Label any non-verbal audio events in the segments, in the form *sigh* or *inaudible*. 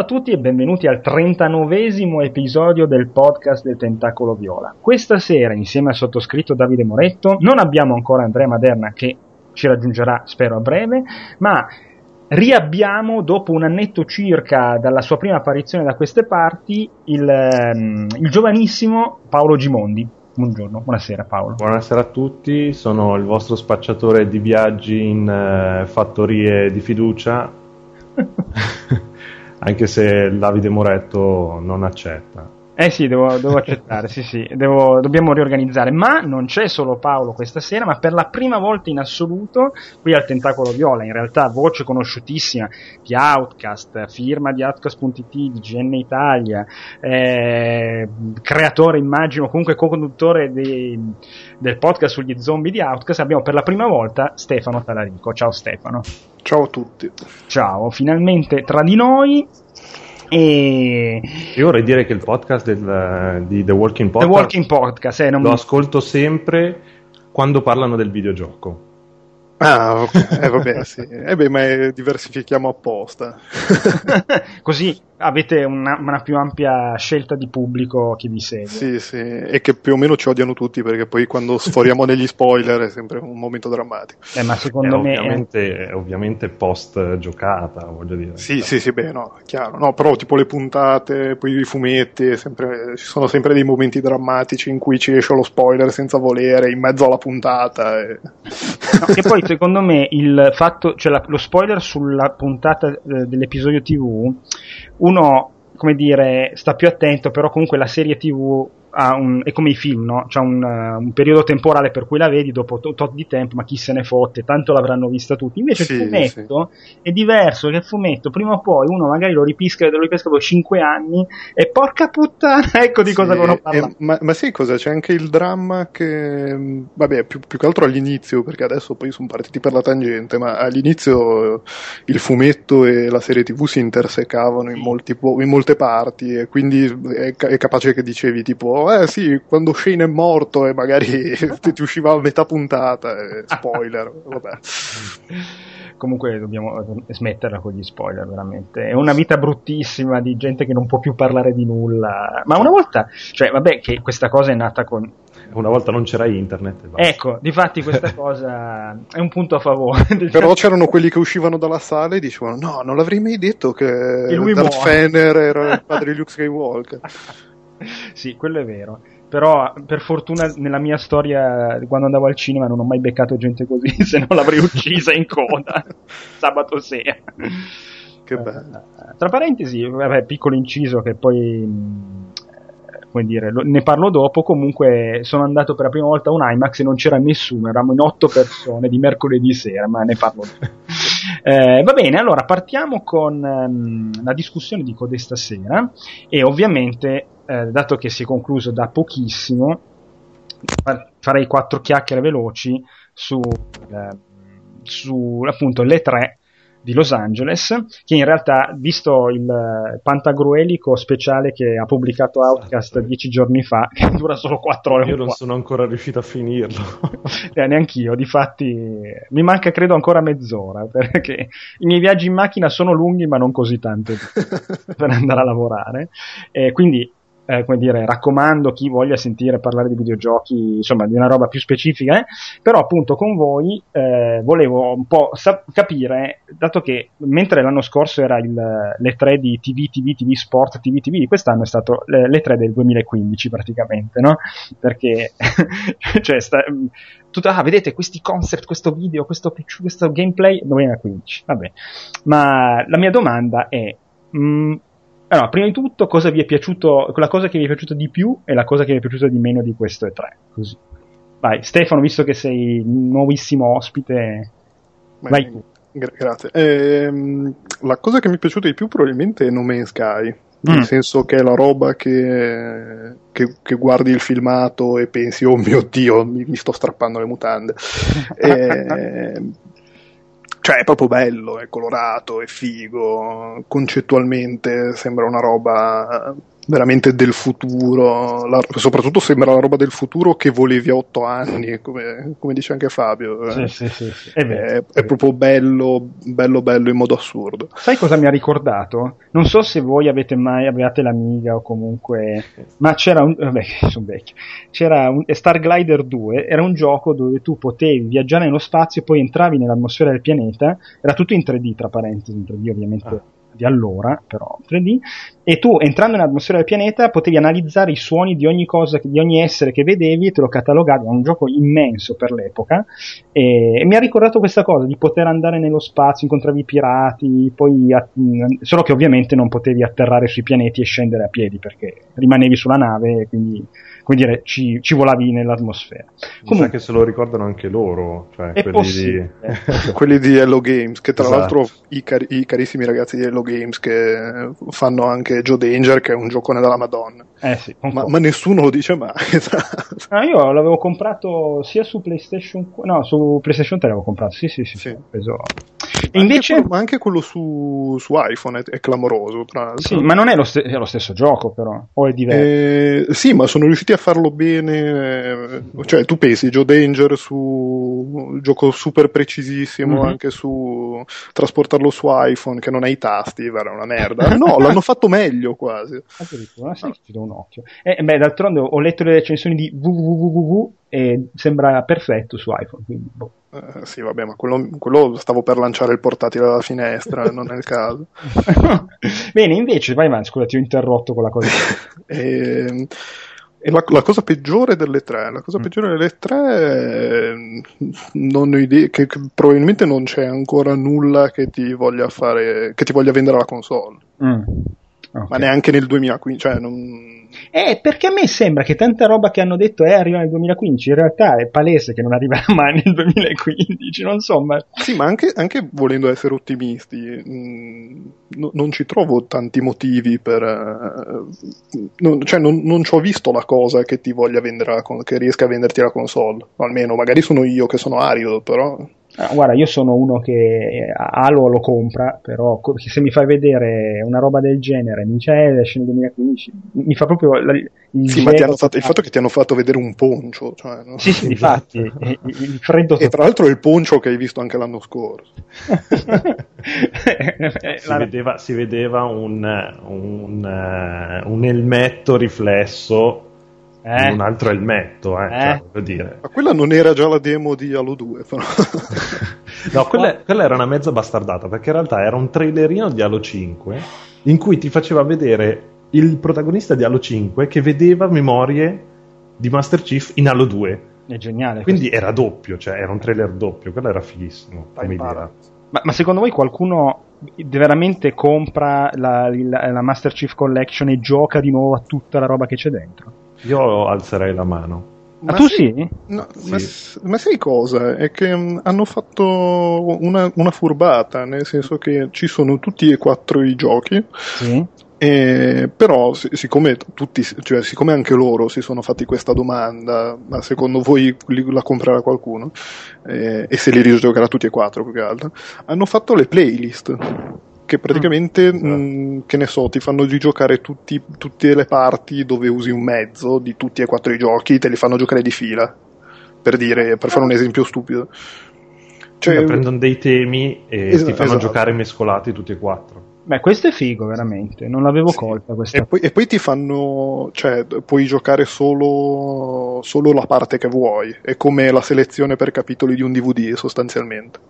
Ciao a tutti e benvenuti al 39 episodio del podcast del Tentacolo Viola. Questa sera, insieme al sottoscritto Davide Moretto, non abbiamo ancora Andrea Maderna che ci raggiungerà, spero, a breve, ma riabbiamo, dopo un annetto circa dalla sua prima apparizione da queste parti, il, um, il giovanissimo Paolo Gimondi. Buongiorno, buonasera Paolo. Buonasera a tutti, sono il vostro spacciatore di viaggi in uh, fattorie di fiducia. *laughs* anche se Davide Moretto non accetta. Eh sì, devo, devo accettare, sì sì, devo, dobbiamo riorganizzare, ma non c'è solo Paolo questa sera, ma per la prima volta in assoluto qui al Tentacolo Viola, in realtà voce conosciutissima di Outcast, firma di Outcast.it, di GN Italia, eh, creatore immagino, comunque co-conduttore di, del podcast sugli zombie di Outcast, abbiamo per la prima volta Stefano Talarico. Ciao Stefano. Ciao a tutti. Ciao, finalmente tra di noi e io vorrei dire che il podcast del, di The Walking Podcast, The Walking Podcast eh, lo mi... ascolto sempre quando parlano del videogioco. Ah, ok, eh, vabbè, sì. Eh beh, ma diversifichiamo apposta. *laughs* Così avete una, una, più ampia scelta di pubblico che vi segue. Sì, sì, e che più o meno ci odiano tutti perché poi quando *laughs* sforiamo negli spoiler è sempre un momento drammatico. Eh, ma secondo eh, me. Ovviamente, è... ovviamente post giocata, voglio dire. Sì, sì, sì, beh, no, chiaro. No, però tipo le puntate, poi i fumetti, sempre, ci sono sempre dei momenti drammatici in cui ci esce lo spoiler senza volere, in mezzo alla puntata. E... No, che poi *laughs* secondo me il fatto, cioè la, lo spoiler sulla puntata eh, dell'episodio TV uno, come dire, sta più attento, però comunque la serie TV un, è come i film, no? C'è un, uh, un, periodo temporale per cui la vedi dopo tot to- di tempo, ma chi se ne fotte, tanto l'avranno vista tutti. Invece sì, il fumetto sì. è diverso, che il fumetto prima o poi uno magari lo ripisca, lo ripesca dopo 5 anni e porca puttana, *laughs* ecco di cosa sì, vogliono parlare. Ma, ma sai cosa? C'è anche il dramma che, vabbè, più, più, che altro all'inizio, perché adesso poi sono partiti per la tangente, ma all'inizio il fumetto e la serie TV si intersecavano in, molti, in molte parti e quindi è, è capace che dicevi tipo eh sì, quando Shane è morto e magari *laughs* ti usciva a metà puntata, eh, spoiler, vabbè. Comunque dobbiamo smetterla con gli spoiler, veramente. È una vita bruttissima di gente che non può più parlare di nulla. Ma una volta, cioè, vabbè, che questa cosa è nata con una volta non c'era internet. Ecco, difatti questa *laughs* cosa è un punto a favore. Però c'erano quelli che uscivano dalla sala e dicevano no, non l'avrei mai detto che Darth Fener era il *laughs* padre di Luke Skywalker. Sì, quello è vero. Però per fortuna nella mia storia, quando andavo al cinema, non ho mai beccato gente così, *laughs* se no l'avrei uccisa in coda sabato sera. Che bello. Uh, tra parentesi, vabbè, piccolo inciso che poi eh, come dire, lo, ne parlo dopo. Comunque, sono andato per la prima volta a un IMAX e non c'era nessuno, eravamo in otto persone di mercoledì sera, ma ne parlo dopo. *laughs* Eh, va bene, allora partiamo con um, la discussione di Code stasera e ovviamente eh, dato che si è concluso da pochissimo, farei quattro chiacchiere veloci su, eh, su appunto le tre di Los Angeles, che in realtà, visto il pantagruelico speciale che ha pubblicato Outcast esatto. dieci giorni fa, *laughs* che dura solo quattro ore. Io non sono ancora riuscito a finirlo. *laughs* eh, neanch'io, difatti mi manca credo ancora mezz'ora, perché i miei viaggi in macchina sono lunghi ma non così tanto *laughs* per andare a lavorare. Eh, quindi eh, come dire, raccomando chi voglia sentire parlare di videogiochi, insomma, di una roba più specifica, eh? però appunto con voi eh, volevo un po' sa- capire, dato che mentre l'anno scorso era il, le tre di TV, TV, TV Sport, TV, TV, quest'anno è stato le, le tre del 2015 praticamente, no? Perché, *laughs* cioè, sta, tutto, ah, vedete questi concept, questo video, questo, questo gameplay 2015, vabbè. Ma la mia domanda è, mh, mm, allora, prima di tutto, cosa vi è piaciuto, la cosa che vi è piaciuta di più e la cosa che vi è piaciuta di meno di queste tre. Così. Vai, Stefano, visto che sei nuovissimo ospite, Beh, vai tu. Gra- grazie. Ehm, la cosa che mi è piaciuta di più probabilmente è No Man's Sky. Nel mm. senso che è la roba che, che, che, guardi il filmato e pensi, oh mio dio, mi, mi sto strappando le mutande. *laughs* e, cioè è proprio bello, è colorato, è figo, concettualmente sembra una roba veramente del futuro, la, soprattutto sembra la roba del futuro che volevi a otto anni, come, come dice anche Fabio. Sì, sì, sì, sì. È, è, è, proprio bello, bello, bello in modo assurdo. Sai cosa mi ha ricordato? Non so se voi avete mai, avevate l'Amiga o comunque, ma c'era un, vabbè, *laughs* sono vecchio, c'era un Star Glider 2, era un gioco dove tu potevi viaggiare nello spazio e poi entravi nell'atmosfera del pianeta, era tutto in 3D tra parentesi, in 3D ovviamente. Ah di allora, però 3D, e tu entrando nell'atmosfera del pianeta potevi analizzare i suoni di ogni cosa, di ogni essere che vedevi e te lo catalogavi, era un gioco immenso per l'epoca e, e mi ha ricordato questa cosa di poter andare nello spazio, incontravi i pirati, poi a, solo che ovviamente non potevi atterrare sui pianeti e scendere a piedi perché rimanevi sulla nave, quindi come dire, ci, ci volavi nell'atmosfera. Comunque, sa che se lo ricordano anche loro, cioè quelli di... *laughs* quelli di Hello Games, che tra esatto. l'altro i, car- i, carissimi ragazzi di Hello Games che fanno anche Joe Danger, che è un giocone della Madonna. Eh sì, ma, ma, nessuno lo dice mai. *laughs* ah, io l'avevo comprato sia su PlayStation, no, su PlayStation 3 l'avevo comprato, sì, sì, sì, sì. preso e invece... Anche quello, ma anche quello su, su iPhone è, è, clamoroso. Tra l'altro. Sì, ma non è lo, st- è lo, stesso gioco, però. O è diverso? Eh, sì, ma sono riusciti a farlo bene. Eh, cioè, tu pensi Joe Danger su un gioco super precisissimo, mm-hmm. anche su trasportarlo su iPhone che non ha i tasti, era una merda. *laughs* No, l'hanno fatto meglio quasi. Addirittura, sì, ci do un occhio. Eh, beh, d'altronde ho letto le recensioni di www e sembra perfetto su iPhone. Quindi, boh. eh, sì, vabbè, ma quello, quello, stavo per lanciare il portatile dalla finestra, non è il caso. *laughs* Bene, invece, vai avanti, scusa, ti ho interrotto con la cosa. e, *laughs* ehm, e la, la, cosa peggiore delle tre, la cosa mm. peggiore delle tre, non ho idea, che, che, probabilmente non c'è ancora nulla che ti voglia fare, che ti voglia vendere la console. Mm. Okay. Ma neanche nel 2015, cioè non eh, perché a me sembra che tanta roba che hanno detto è eh, arriva nel 2015, in realtà è palese che non arriverà *laughs* mai nel 2015, non so, ma... Sì, ma anche, anche volendo essere ottimisti, mh, mm, no, non ci trovo tanti motivi per... Uh, non, cioè, non, non ci ho visto la cosa che ti voglia vendere, la, che riesca a venderti la console, o almeno magari sono io che sono arido, però... Ah, guarda, io sono uno che Halo lo compra, però se mi fai vedere una roba del genere, mi dice eh, esce nel 2015, mi fa proprio la, il, sì, ma fatto, il fatto che ti hanno fatto vedere un poncio, cioè, no? sì, sì, infatti, *laughs* il freddo e tra l'altro il poncio che hai visto anche l'anno scorso. *laughs* si, vedeva, si vedeva un, un, uh, un elmetto riflesso eh? un altro elmetto, eh, eh? Cioè, dire. Ma quella non era già la demo di Halo 2, però. *laughs* no, quella, quella, era una mezza bastardata, perché in realtà era un trailerino di Halo 5 in cui ti faceva vedere il protagonista di Halo 5 che vedeva memorie di Master Chief in Halo 2. È geniale. Quindi questo. era doppio, cioè era un trailer doppio, quello era fighissimo. Ma, ma, secondo voi qualcuno veramente compra la, la, la Master Chief Collection e gioca di nuovo a tutta la roba che c'è dentro? Io alzerei la mano. Ma, ma tu sì? No, sì. Ma, ma, sai cosa? È che um, hanno fatto una, una, furbata, nel senso che ci sono tutti e quattro i giochi. Sì. E, però, siccome, tutti, cioè, siccome anche loro si sono fatti questa domanda, ma secondo voi la comprerà qualcuno? Eh, e se li rigiocherà tutti e quattro più che altro? Hanno fatto le playlist che praticamente, mm. mh, mm, che ne so, ti fanno giocare tutti, tutte le parti dove usi un mezzo di tutti e quattro i giochi, te li fanno giocare di fila, per dire, per fare un esempio stupido. Cioè, cioè prendono dei temi e es- ti fanno esatto. giocare mescolati tutti e quattro. Beh, questo è figo, veramente. Non l'avevo sì. colta questa. E poi, e poi, ti fanno. cioè, puoi giocare solo, solo la parte che vuoi. È come la selezione per capitoli di un DVD, sostanzialmente.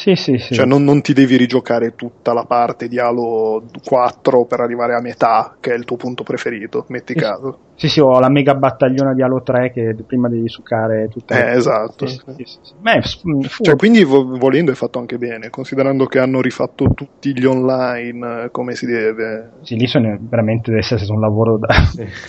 Sì, sì, sì. Cioè non, non, ti devi rigiocare tutta la parte di Halo 4 per arrivare a metà, che è il tuo punto preferito, metti sì, caso. Sì, sì, ho la mega battagliona di Halo 3 che prima devi succare tutte le... Eh, esatto. Sì, sì, sì, Beh, cioè, quindi volendo è fatto anche bene, considerando che hanno rifatto tutti gli online eh, come si deve. Sì, lì sono veramente deve essere un lavoro da, *laughs*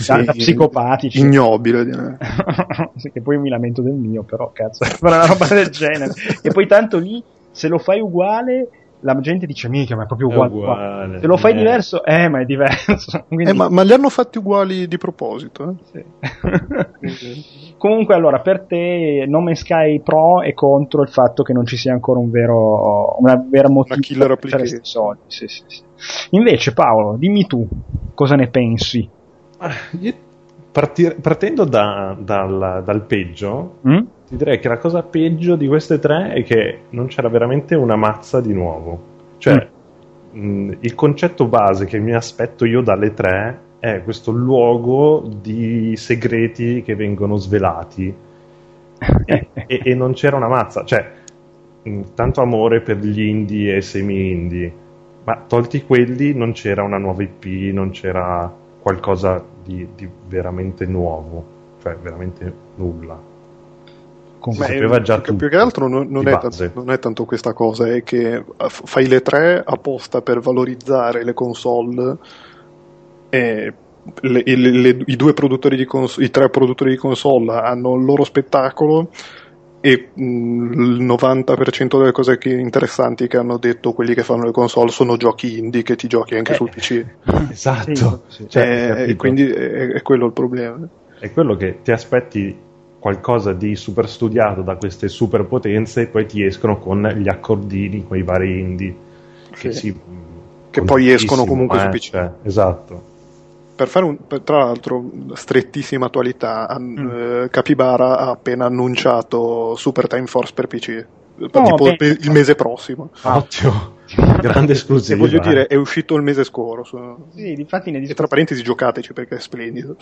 da, da psicopatici. Ignobile. *laughs* che poi mi lamento del mio, però cazzo, fare *laughs* una roba del genere. e poi tanto lì se lo fai uguale la gente dice mica ma è proprio uguale, è uguale se lo fai eh. diverso eh ma è diverso *laughs* Quindi... eh, ma, ma, li hanno fatti uguali di proposito eh? sì. *laughs* comunque allora per te Nome Sky Pro è contro il fatto che non ci sia ancora un vero una vera motivazione una killer application sì, sì, sì. invece Paolo dimmi tu cosa ne pensi Partir- partendo da, dal, dal, peggio, mm? ti direi che la cosa peggio di queste tre è che non c'era veramente una mazza di nuovo. Cioè, mm. mh, il concetto base che mi aspetto io dalle tre è questo luogo di segreti che vengono svelati. e, e, e, non c'era una mazza. Cioè, mh, tanto amore per gli indie e semi-indie, ma tolti quelli non c'era una nuova IP, non c'era qualcosa di, di veramente nuovo, cioè veramente nulla. Beh, sapeva già più, più che altro non, non, è tanto, non, è tanto, questa cosa, è che fai le tre apposta per valorizzare le console e le, le, le, i, due produttori di console, i tre produttori di console hanno il loro spettacolo e mh, il 90% delle cose che, interessanti che hanno detto quelli che fanno le console sono giochi indie che ti giochi anche eh, sul PC. *laughs* Esatto, sì, cioè, eh, quindi è, è, quello il problema. È quello che ti aspetti qualcosa di super studiato da queste superpotenze e poi ti escono con gli accordini, quei vari indie. Che, sì. che poi escono comunque eh, su PC. Cioè, esatto per fare un, per, tra l'altro, strettissima attualità, mm. eh, Capybara ha appena annunciato Super Time Force per PC. Oh, tipo beh. il mese prossimo. Ottimo. *laughs* Grande esclusiva. Voglio dire, è uscito il mese scorso. Sì, infatti ne E tra parentesi, giocateci perché è splendido.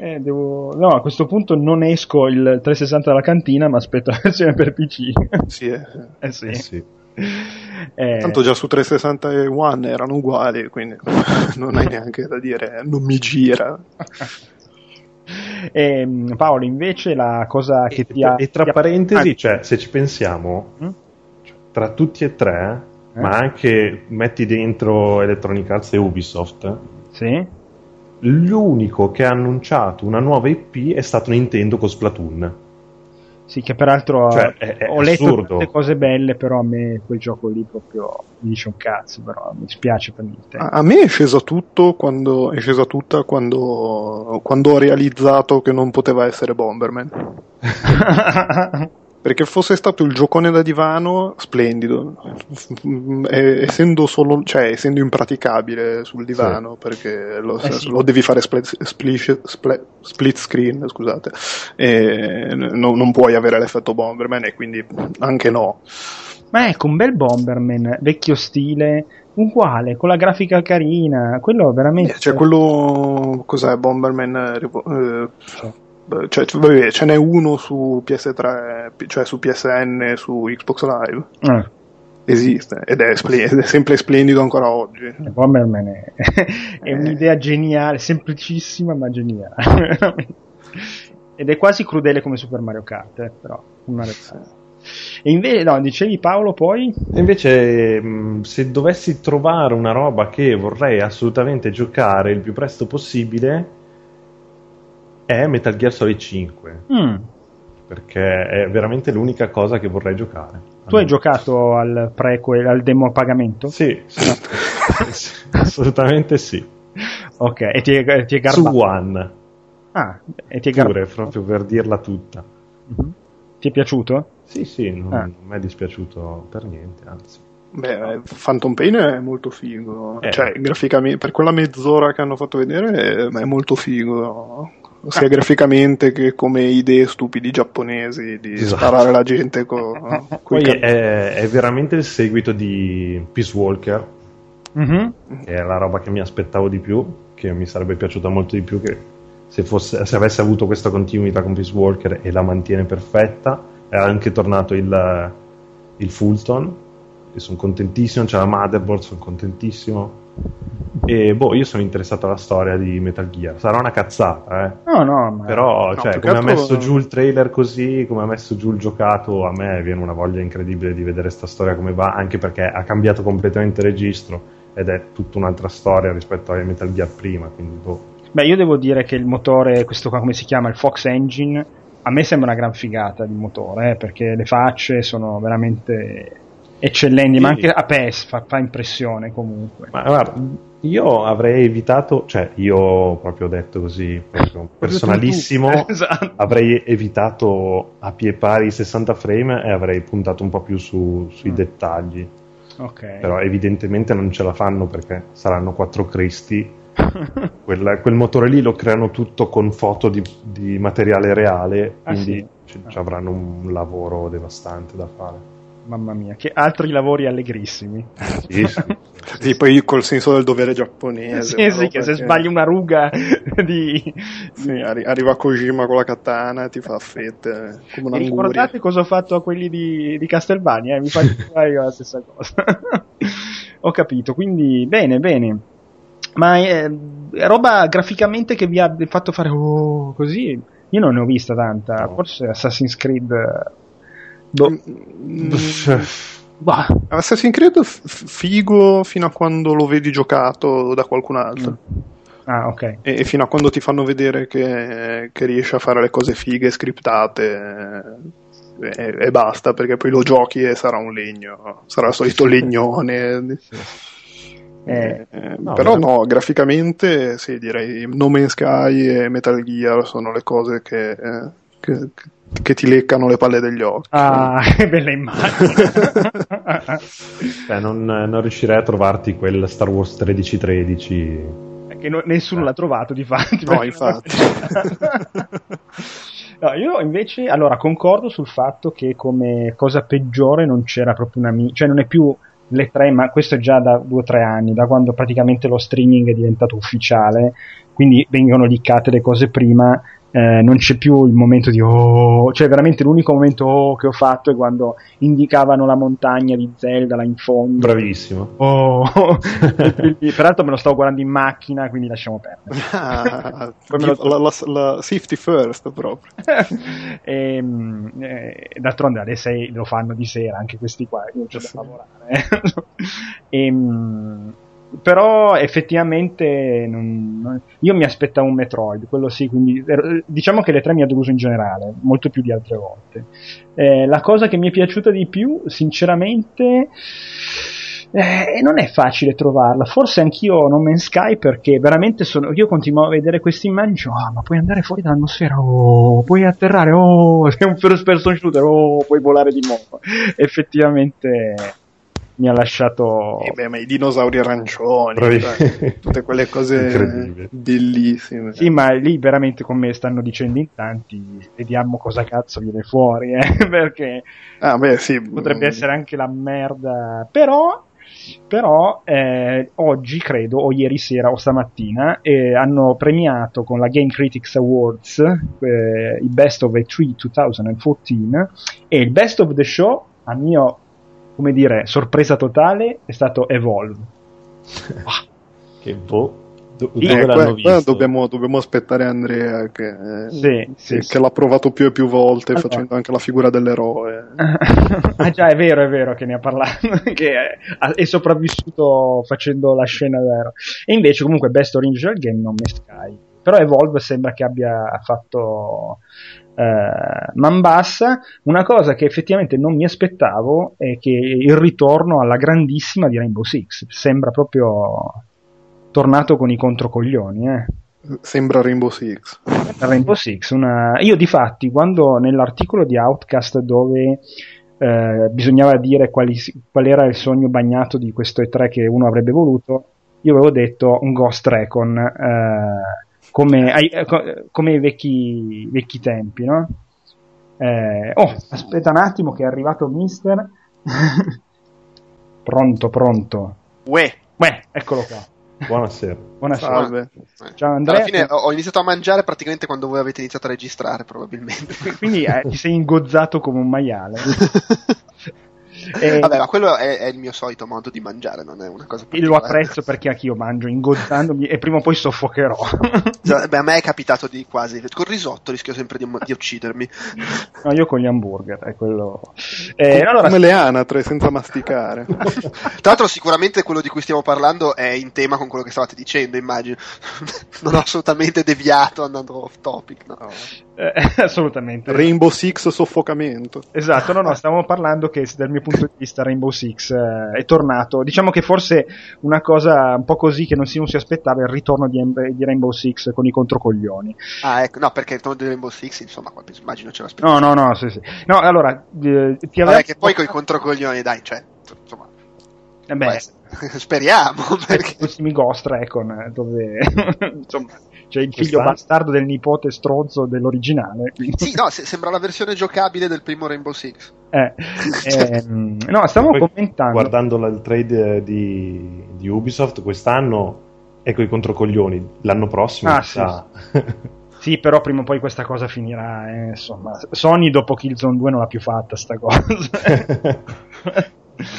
Eh, devo... No, a questo punto non esco il 360 dalla cantina, ma aspetto la versione per PC. Sì, eh. eh sì. Eh sì. Eh, Tanto già su 360 e One erano uguali, quindi *laughs* non hai neanche da dire non mi gira. E, *laughs* ehm, Paolo, invece la cosa che e, ti ha... E tra ti parentesi, ha... cioè, se ci pensiamo, mm? tra tutti e tre, eh? ma anche metti dentro Electronic Arts e Ubisoft, sì? l'unico che ha annunciato una nuova IP è stato Nintendo con Splatoon. Sì, che peraltro cioè, è, è ho letto assurdo. tutte cose belle, però a me quel gioco lì proprio mi dice un cazzo, però mi spiace per niente. A, a me è sceso tutto quando è scesa tutta quando, quando ho realizzato che non poteva essere Bomberman. *laughs* perché fosse stato il giocone da divano splendido e, essendo, solo, cioè, essendo impraticabile sul divano sì. perché lo, eh sì. lo, devi fare split, split, split screen scusate e no, non puoi avere l'effetto Bomberman e quindi anche no ma ecco un bel Bomberman vecchio stile uguale con la grafica carina quello veramente cioè quello cos'è Bomberman eh, cioè vabbè, ce n'è uno su PS3, cioè su PSN, su Xbox Live. Eh. Esiste ed è, splen- è, sempre splendido ancora oggi. Bomberman è, *laughs* è un'idea geniale, semplicissima ma geniale. *laughs* ed è quasi crudele come Super Mario Kart, eh, però una. E invece, no, dicevi Paolo poi? E invece, mh, se dovessi trovare una roba che vorrei assolutamente giocare il più presto possibile, è Metal Gear Solid 5. Mm. Perché è veramente l'unica cosa che vorrei giocare. Tu hai giocato al prequel, al demo a pagamento? Sì, sì. *laughs* assolutamente sì. Ok, e ti è, ti è garbato? Su One. Ah, e ti è garbato? Pure, proprio per dirla tutta. Mm-hmm. Ti è piaciuto? Sì, sì, non, ah. non mi è dispiaciuto per niente, anzi. Beh, Phantom Pain è molto figo. Eh. Cioè, graficamente, per quella mezz'ora che hanno fatto vedere, è, è molto figo sia ah. *laughs* graficamente che come idee stupidi giapponesi di esatto. sparare la gente con poi è, è, veramente il seguito di Peace Walker mm-hmm. che è la roba che mi aspettavo di più che mi sarebbe piaciuta molto di più che se, fosse, se avesse avuto questa continuità con Peace Walker e la mantiene perfetta è anche tornato il, il Fulton e sono contentissimo c'è la Motherboard sono contentissimo e boh, io sono interessato alla storia di Metal Gear. Sarà una cazzata, eh. No, no, ma... Però, no, cioè, come ha messo giù il trailer così, come ha messo giù il giocato, a me viene una voglia incredibile di vedere sta storia come va, anche perché ha cambiato completamente registro ed è tutta un'altra storia rispetto a Metal Gear prima, quindi boh. Beh, io devo dire che il motore, questo qua come si chiama, il Fox Engine, a me sembra una gran figata di motore, eh, perché le facce sono veramente eccellenti, sì. ma anche a PES fa, fa impressione comunque. Ma guarda, io avrei evitato, cioè io proprio detto così, *laughs* personalissimo, *laughs* esatto. avrei evitato a pie pari i 60 frame e avrei puntato un po' più su, sui mm. dettagli. Okay. Però evidentemente non ce la fanno perché saranno quattro Cristi *laughs* quel, quel motore lì lo creano tutto con foto di, di materiale reale, Ah, quindi sì? ci, ci avranno un lavoro devastante da fare. Mamma mia, che altri lavori allegrissimi. *laughs* Sì, sì. *laughs* Sì, poi col senso del dovere giapponese. sì, sì, che se sbagli una ruga *laughs* di... Sì, arri- arriva Kojima con la katana e ti fa fette come un'anguria. ricordate cosa ho fatto a quelli di, di Castelvania? Eh? Mi fare io la stessa cosa. ho capito, quindi bene, bene. Ma eh, roba graficamente che vi ha fatto fare oh, così? Io non ne ho vista tanta. No. Forse Assassin's Creed. Boh, Mm, *laughs* bah, Assassin's Creed f- figo fino a quando lo vedi giocato da qualcun altro. Ah, ok. E, e fino a quando ti fanno vedere che, che riesce a fare le cose fighe, scriptate. eh, E, e basta, perché poi lo giochi e sarà un legno, sarà il solito legnone. Eh, Eh, no, però beh. no, graficamente sì, direi No Man's Sky e Metal Gear sono le cose che, eh, che- che ti leccano le palle degli occhi. Ah, *laughs* che bella immagine. *laughs* Cioè, non, non riuscirei a trovarti quel Star Wars 1313. che no- nessuno l'ha trovato di fatti. No, infatti. *laughs* No, io invece, allora, concordo sul fatto che come cosa peggiore non c'era proprio una mi- cioè non è più le tre, ma questo è già da due o tre anni, da quando praticamente lo streaming è diventato ufficiale, quindi vengono liccate le cose prima, eh, non c'è più il momento di oh, cioè veramente l'unico momento oh, che ho fatto è quando indicavano la montagna di Zelda là in fondo. Bravissimo. Oh, *laughs* E quindi, peraltro me lo stavo guardando in macchina, quindi lasciamo perdere. Ah, lo- la, la- la safety first proprio. *laughs* e, mm, eh, d'altronde alle 6 lo fanno di sera anche questi qua io c'ho da Sì. lavorare E, mm, *laughs* però effettivamente non- non- io mi aspettavo un Metroid quello sì quindi eh, diciamo che le tre mi ha deluso in generale molto più di altre volte Eh, la cosa che mi è piaciuta di più sinceramente eh, non è facile trovarla, forse anch'io No Man's Sky perché veramente sono, io continuo a vedere queste immagini, ah ma puoi andare fuori dall'atmosfera, oh, puoi atterrare, oh, *laughs* sei un first person shooter, oh, puoi volare di nuovo. Effettivamente mi ha lasciato... Eh beh, ma i dinosauri arancioni, cioè, tutte quelle cose bellissime. Sì, ma lì veramente come stanno dicendo in tanti, vediamo cosa cazzo viene fuori, eh, *laughs* perché Ah, beh, sì. potrebbe mm, essere anche la merda, però, però eh, oggi credo, o ieri sera o stamattina, eh, hanno premiato con la Game Critics Awards eh, il Best of E3 2014 e il Best of the Show, a mio, come dire, sorpresa totale, è stato Evolve. *laughs* Che boh. do- dove eh, l'hanno qua- dobbiamo, dobbiamo aspettare Andrea che, eh, sì, che sì. l'ha provato più e più volte Allora. facendo anche la figura dell'eroe. *laughs* ah già, è vero, è vero che ne ha parlato, *laughs* che è, è sopravvissuto facendo la scena vero. E invece comunque Best Original Game non mi Sky. Però Evolve sembra che abbia fatto eh, man bassa. Una cosa che effettivamente non mi aspettavo è che il ritorno alla grandissima di Rainbow Six sembra proprio tornato con i controcoglioni, eh. Sembra Rainbow Six. Rainbow Six. Una... Io, difatti, quando nell'articolo di Outcast dove eh, bisognava dire quali, qual era il sogno bagnato di questo E3 che uno avrebbe voluto, io avevo detto un Ghost Recon eh, come, ai, eh, co- come ai vecchi, vecchi tempi, no? Eh, oh, aspetta un attimo che è arrivato Mister. *laughs* pronto, pronto. Uè. Beh, eccolo qua. Buonasera. Buonasera. Salve. Ciao Andrea. Alla fine ho ho iniziato a mangiare praticamente quando voi avete iniziato a registrare, probabilmente. Quindi eh, ti sei ingozzato come un maiale. *laughs* E- Vabbè, ma quello è, è il mio solito modo di mangiare, non è una cosa Io lo apprezzo perché anch'io mangio ingozzandomi e prima o poi soffocherò. Beh, a me è capitato di quasi. Col risotto rischio sempre di, di uccidermi. no, io con gli hamburger, è quello. Eh, allora, Come le anatre senza masticare. *laughs* Tra l'altro, sicuramente quello di cui stiamo parlando è in tema con quello che stavate dicendo, immagino. *laughs* non ho assolutamente deviato andando off topic. No. eh, *laughs* assolutamente. Rainbow Six soffocamento. Esatto, no, no, stavamo parlando che dal mio punto di vista Rainbow Six eh, è tornato. Diciamo che forse una cosa un po' così che non si, non si aspettava è il ritorno di, di Rainbow Six con i controcoglioni. Ah, ecco, no, perché il tono di Rainbow Six, insomma, immagino ce l'aspetto. No, no, no, sì, sì. No, allora, eh, ti avevo... Vabbè, che poi con i controcoglioni, dai, cioè, insomma. Eh beh. *laughs* Speriamo. Perché... I prossimi Ghost Recon, dove *laughs* insomma c'è il figlio Quest'anno- bastardo del nipote stronzo dell'originale. quindi- Sì, no, se- sembra la versione giocabile del primo Rainbow Six. Eh, *laughs* ehm, no, stavamo Poi, commentando. Guardando la- il trade eh, di, di Ubisoft quest'anno è coi controcoglioni. L'anno prossimo Ah, chissà. Sì, però prima o poi questa cosa finirà. eh, insomma, Sony dopo Killzone 2 non l'ha più fatta sta cosa. *laughs*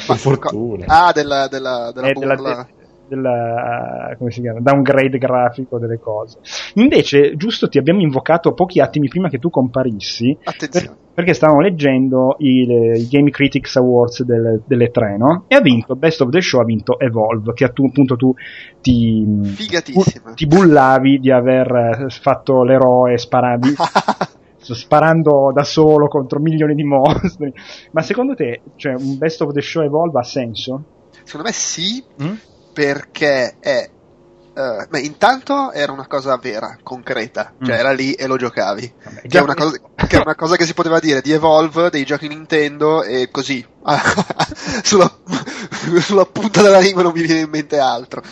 per fortuna. Ah, della, della, della Eh, della-. Della- come si chiama? downgrade grafico delle cose. Invece, giusto, ti abbiamo invocato pochi attimi prima che tu comparissi. Attenzione. per- perché stavamo leggendo i, le- i Game Critics Awards del- delle tre, no? E ha vinto Best of the Show, ha vinto Evolve, che a tu, appunto tu ti, ti bullavi di aver eh, fatto l'eroe, sparavi, *laughs* sparando da solo contro milioni di mostri. Ma secondo te, cioè, un Best of the Show Evolve ha senso? Secondo me sì, Mm? Perché è. eh, beh, intanto era una cosa vera, concreta, cioè Mm. era lì e lo giocavi. Vabbè, Che è, una cosa, che è una cosa che si poteva dire di Evolve, dei giochi Nintendo e così. *laughs* sulla, sulla punta della lingua non mi viene in mente altro.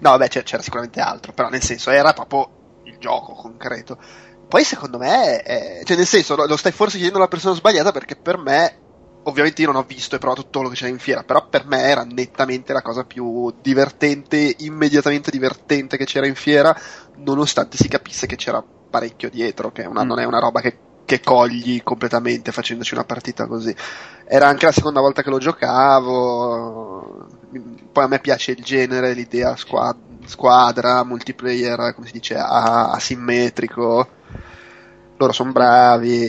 No, vabbè, c'era, c'era sicuramente altro, però nel senso era proprio il gioco concreto. Poi secondo me, è- cioè nel senso, lo, lo stai forse chiedendo alla persona sbagliata perché per me, ovviamente io non ho visto e provato tutto quello che c'era in fiera, però per me era nettamente la cosa più divertente, immediatamente divertente che c'era in fiera, nonostante si capisse che c'era parecchio dietro, che una- Mm. non è una roba che, che cogli completamente facendoci una partita così. Era anche la seconda volta che lo giocavo, poi a me piace il genere, l'idea squad- squadra, multiplayer, come si dice, a- asimmetrico. Loro sono bravi.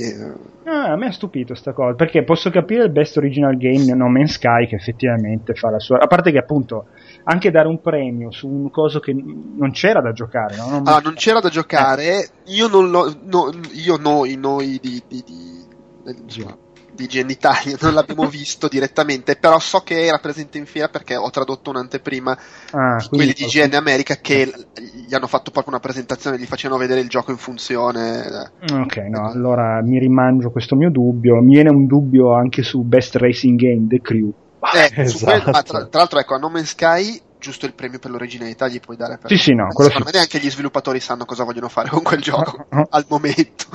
Ah, a me ha stupito sta cosa, perché posso capire il Best Original Game No Man's Sky che effettivamente fa la sua... A parte che appunto anche dare un premio su un coso che non c'era da giocare, no? Ah, non c'era da giocare. Io non l'ho. no, io, noi, noi di. di, di, di, di GN Italia non l'abbiamo visto direttamente, però so che era presente in fiera perché ho tradotto un'anteprima Ah, di quelli di GN America che gli hanno fatto proprio una presentazione, gli facevano vedere il gioco in funzione. Ok, no, allora mi rimangio questo mio dubbio. Mi viene un dubbio anche su Best Racing Game, The Crew. Eh, Esatto. quello- ah, tra, tra l'altro, ecco, a No Man's Sky, giusto il premio per l'originalità gli puoi dare per Sì, sì, no, Secondo sì. me neanche gli sviluppatori sanno cosa vogliono fare con quel gioco *laughs* al momento.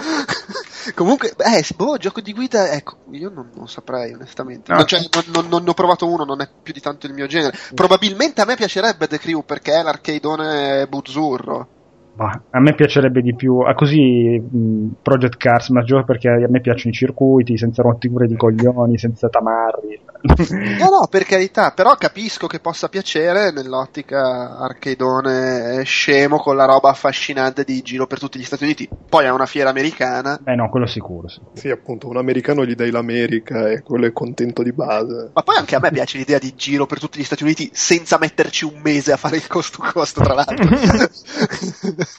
Comunque, eh, boh, gioco di guida, ecco, io non, non saprei onestamente. No. Non, cioè, non, non- non ne ho provato uno, non è più di tanto il mio genere. Probabilmente a me piacerebbe The Crew perché è l'arcadeone buzzurro. A me piacerebbe di più, ah, così mh, Project Cars maggiore perché a me piacciono i circuiti senza rotture di coglioni, senza tamarri. No, no, per *laughs* carità, però capisco che possa piacere nell'ottica arcadeone scemo con la roba affascinante di giro per tutti gli Stati Uniti. Poi è una fiera americana. Beh no, quello sicuro. sì. Sì, appunto, un americano gli dai l'America e quello è contento di base. Ma poi anche a me piace l'idea di giro per tutti gli Stati Uniti senza metterci un mese a fare il costo costo, tra l'altro. *laughs*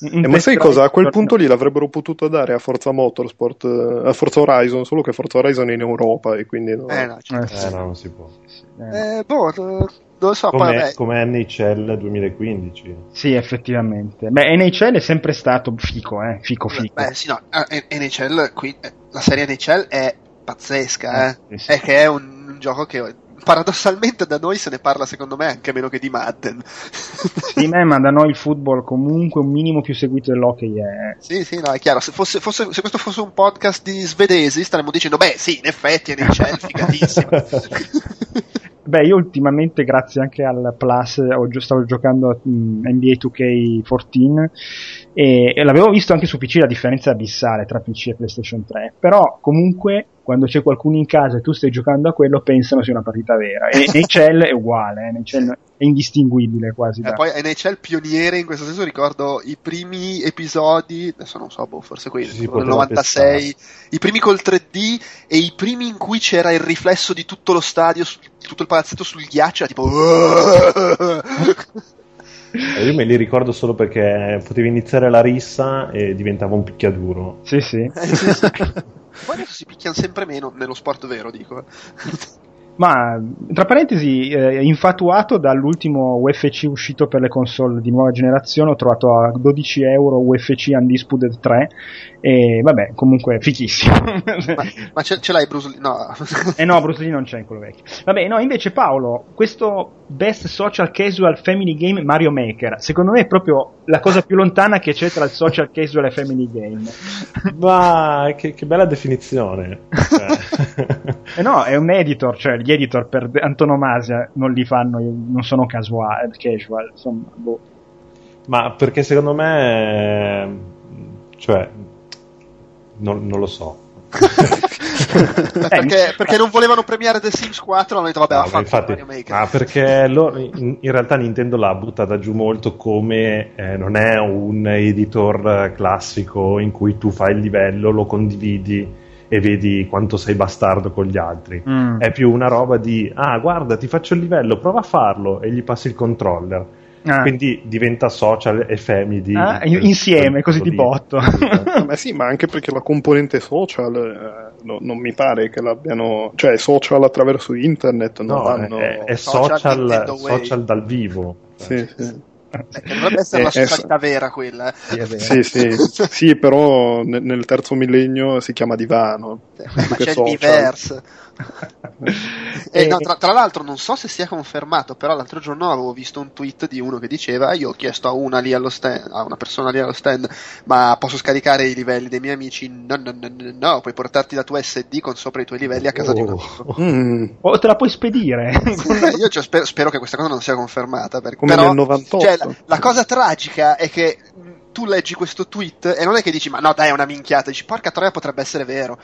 Eh, ma sai cosa? A quel punto lì l'avrebbero potuto dare a Forza Motorsport, eh, a Forza Horizon, solo che Forza Horizon è in Europa e quindi no. eh, no, cioè, Eh, sì, Eh, no, non si può. eh, boh, eh, non lo so, poi Come, vabbè, come NHL 2015. sì, effettivamente. Beh, NHL è sempre stato fico, eh, fico fico. beh, sì, no, eh, NHL, qui, la serie NHL è pazzesca, eh. Eh, sì, sì. È che è un, un gioco che paradossalmente da noi se ne parla secondo me anche meno che di Madden. *laughs* Sì, beh, ma da noi il football comunque un minimo più seguito dell'hockey è... Sì, sì, no, è chiaro. Se, fosse, fosse- se questo fosse un podcast di svedesi, staremmo dicendo, beh, sì, in effetti NHL, *laughs* figatissimo. *laughs* Beh, io ultimamente, grazie anche al Plus, ho stavo giocando a mm, NBA 2K14 e, e l'avevo visto anche su PC la differenza abissale tra PC e PlayStation 3. Però, comunque, quando c'è qualcuno in casa e tu stai giocando a quello, pensano sia una partita vera. E *laughs* NHL è uguale, eh, NHL è indistinguibile quasi. E Da... poi NHL pioniere in questo senso ricordo i primi episodi, adesso non so, boh, forse quelli si del poteva 96, i primi col 3D e i primi in cui c'era il riflesso di tutto lo stadio, su- tutto il palazzetto sul ghiaccio, era tipo... *laughs* Eh, Io me li ricordo solo perché potevi iniziare la rissa e diventava un picchiaduro. Sì, sì. Eh, sì, sì. Poi adesso si picchiano sempre meno, nello sport vero dico. Ma tra parentesi, eh, infatuato dall'ultimo UFC uscito per le console di nuova generazione, ho trovato a 12 euro UFC Undisputed 3 e vabbè, comunque fichissimo. Ma, ma ce, ce l'hai Bruce Lee? No. Eh no, Bruce Lee non c'è in quello vecchio. Vabbè, no, invece Paolo, questo Best Social Casual Family Game Mario Maker. Secondo me è proprio la cosa più lontana che c'è tra il social casual e family game. Ma che, che bella definizione. *laughs* eh no, è un editor, cioè gli editor per antonomasia non li fanno, non sono casual, casual, insomma, boh. Ma perché secondo me, cioè, non, non lo so. perché, perché, non volevano premiare The Sims 4 hanno detto vabbè no, infatti, ma perché loro, in, in, realtà Nintendo l'ha buttata giù molto come eh, non è un editor classico in cui tu fai il livello, lo condividi e vedi quanto sei bastardo con gli altri mm. è più una roba di ah guarda ti faccio il livello prova a farlo e gli passi il controller Ah. Quindi diventa social e family ah, insieme, così di botto. ma sì, ma anche perché la componente social eh, no, non mi pare che l'abbiano, cioè social attraverso internet, no, hanno... è, è, social, social, dal vivo. Sì, sì. Eh, dovrebbe essere eh, la socialità è... vera quella. Eh. Sì, sì, sì, *laughs* sì, però nel terzo millennio si chiama divano. ma c'è social. il diverse. *laughs* e, no, tra, tra, l'altro non so se sia confermato, però l'altro giorno avevo visto un tweet di uno che diceva io ho chiesto a una lì allo stand, a una persona lì allo stand, ma posso scaricare i livelli dei miei amici? No, no, no, no, no puoi portarti la tua SD con sopra i tuoi livelli a casa oh. di un amico. *laughs* Mm. O te la puoi spedire. *laughs* io cioè, spero, spero, che questa cosa non sia confermata. Perché, Come però, nel 98. Cioè, la, la cosa tragica è che tu leggi questo tweet e non è che dici ma no dai è una minchiata, dici porca troia potrebbe essere vero.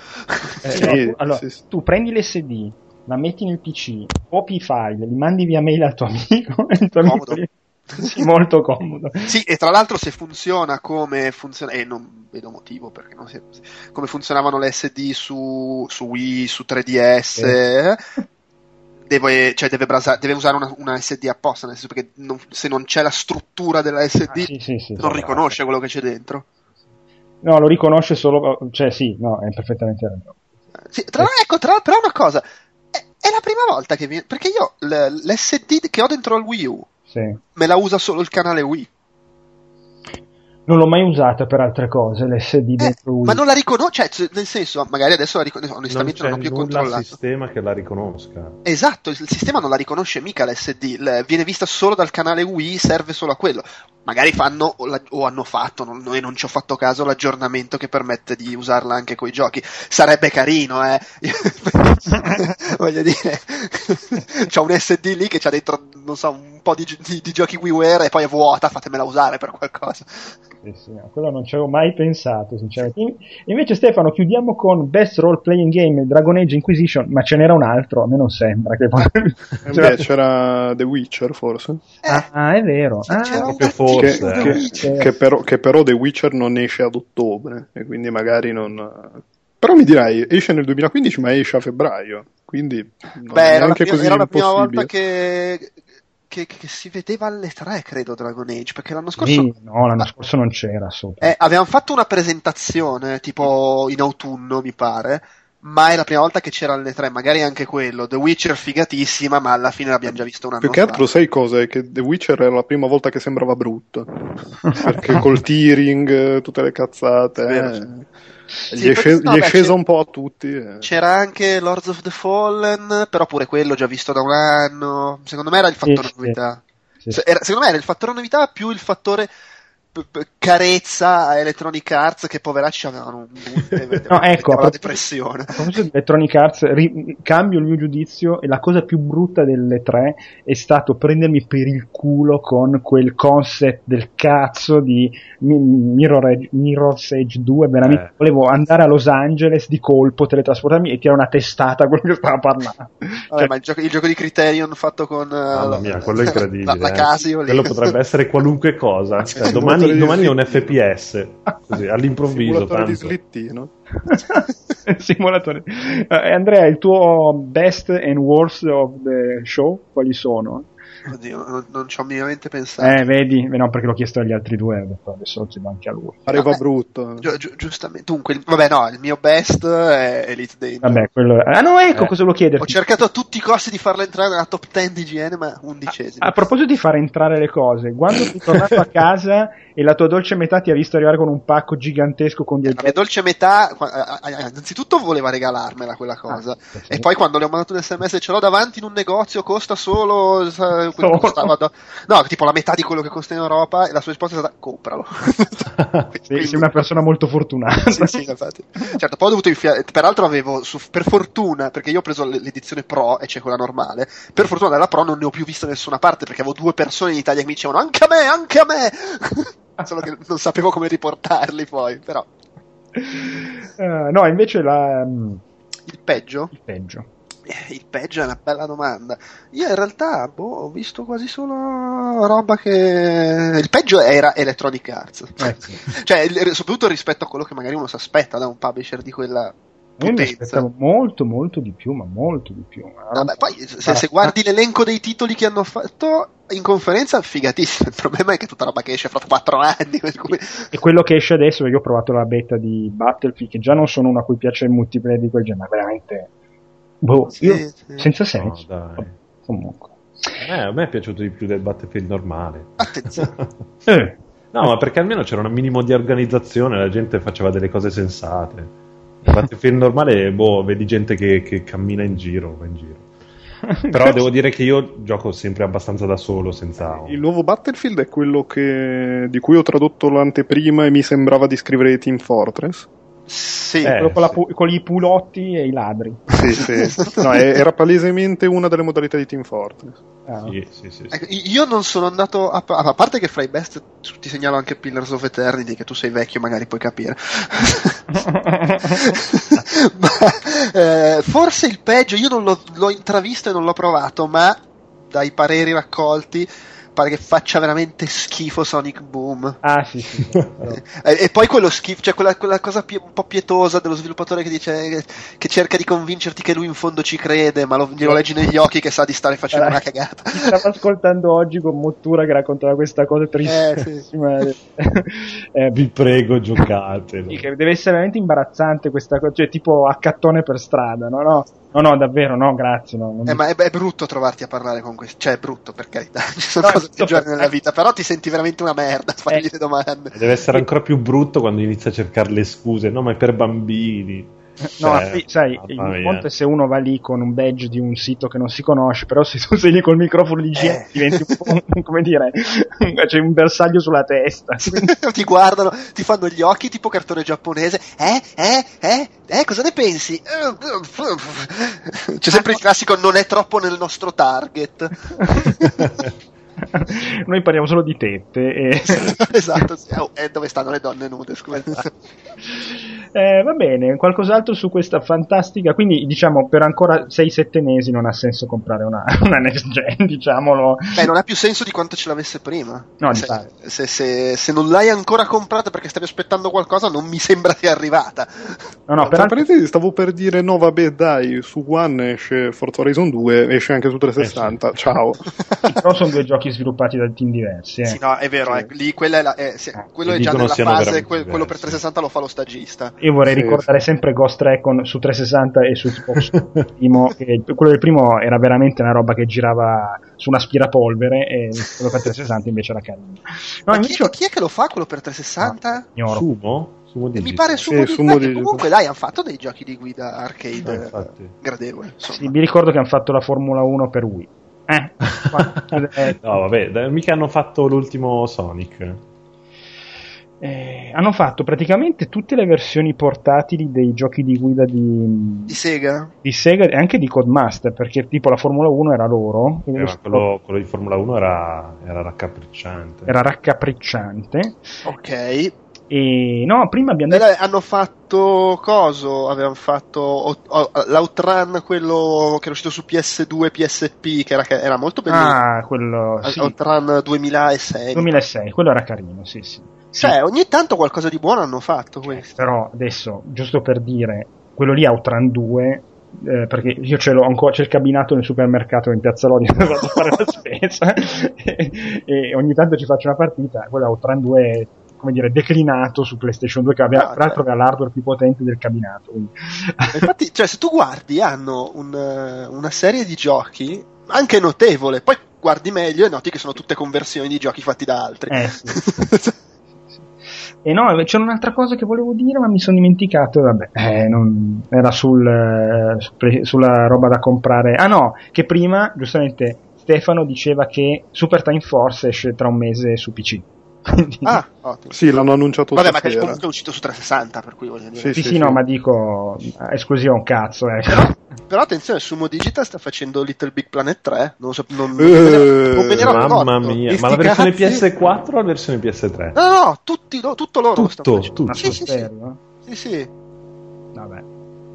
Eh, sì, no, allora, sì, sì. tu prendi l'SD, la metti nel PC, copi i file, li mandi via mail al tuo amico e *laughs* il tuo amico li... *laughs* sì, molto comodo. Sì, e tra l'altro se funziona come funziona, e non vedo motivo perché non si... come funzionavano le SD su, su Wii, su 3DS, eh. Deve, cioè deve, brasa, deve usare una, una, SD apposta, nel senso che non, se non c'è la struttura della SD ah, sì, sì, sì, non riconosce quello che c'è dentro. No, lo riconosce solo, cioè sì, no, è perfettamente ragione. Sì, tra, ecco, tra, però una cosa, è, è, la prima volta che viene, perché io l'SD che ho dentro il Wii U me la usa solo il canale Wii non l'ho mai usata per altre cose l'SD eh, dentro Wii. Ma non la riconosce, cioè, nel senso, magari adesso la riconosce, onestamente non, non ho più controllato. il sistema che la riconosca. Esatto, il, sistema non la riconosce mica l'SD, viene vista solo dal canale Wii, serve solo a quello. Magari fanno o, la, o hanno fatto, non, noi non ci ho fatto caso, l'aggiornamento che permette di usarla anche coi giochi. Sarebbe carino, eh. *laughs* Voglio dire, *laughs* c'ho un SD lì che c'ha dentro, non so, un po' di, di, di giochi WiiWare e poi è vuota, fatemela usare per qualcosa. Sì, sì, no, quello non ci avevo mai pensato, sinceramente. Invece, Stefano, chiudiamo con Best Role Playing Game Dragon Age Inquisition, ma ce n'era un altro, a me non sembra. Che *laughs* poi... eh beh, c'era The Witcher, forse. Ah, è vero. Ah, proprio forse. Che, eh. che, che, però, che però The Witcher non esce ad ottobre, e quindi magari non. Però mi dirai, esce nel 2015, ma esce a febbraio. Quindi Beh, era, la prima, era la prima volta che, che, che, si vedeva alle 3, credo, Dragon Age, perché l'anno scorso... Sì, no, l'anno scorso non c'era. Eh, avevamo fatto una presentazione, tipo in autunno, mi pare, ma è la prima volta che c'era alle 3, magari anche quello. The Witcher figatissima, ma alla fine l'abbiamo già visto un anno Più che altro sai cosa? È che The Witcher era la prima volta che sembrava brutto. perché col tearing, tutte le cazzate... Eh. Sì, gli, è, sceso, no, gli beh, è sceso un po' a tutti. Eh. C'era anche Lords of the Fallen, però pure quello già visto da un anno. Secondo me era il fattore sì, novità. Sì. Era, secondo me era il fattore novità più il fattore carezza a Electronic Arts che poveracci avevano un *laughs* no, ecco, la depressione. A proposito di Electronic Arts, ri- cambio il mio giudizio e la cosa più brutta delle tre è stato prendermi per il culo con quel concept del cazzo di Mirror Edge, Mirror's Edge 2, veramente eh. volevo andare a Los Angeles di colpo, teletrasportarmi e tirare una testata a quello che stava parlando. Vabbè, cioè, ma il gioco, il gioco, di Criterion fatto con Mamma mia, quello è *laughs* incredibile. La, la Casio eh. Quello potrebbe essere qualunque cosa. *laughs* Cioè, domani domani, domani è un FPS, così, all'improvviso. Simulatore tanto. di slittino. *laughs* Simulatore. Uh, Andrea, il tuo best and worst of the show, quali sono? Oddio, non, non ci ho minimamente pensato. Eh, vedi, no, perché l'ho chiesto agli altri due, adesso lo chiedo anche a lui. Pareva vabbè, brutto. Gi- gi- giustamente. Dunque, vabbè, no, il mio best è Elite Dangerous. Vabbè, quello... Ah, no, ecco eh. cosa volevo chiederti. Ho cercato a tutti i costi di farla entrare nella top 10 di GN, ma undicesimo. A, a proposito di far entrare le cose, quando sei tornato a casa e la tua dolce metà ti ha visto arrivare con un pacco gigantesco con dei... La mia dolce metà, innanzitutto voleva regalarmela quella cosa, ah, sì. e poi quando le ho mandato un sms ce l'ho davanti in un negozio, costa solo quello che costava do- no, tipo la metà di quello che costa in Europa e la sua risposta è stata compralo. *laughs* Sì, sei una persona molto fortunata. Sì, sì, infatti. Certo, poi ho dovuto infiare. Peraltro avevo, su- per fortuna, perché io ho preso l'edizione Pro e c'è quella normale. Per fortuna della Pro non ne ho più vista da nessuna parte perché avevo due persone in Italia che mi dicevano anche a me, anche a me. *laughs* Solo che non sapevo come riportarli poi, però. Eh, no, invece la, mm, Il peggio? il peggio. Eh, Il peggio è una bella domanda. Io in realtà boh, ho visto quasi solo roba che. Il peggio era Electronic Arts. Eh, *laughs* sì. cioè, soprattutto rispetto a quello che magari uno si aspetta da un publisher di quella Io mi aspettavo molto, molto di più, ma molto di più. Vabbè, poi se, se guardi l'elenco dei titoli che hanno fatto in conferenza, figatissimo. *laughs* Il problema è che è tutta roba che esce fra 4 anni. cui- E quello che esce adesso, io ho provato la beta di Battlefield, che già non sono una a cui piace il multiplayer di quel genere, ma veramente. Boh, Sì, io sì. senza No, senso. dai. Comunque. Eh, a me è piaciuto di più del Battlefield normale. Attenzione. *laughs* Eh, No, ma perché almeno c'era un minimo di organizzazione, la gente faceva delle cose sensate. Il Battlefield normale, boh, vedi gente che, che cammina in giro, va in giro. *laughs* Però devo dire che io gioco sempre abbastanza da solo, senza... Il nuovo Battlefield è quello che, di cui ho tradotto l'anteprima e mi sembrava di scrivere Team Fortress. Sì, Eh, con, la sì. con i pulotti e i ladri. Sì, sì. No, era palesemente una delle modalità di Team Fortress. Ah, Sì, sì, sì, sì. Ecco, io non sono andato a, a parte che fra i best ti segnalo anche Pillars of Eternity che tu sei vecchio magari puoi capire *laughs* Ma, eh, forse il peggio io non l'ho, l'ho intravisto e non l'ho provato ma dai pareri raccolti pare che faccia veramente schifo Sonic Boom Ah, sì, sì. *laughs* e, e poi quello schifo cioè quella, quella cosa pie- un po' pietosa dello sviluppatore che dice che, che cerca di convincerti che lui in fondo ci crede ma lo, glielo leggi negli occhi che sa di stare facendo Eh. una cagata Ti stavo ascoltando oggi con Mottura che raccontava questa cosa tristissima. *laughs* Eh, Vi prego, giocatelo. sì, deve essere veramente imbarazzante questa cosa, cioè tipo accattone per strada, no? No, no, no davvero, no, grazie. No, non- Eh, ma è, è brutto trovarti a parlare con questi, cioè è brutto per carità, *laughs* ci sono No, cose peggiori per- nella vita, però ti senti veramente una merda a fargli Eh. le domande. Deve essere ancora più brutto quando inizia a cercare le scuse. No, ma è per bambini. *laughs* No, Cioè, sai, il conto è se uno va lì con un badge di un sito che non si conosce, però se tu sei lì col microfono di gente Eh. diventi un un- *laughs* come dire, *laughs* c'è un bersaglio sulla testa. ti guardano, ti fanno gli occhi tipo cartone giapponese, eh, eh, eh, eh, cosa ne pensi? C'è sempre il classico non è troppo nel nostro target. Noi parliamo solo di tette e... esatto, sì. Oh, e dove stanno le donne nude, scusa. Eh, va bene, qualcos'altro su questa fantastica. Quindi, diciamo, per ancora 6-7 mesi non ha senso comprare una, *laughs* una next gen, diciamolo. Beh, non ha più senso di quanto ce l'avesse prima. No, se, se, se- se non l'hai ancora comprata perché stavi aspettando qualcosa, non mi sembra sia arrivata. No, no, per Tra an- parentesi, stavo per dire: no, vabbè, dai, su One esce Forza Horizon 2, esce anche su 360. Ciao. però sono due giochi sviluppati da team diversi. Eh. Sì, no, è vero, Sì. eh, lì quella è la, eh, sì, Ah, quello e è già nella fase, quello per diversi. 360 lo fa lo stagista. Io vorrei Sì. ricordare sempre Ghost Recon su 360 e su Xbox. *laughs* primo, che- quello del primo era veramente una roba che girava su un aspirapolvere e quello per 360 invece era carino. No, Ma chi, invece chi è che lo fa quello per 360? ignoro. Sumo? Sumo E mi pare Sì, Sumo di Sumo Digital. Comunque dai, hanno fatto dei giochi di guida arcade Eh, eh, gradevoli. Sì, mi ricordo che hanno fatto la Formula 1 per Wii. Eh, *laughs* eh, No, vabbè, mica hanno fatto l'ultimo Sonic. Eh, hanno fatto praticamente tutte le versioni portatili dei giochi di guida di, Di Sega? di Sega e anche di Codemaster, perché tipo la Formula 1 era loro, Eh, ma quello, quello di Formula 1 era, era raccapricciante. era raccapricciante. Ok. E no, prima abbiamo detto. Hanno fatto coso? Avevano fatto o- o- l'Outrun, quello che era uscito su PS2 PSP, che era, che era molto bello. Ah, quello. Sì, Outrun 2006. 2006, quello era carino, sì, sì. Cioè, ogni tanto qualcosa di buono hanno fatto questo. Però adesso, giusto per dire, quello lì Outrun 2. eh, perché io ce l'ho ancora, c'è il cabinato nel supermercato in piazza Lodi *laughs* dove vado a fare la spesa *laughs* e, e ogni tanto ci faccio una partita. Quello Outrun 2 è come dire declinato su PlayStation 2 che aveva, Ah, tra l'altro certo. aveva l'hardware più potente del cabinato. Infatti, *laughs* cioè, se tu guardi, hanno un, eh, una serie di giochi anche notevole. Poi guardi meglio e noti che sono tutte conversioni di giochi fatti da altri. Eh, sì. E no, c'era un'altra cosa che volevo dire, ma mi sono dimenticato. Vabbè, eh, non- era sul, eh, su- sulla roba da comprare. Ah, no, che prima, giustamente, Stefano diceva che Super Time Force esce tra un mese su PC. Ah, ottimo. Sì, l'hanno annunciato Vabbè, ma che stasera. comunque è uscito su 360, per cui voglio dire. sì, sì, sì, sì. no, ma dico esclusiva un cazzo. Eh. Però attenzione, Sumo Digital sta facendo Little Big Planet 3. Non, so, non, non ne- non ero Mamma accorto. mia, ma la versione cazzi- PS4 o la versione PS3? No, no, no, tutti, lo- tutto loro lo stanno Tutto, facendo. tutto. Ma Sì, sì, sì. Sì, sì. Vabbè.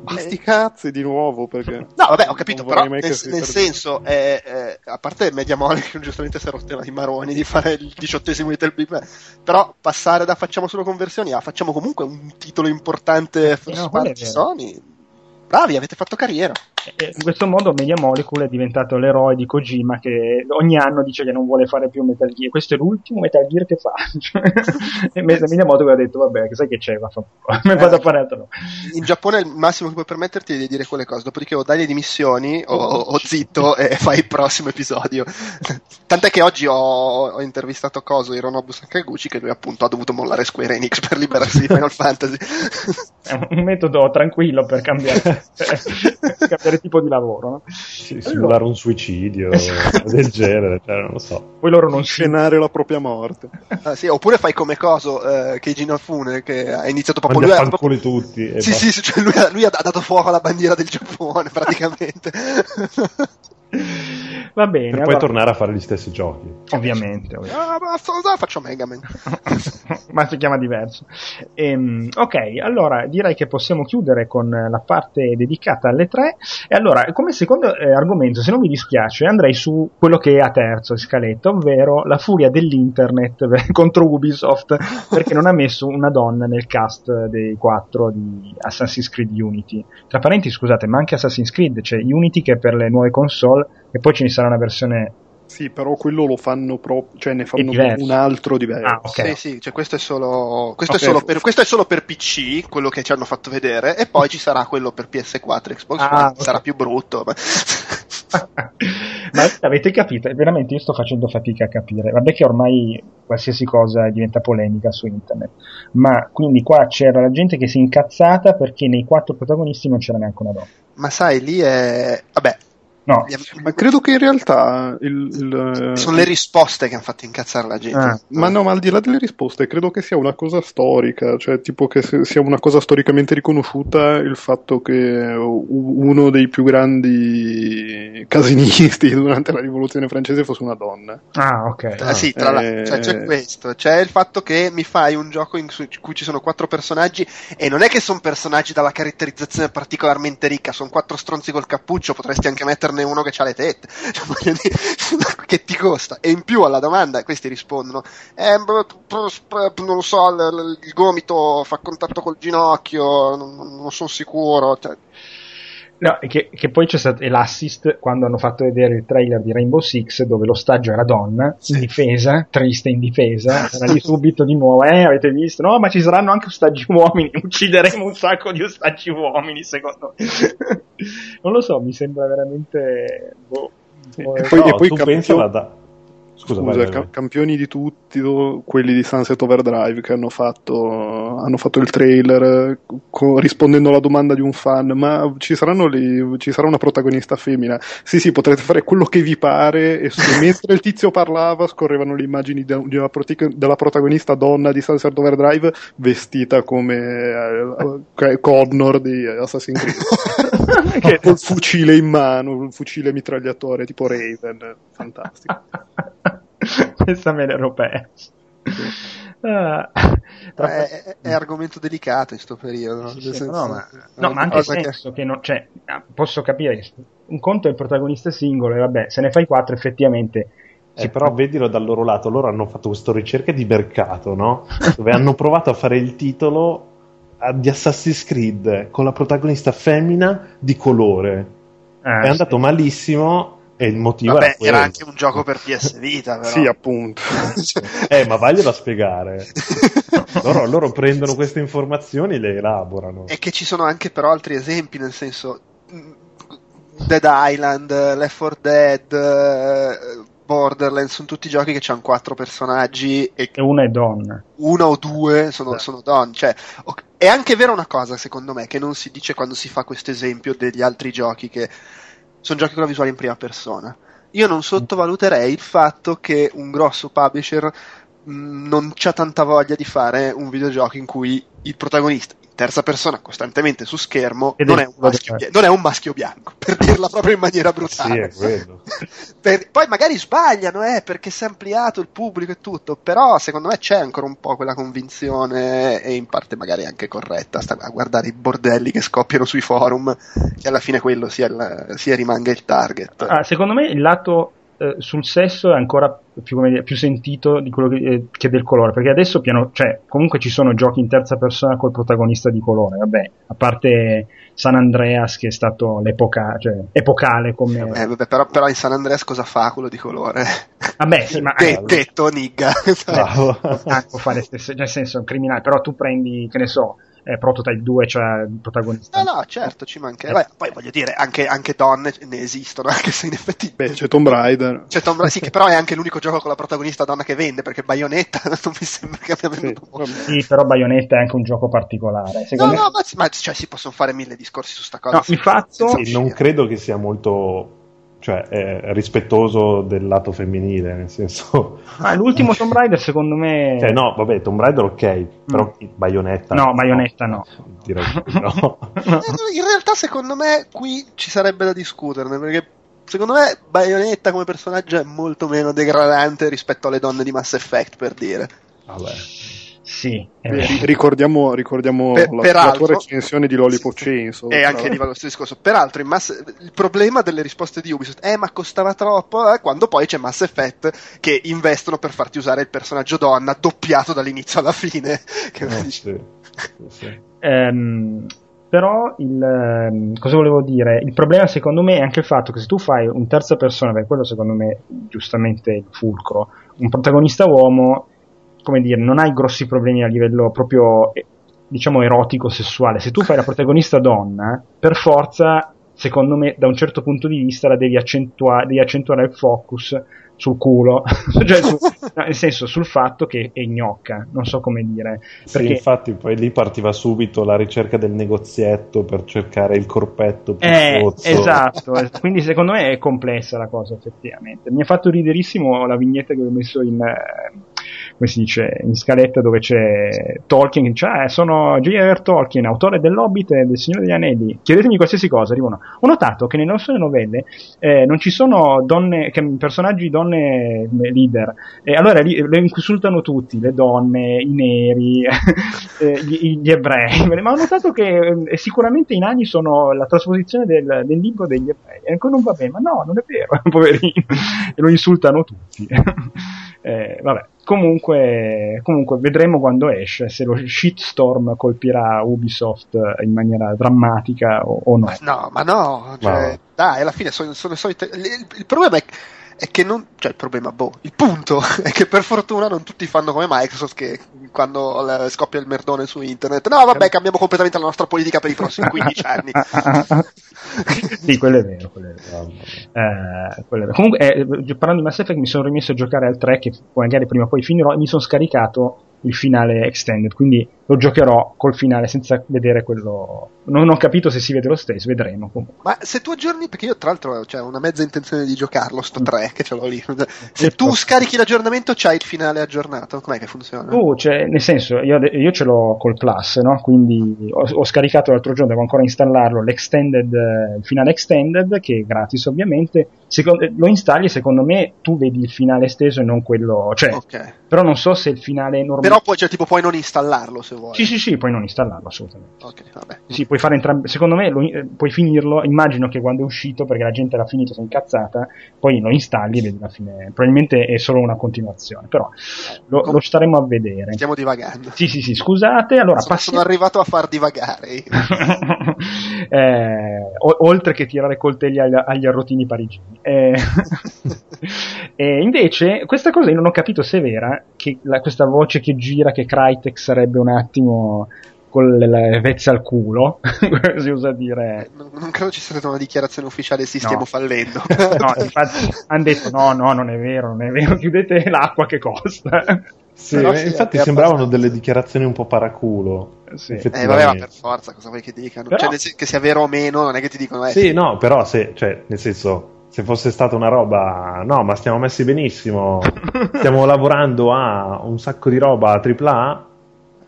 Ma sti cazzi di nuovo perché No, vabbè, ho capito, però nel, nel senso, eh, eh, a parte Media Mole *laughs* che giustamente si è rotta i maroni di fare il diciottesimo Little Big Planet, però passare da facciamo solo conversioni a facciamo comunque un titolo importante first no. Sony. Bravi, avete fatto carriera. E in questo modo Media Molecule è diventato l'eroe di Kojima che ogni anno dice che non vuole fare più Metal Gear. Questo è l'ultimo Metal Gear che fa. *laughs* e Me- Media Molecule ha detto, vabbè, che sai che c'è, va, *laughs* me vado a fare altro. In Giappone il massimo che puoi permetterti è di dire quelle cose, dopodiché o dai le dimissioni o, o zitto e *laughs* fai il prossimo episodio. Tant'è che oggi ho, ho intervistato Coso Hironobu Sakaguchi che lui appunto ha dovuto mollare Square Enix per liberarsi di Final Fantasy. È un metodo tranquillo per cambiare, cambiare tipo di lavoro. No? Sì, simulare un suicidio *laughs* del genere, cioè, non lo so. Poi loro non scenare la propria morte. *laughs* Ah, sì, oppure fai come Coso, eh, Keiji Inafune, che ha iniziato proprio Mandi lui. a ha- fanculo tutti. Sì, sì, sì, cioè lui, ha, lui ha dato fuoco alla bandiera del Giappone *laughs* praticamente. *laughs* Va bene, Per poi allora- tornare a fare gli stessi giochi. ovviamente, ovviamente. ah, dai, faccio Mega Man. *laughs* ma si chiama diverso. Ehm, ok, allora direi che possiamo chiudere con la parte dedicata alle tre. E allora, come secondo eh, argomento, se non mi dispiace, andrei su quello che è a terzo in scaletta, ovvero la furia dell'internet *laughs* contro Ubisoft perché non ha messo una donna nel cast dei quattro di Assassin's Creed Unity. Tra parentesi, scusate, ma anche Assassin's Creed, c'è Unity che per le nuove console e poi ce ne sarà una versione. Sì, però quello lo fanno proprio, cioè ne fanno un altro diverso. Ah, ok. Sì, sì, cioè questo è solo questo, Ok. è solo per, questo è solo per PC, quello che ci hanno fatto vedere, e poi ci sarà quello per PS4, Xbox Ah, One, ok. sarà più brutto. ma- *laughs* Ma avete capito? Veramente io sto facendo fatica a capire. Vabbè che ormai qualsiasi cosa diventa polemica su internet. Ma quindi qua c'era la gente che si è incazzata perché nei quattro protagonisti non c'era neanche una donna. Ma sai, lì è... Vabbè, No. Ma credo che in realtà il, il- sono le risposte che hanno fatto incazzare la gente. Ah. Ma no, ma al di là delle risposte, credo che sia una cosa storica, cioè tipo che sia una cosa storicamente riconosciuta il fatto che uno dei più grandi casinisti *laughs* durante la rivoluzione francese fosse una donna. Ah, ok. Ah, sì, tra Eh. cioè, c'è questo, c'è il fatto che mi fai un gioco in cui ci sono quattro personaggi e non è che sono personaggi dalla caratterizzazione particolarmente ricca, sono quattro stronzi col cappuccio, potresti anche metterne uno che ha le tette, *laughs* Cioè, dire, *laughs* che ti costa? E in più alla domanda questi rispondono, eh, non lo so, il gomito fa contatto col ginocchio, non, non sono sicuro, cioè, No, che, che poi c'è stato l'assist quando hanno fatto vedere il trailer di Rainbow Six dove l'ostaggio era donna, in difesa, triste in difesa, *laughs* era lì subito di nuovo, eh, avete visto? No, ma ci saranno anche ostaggi uomini, uccideremo un sacco di ostaggi uomini, secondo me. *laughs* non lo so, mi sembra veramente... Boh, Sì, boh, e poi- No, e poi tu campio- pensala da... Scusa, Scusa, vai, vai, vai. campioni di tutti, quelli di Sunset Overdrive che hanno fatto, hanno fatto il trailer eh, co- rispondendo alla domanda di un fan, ma ci, saranno le- ci sarà una protagonista femmina? Sì, sì, potrete fare quello che vi pare e, mentre il tizio parlava scorrevano le immagini de- di una protic- della protagonista donna di Sunset Overdrive vestita come eh, eh, Connor di Assassin's Creed. *laughs* Che- Col fucile in mano, il fucile mitragliatore tipo Raven, fantastico. *laughs* *laughs* Questa me l'ero persa. Ah, è, è- argomento delicato in questo periodo. no? Sì, Nel sì, senso- no, ma, no, ma anche che- senso che, non, cioè, posso capire, un conto è il protagonista singolo e vabbè, se ne fai quattro effettivamente Eh, però vedilo dal loro lato, loro hanno fatto questa ricerca di mercato, no? Dove hanno provato a fare il titolo ah, di Assassin's Creed con la protagonista femmina di colore. Ah, è andato malissimo e il motivo Vabbè, era era anche un gioco per PS Vita, *laughs* però. Sì, appunto. Eh, ma vaglielo a spiegare. *laughs* loro, loro prendono queste informazioni e le elaborano. e che ci sono anche però altri esempi, nel senso mh, Dead Island, Left 4 Dead, eh, Borderlands, sono tutti giochi che hanno quattro personaggi e e una è donna. uno o due sono, sono donne. Cioè, ok, è anche vera una cosa, secondo me, che non si dice quando si fa questo esempio degli altri giochi, che sono giochi con la visuale in prima persona. io non sottovaluterei il fatto che un grosso publisher mh, non c'ha tanta voglia di fare un videogioco in cui il protagonista terza persona costantemente su schermo non è- maschio, non è un maschio bianco, per dirla proprio in maniera Sì, brutale. quello. *laughs* Per- poi magari sbagliano, eh, perché si è ampliato il pubblico e tutto, però secondo me c'è ancora un po' quella convinzione, e in parte magari anche corretta, sta a guardare i bordelli che scoppiano sui forum, che alla fine quello sia, il- sia rimanga il target. Ah, secondo me il lato eh, sul sesso è ancora più, come dire, più sentito di quello che, eh, che del colore, perché adesso piano, cioè, comunque ci sono giochi in terza persona col protagonista di colore, vabbè, a parte San Andreas che è stato l'epoca, cioè, epocale come... Eh, vabbè, però, però in San Andreas cosa fa quello di colore? Vabbè, sì, ma eh, detto nigga. Bravo. può fare stesse, nel senso, un criminale, però tu prendi, che ne so, eh, Prototype 2, cioè il protagonista. No, no, certo, ci manca. Beh, poi voglio dire, anche, anche donne ne esistono, *laughs* anche se in effetti. Beh, c'è Tomb Raider. C'è Tomb Raider, sì, che *laughs* però è anche l'unico gioco con la protagonista donna che vende, perché Bayonetta *laughs* non mi sembra che abbia Sì, venduto molto. vabbè. Sì, però Bayonetta è anche un gioco particolare. No, Secondo me- no, ma, ma cioè, si possono fare mille discorsi su sta cosa. No, il fatto- senza Sì, non credo che sia molto cioè, eh, rispettoso del lato femminile, nel senso... Ah, l'ultimo Tomb Raider secondo me... Cioè, no, vabbè, Tomb Raider ok, però Bayonetta... No, Bayonetta no. *laughs* Direi di no. *laughs* Eh, In realtà, secondo me, qui ci sarebbe da discuterne, perché secondo me Bayonetta come personaggio è molto meno degradante rispetto alle donne di Mass Effect, per dire. Vabbè. Sì, vero. ri- ricordiamo ricordiamo Per- la, peraltro- la tua recensione di Lollipop Chainsaw. E anche di lo stesso discorso. Peraltro, Mass- il problema delle risposte di Ubisoft è: ma costava troppo? eh, quando poi c'è Mass Effect che investono per farti usare il personaggio donna doppiato dall'inizio alla fine. *laughs* Che Eh, sì, sì, sì. Ehm, però il, ehm, cosa volevo dire? Il problema secondo me è anche il fatto che se tu fai un terza persona, perché quello secondo me giustamente è il fulcro, un protagonista uomo, come dire, non hai grossi problemi a livello proprio eh, diciamo erotico sessuale. Se tu fai la protagonista donna, per forza, secondo me, da un certo punto di vista la devi, accentua- devi accentuare il focus sul culo, *laughs* cioè su- no, nel senso sul fatto che è gnocca, non so come dire. Sì, Perché infatti poi lì partiva subito la ricerca del negozietto per cercare il corpetto più Eh, sozzo. esatto, es- quindi secondo me è complessa la cosa effettivamente. Mi ha fatto riderissimo la vignetta che ho messo in, eh, come si dice, in scaletta dove c'è Tolkien che ah, sono J.R.R. Tolkien, autore dell'Hobbit e del Signore degli Anelli, chiedetemi qualsiasi cosa, arrivano. Ho notato che nelle nostre novelle eh, non ci sono donne, personaggi donne eh, leader, e allora li- le insultano tutti, le donne, i neri, *laughs* eh, gli, gli ebrei, ma ho notato che eh, sicuramente i nani sono la trasposizione del, del libro degli ebrei, e ancora non va bene, ma no, non è vero, *laughs* poverino, e lo insultano tutti. *laughs* Eh, vabbè, comunque, comunque vedremo quando esce se lo shitstorm colpirà Ubisoft eh, in maniera drammatica o, o no. Ma no, ma no, cioè, No. dai, alla fine sono, sono le solite. Il, il- il problema è, è che non. Cioè, il problema, boh, il punto *laughs* è che per fortuna non tutti fanno come Microsoft che quando scoppia il merdone su internet. No, vabbè, cambiamo completamente la nostra politica per i prossimi 15 anni. *laughs* sì, quello è vero. Quello è vero. Eh, quello è vero. Comunque, eh, parlando di Mass Effect, mi sono rimesso a giocare al 3, che magari prima o poi finirò, e mi sono scaricato il finale extended, quindi lo giocherò col finale senza vedere quello. Non ho capito se si vede lo stesso, vedremo. Comunque. Ma se tu aggiorni, perché io tra l'altro ho una mezza intenzione di giocarlo, sto 3 che ce l'ho lì. Se tu scarichi l'aggiornamento, c'hai il finale aggiornato. Com'è che funziona? Tu, cioè, nel senso, io, io ce l'ho col Plus, no? Quindi ho, ho scaricato l'altro giorno, devo ancora installarlo, l'extended, eh, il finale extended, che è gratis ovviamente. Secondo- lo installi e secondo me tu vedi il finale esteso e non quello, cioè, Ok. però non so se il finale normale. Però poi, cioè, tipo, puoi non installarlo se vuoi. Sì, sì, sì, puoi non installarlo assolutamente. Ok, vabbè. Sì, puoi fare entrambi. Secondo me lo- puoi finirlo. Immagino che quando è uscito, perché la gente l'ha finito, si è incazzata, poi lo installi e vedi la fine. Probabilmente è solo una continuazione, però lo, Com- lo staremo a vedere. Stiamo divagando. Sì, sì, sì, scusate. Allora, sono, passiamo. sono arrivato a far divagare. *laughs* Eh, o- oltre che tirare coltelli agli, agli arrotini parigini. Eh, *laughs* e invece, questa cosa io non ho capito se è vera, che la- questa voce che gira che Crytek sarebbe un attimo con le, le vezze al culo, *laughs* si usa dire. Non, non credo ci sia stata una dichiarazione ufficiale, sì, No. stiamo fallendo. *laughs* No, infatti hanno detto no, no, non è vero, non è vero, chiudete l'acqua che costa. Sì, eh, sì, infatti sembravano abbastanza- delle dichiarazioni un po' paraculo. Sì. Eh, effettivamente. vabbè, ma per forza, cosa vuoi che dicano? Però- Cioè, che sia vero o meno, non è che ti dicono, eh, Sì, no, però se, cioè, nel senso, se fosse stata una roba, no, ma stiamo messi benissimo, *laughs* stiamo lavorando a un sacco di roba AAA,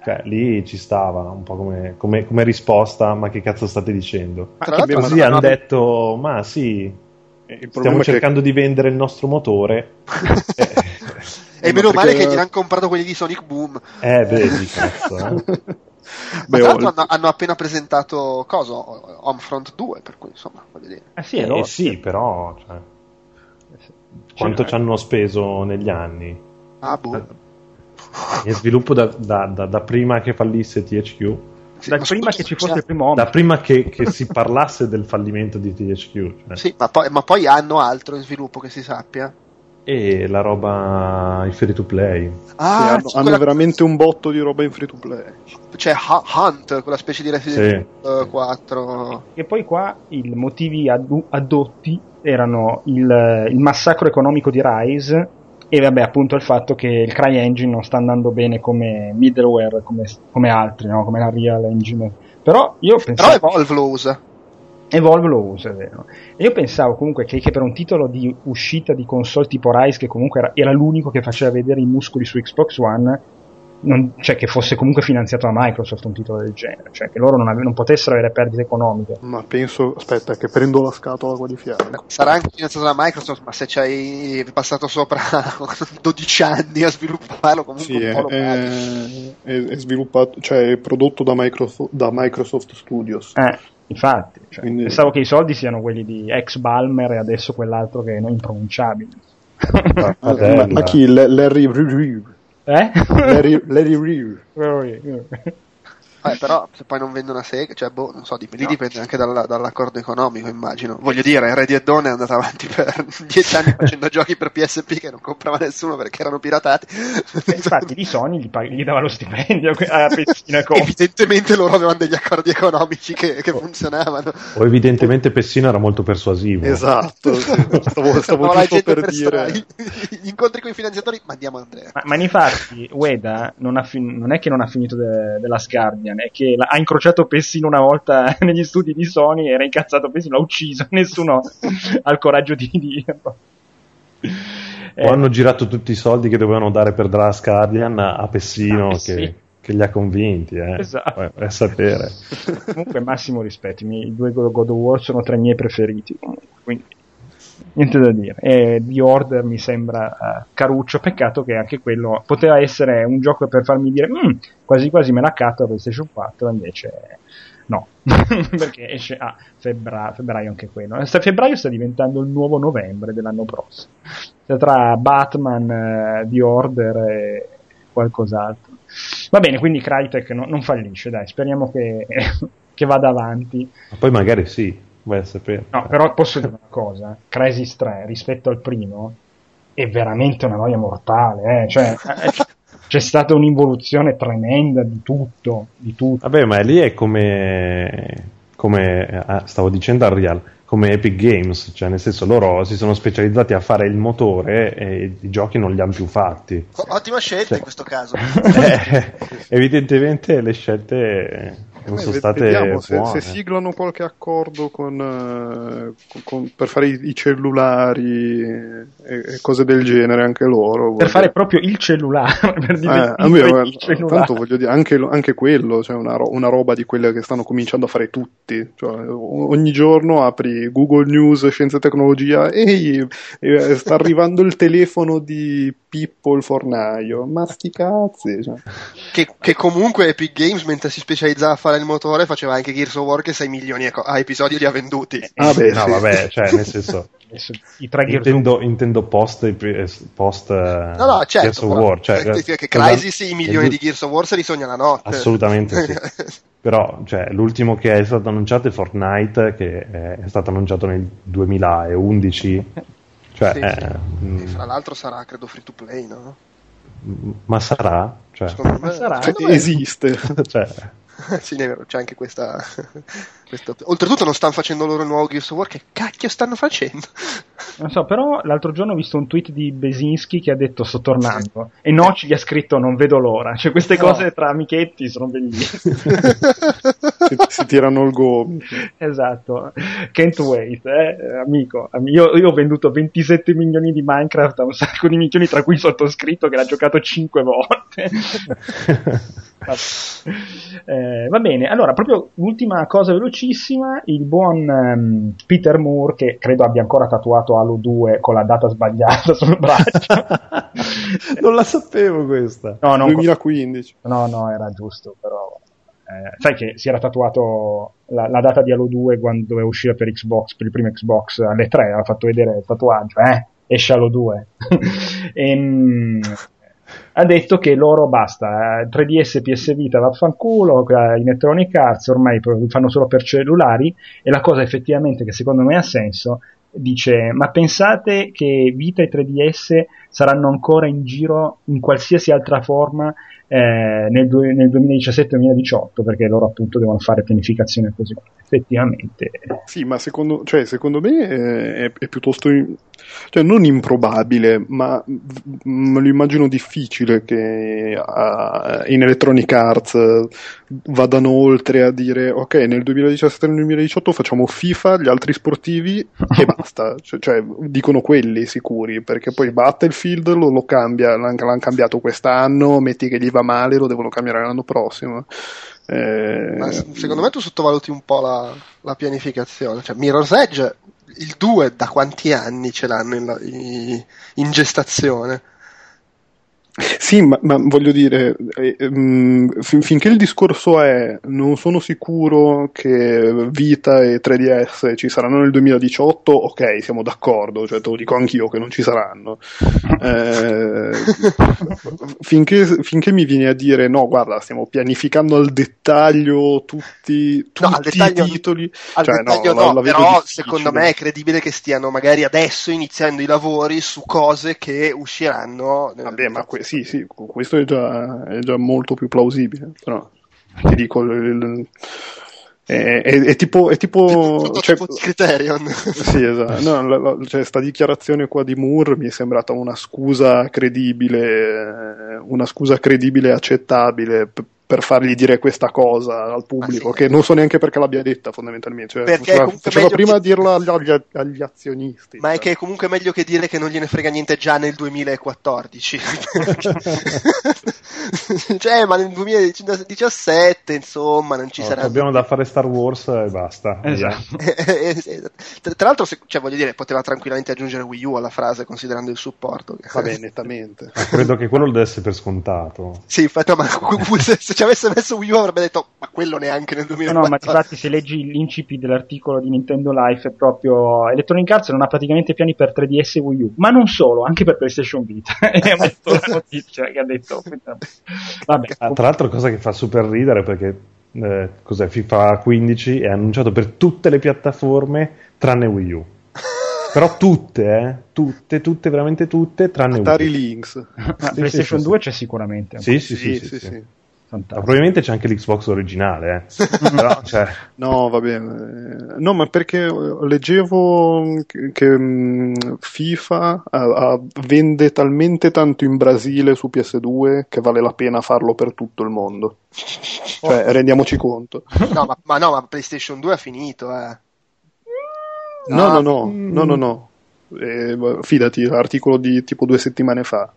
cioè lì ci stava un po' come, come, come risposta, ma che cazzo state dicendo? L'altro Così hanno- hanno detto, ma sì, stiamo è che cercando di vendere il nostro motore. *laughs* E Eh, meno ma male perché- che gliel'hanno comprato quelli di Sonic Boom. Eh, vedi, cazzo. eh. *laughs* Ma Beh, tra l'altro hanno, hanno appena presentato cosa? Homefront 2, per cui insomma, voglio dire. Eh sì, Eh, allora- sì, però, cioè, quanto ci hanno speso negli anni? Ah, boh. In sviluppo da, da- da- da prima che fallisse THQ, Sì, da ma prima scusa, che ci fosse il primo da prima che, che si parlasse del fallimento di THQ. cioè. Sì, ma poi, ma poi hanno altro in sviluppo che si sappia. E la roba, i free to play. sì, Ah, hanno, sì, hanno quella- veramente un botto di roba in free to play. C'è Hu- Hunt, quella specie di Resident Evil 4. E poi qua i motivi addu- addotti erano il, il massacro economico di Rise e vabbè appunto il fatto che il CryEngine non sta andando bene come middleware, come, come altri, no? come la Real Engine. Però io Però pensavo... Evolve lo usa. Evolve lo usa, è vero. E io pensavo comunque che, che per un titolo di uscita di console tipo Rise, che comunque era, era l'unico che faceva vedere i muscoli su Xbox One, non- cioè che fosse comunque finanziato da Microsoft un titolo del genere, cioè che loro non, ave- non potessero avere perdite economiche. Ma penso, aspetta, che prendo la scatola qua di fianco. Sarà anche finanziato da Microsoft, ma se ci hai passato sopra *laughs* 12 anni a svilupparlo, comunque Sì, un è, po' lo paghi. è- è sviluppato, cioè è prodotto da Microsoft, da Microsoft Studios. Eh, infatti, cioè, Quindi- pensavo che i soldi siano quelli di ex Balmer e adesso quell'altro che è no, impronunciabile. *laughs* ma, Padella. ma chi? Larry eh? Larry, Larry Reeve. Eh, però se poi non vendono a sé, cioè, boh, non so, dip- lì dipende anche dalla- dall'accordo economico, immagino. Voglio dire, Ready at Dawn è andata avanti per *laughs* 10 anni facendo giochi per PSP che non comprava nessuno perché erano piratati. Infatti di Sony gli, pag- gli dava lo stipendio a Pessina *laughs* Company. Evidentemente loro avevano degli accordi economici che, che funzionavano. O evidentemente Pessino era molto persuasivo. Esatto, sì. *laughs* stavo, stavo la giusto gente per dire. gli incontri con i finanziatori, mandiamo Andrea. Ma, ma infatti Ueda non, ha fin- non è che non ha finito de- della Guardian, è che ha incrociato Pessino una volta *laughs* negli studi di Sony, era incazzato Pessino, l'ha ucciso, *laughs* nessuno ha il coraggio di dirlo. Eh, O hanno girato tutti i soldi che dovevano dare per The Last Guardian a a Pessino Ah, che, sì. che li ha convinti. Eh. Esatto. Vai a sapere. Comunque massimo rispetto, i, due God of War sono tra i miei preferiti, quindi niente da dire. E The Order mi sembra eh, caruccio, peccato che anche quello poteva essere un gioco per farmi dire "Mm, quasi quasi me la catto a PlayStation 4, invece no, *laughs* perché esce a febbra- febbraio anche quello. Sta- febbraio sta diventando il nuovo novembre dell'anno prossimo, tra Batman, eh, The Order e qualcos'altro. Va bene, quindi Crytek no- non fallisce, dai, speriamo che, *laughs* che vada avanti. Ma poi magari sì, vai a sapere. No, però posso dire una cosa, Crysis 3 rispetto al primo è veramente una noia mortale, eh, cioè eh, *laughs* c'è stata un'involuzione tremenda di tutto, di tutto. Vabbè, ma lì è come, come eh, stavo dicendo al Real, come Epic Games, cioè nel senso loro si sono specializzati a fare il motore e i giochi non li hanno più fatti. Ottima scelta Sì. in questo caso. *laughs* *laughs* Eh, evidentemente le scelte non Eh, sono ved- state vediamo se, se siglano qualche accordo con, eh, con- con- per fare i, i cellulari e, e cose del genere anche loro. Per voglio fare proprio il cellulare, *laughs* per Eh, a me, il guarda, cellulare. tanto voglio dire, anche, anche quello, cioè una, ro- una roba di quelle che stanno cominciando a fare tutti. Cioè, ogni giorno apri Google News, Scienza e Tecnologia, ehi, eh, sta arrivando il telefono di Pippo il fornaio. Ma sti cazzi, cioè. che, che comunque Epic Games, mentre si specializzava a fare il motore, faceva anche Gears of War che 6 milioni a co- a episodi li ha venduti. Ah, beh, no, sì. vabbè, cioè nel senso I tre Gears of- intendo, intendo post, post eh, No, no, certo. Gears of però- War, cioè, che, che cosa- Crysis i milioni di Gears of War se li sogna la notte. Assolutamente sì. *laughs* Però cioè, l'ultimo che è stato annunciato è Fortnite, che è, stato annunciato nel 2011. Cioè, Sì, eh, sì. mm, E fra l'altro sarà, credo, free to play, no? ma sarà? Cioè, me, sarà? Cioè, esiste. *laughs* cioè, *laughs* sì, è vero, c'è anche questa, *laughs* questa... Oltretutto non stanno facendo loro il nuovo Gears of War, che cacchio stanno facendo? *laughs* Non so, però l'altro giorno ho visto un tweet di Besinski che ha detto sto tornando e Noci gli ha scritto non vedo l'ora. Cioè queste No. cose tra amichetti sono bellissime. si, si tirano il gomito. esatto. Can't wait, eh, amico. Am- Io, io ho venduto 27 milioni di Minecraft a un sacco di milioni, tra cui il sottoscritto che l'ha giocato 5 volte. *laughs* Eh, va bene, allora proprio ultima cosa velocissima, il buon ehm, Peter Moore che credo abbia ancora tatuato Halo 2 con la data sbagliata *laughs* sul braccio. *laughs* non la sapevo questa. no, non 2015. no, no, era giusto, però eh, sai che si era tatuato la, la data di Halo 2 quando doveva uscire per Xbox, per il primo Xbox alle 3, aveva fatto vedere il tatuaggio, eh, esce Halo 2. Ehm, ha detto che loro basta, eh, 3DS PS Vita vaffanculo, eh, in Electronic Arts ormai fanno solo per cellulari e la cosa effettivamente che secondo me ha senso dice ma pensate che Vita e 3DS saranno ancora in giro in qualsiasi altra forma eh, nel, due- nel 2017-2018 perché loro appunto devono fare pianificazione così. Effettivamente. Sì, ma secondo, cioè, secondo me eh, è, è piuttosto, in- cioè, non improbabile, ma me lo immagino difficile che ah, in Electronic Arts vadano oltre a dire ok, nel 2017 e nel 2018 facciamo FIFA, gli altri sportivi e *laughs* basta, cioè, cioè, dicono quelli sicuri, perché poi Battlefield lo, lo cambia, l'han, l'han cambiato quest'anno, metti che gli va male, lo devono cambiare l'anno prossimo. Eh, Ma secondo me tu sottovaluti un po' la, la pianificazione. Cioè, Mirror's Edge, il 2 da quanti anni ce l'hanno in- in gestazione? Sì, ma, ma voglio dire, eh, ehm, fin- finché il discorso è non sono sicuro che Vita e 3DS ci saranno nel 2018, ok, siamo d'accordo, cioè te lo dico anch'io che non ci saranno. *laughs* Eh, finché, finché mi vieni a dire no, guarda, stiamo pianificando al dettaglio tutti, tutti No, al dettaglio- i titoli. Al Cioè, no, dettaglio la- no, la vedo però difficile. secondo me è credibile che stiano magari adesso iniziando i lavori su cose che usciranno. nel- Vabbè, ma que- sì, sì, questo è già, è già molto più plausibile. Però ti dico, il- è, è- è tipo, è tipo, cioè, tipo di Criterion. *laughs* sì, esatto. No, la, la- cioè, sta dichiarazione qua di Moore mi è sembrata una scusa credibile, una scusa credibile e accettabile p- per fargli dire questa cosa al pubblico, sì. che non so neanche perché l'abbia detta fondamentalmente. Cioè, Perché faceva, faceva meglio prima che- dirla agli, agli- agli azionisti. Ma è cioè. che è comunque meglio che dire che non gliene frega niente già nel 2014. *laughs* cioè, ma nel 2017, insomma, non ci No, sarà. abbiamo da fare Star Wars e basta. Esatto. *laughs* Tra tra l'altro, se- cioè, voglio dire, poteva tranquillamente aggiungere Wii U alla frase considerando il supporto. Vabbè, nettamente. Ma *laughs* credo che quello lo desse per scontato. Sì, infatti, ma se avesse messo Wii U avrebbe detto, ma quello neanche nel No, 2014. no, ma infatti se leggi l'incipit dell'articolo di Nintendo Life è proprio Electronic Arts non ha praticamente piani per 3DS e Wii U, ma non solo, anche per PlayStation Vita. *laughs* ha messo la notizia che ha detto. Vabbè, Ah, tra l'altro, cosa che fa super ridere perché eh, cos'è FIFA 15 è annunciato per tutte le piattaforme tranne Wii U. Però tutte, eh? Tutte, tutte, veramente tutte, tranne Atari. Links. ma sì, PlayStation sì, 2 sì. c'è sicuramente. Sì, sì, sì, Sì, Fantastico. probabilmente c'è anche l'Xbox originale, eh. *laughs* Però, cioè, No, va bene. No, ma perché eh, leggevo che, mh, FIFA ah, vende talmente tanto in Brasile su PS2 che vale la pena farlo per tutto il mondo. Cioè, rendiamoci conto. No, ma, ma no, ma PlayStation 2 ha finito, eh. No, no, Ah, no, mm. no, no, no. Eh, fidati, l'articolo di tipo due settimane fa.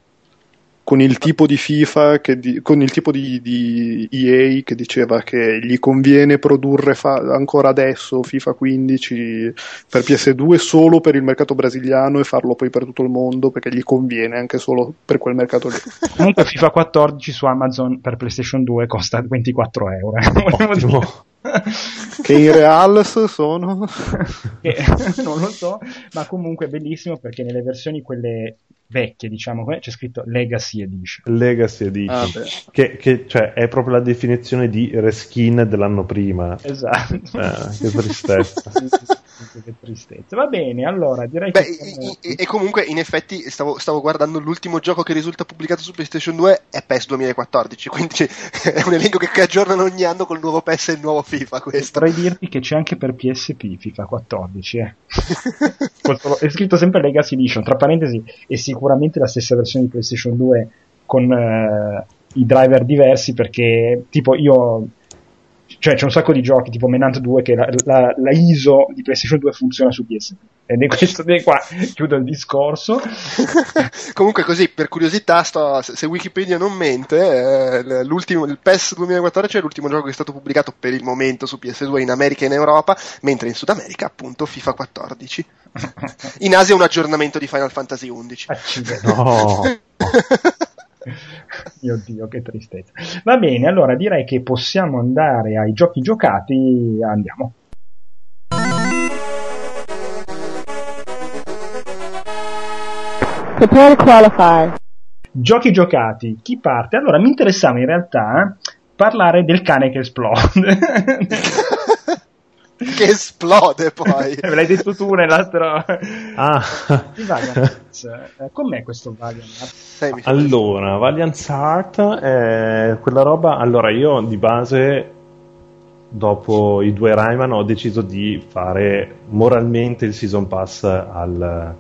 Con il tipo di FIFA, che di- con il tipo di, di EA che diceva che gli conviene produrre fa- ancora adesso FIFA 15 per PS2 solo per il mercato brasiliano e farlo poi per tutto il mondo perché gli conviene anche solo per quel mercato lì. *laughs* Comunque FIFA 14 su Amazon per PlayStation 2 costa 24 euro. eh. *laughs* Che in Reals sono *laughs* Che- non lo so, ma comunque è bellissimo perché nelle versioni quelle vecchie, diciamo, c'è scritto Legacy Edition. Legacy Edition. Ah, che, che, cioè, è proprio la definizione di reskin dell'anno prima. Esatto. Eh, che tristezza. *laughs* che tristezza. Va bene, allora direi Beh, che. i- e comunque, in effetti, stavo, stavo guardando l'ultimo gioco che risulta pubblicato su PlayStation 2 è PES 2014, *laughs* quindi è un elenco che, che aggiornano ogni anno col nuovo PES e il nuovo FIFA. Questo. Potrei dirti che c'è anche per PSP FIFA 14, eh. *laughs* È scritto sempre Legacy Edition, tra parentesi, è sicuramente la stessa versione di PlayStation 2 con eh, i driver diversi perché tipo io cioè c'è un sacco di giochi tipo Menant 2 che la, la- la ISO di PlayStation 2 funziona su PSP ed è questo di qua chiudo il discorso *laughs* Comunque, così per curiosità, sto- se Wikipedia non mente, eh, l'ultimo, il PES 2014 è l'ultimo gioco che è stato pubblicato per il momento su PS2 in America e in Europa, mentre in Sud America, appunto, FIFA 14. *laughs* In Asia un aggiornamento di Final Fantasy 11. Accidenti. No. *laughs* *laughs* Mio Dio, che tristezza. Va bene, allora direi che possiamo andare ai giochi giocati. Andiamo. Prepare to qualify. Giochi giocati. Chi parte? Allora, mi interessava in realtà parlare del cane che esplode. *laughs* che esplode poi. Me *laughs* l'hai detto tu nell'altro. *laughs* Ah, Valiant Arts. Eh, Com'è questo Valiant allora, Valiant Heart è quella roba. Allora, io di base, dopo i due Rayman, ho deciso di fare moralmente il season pass al,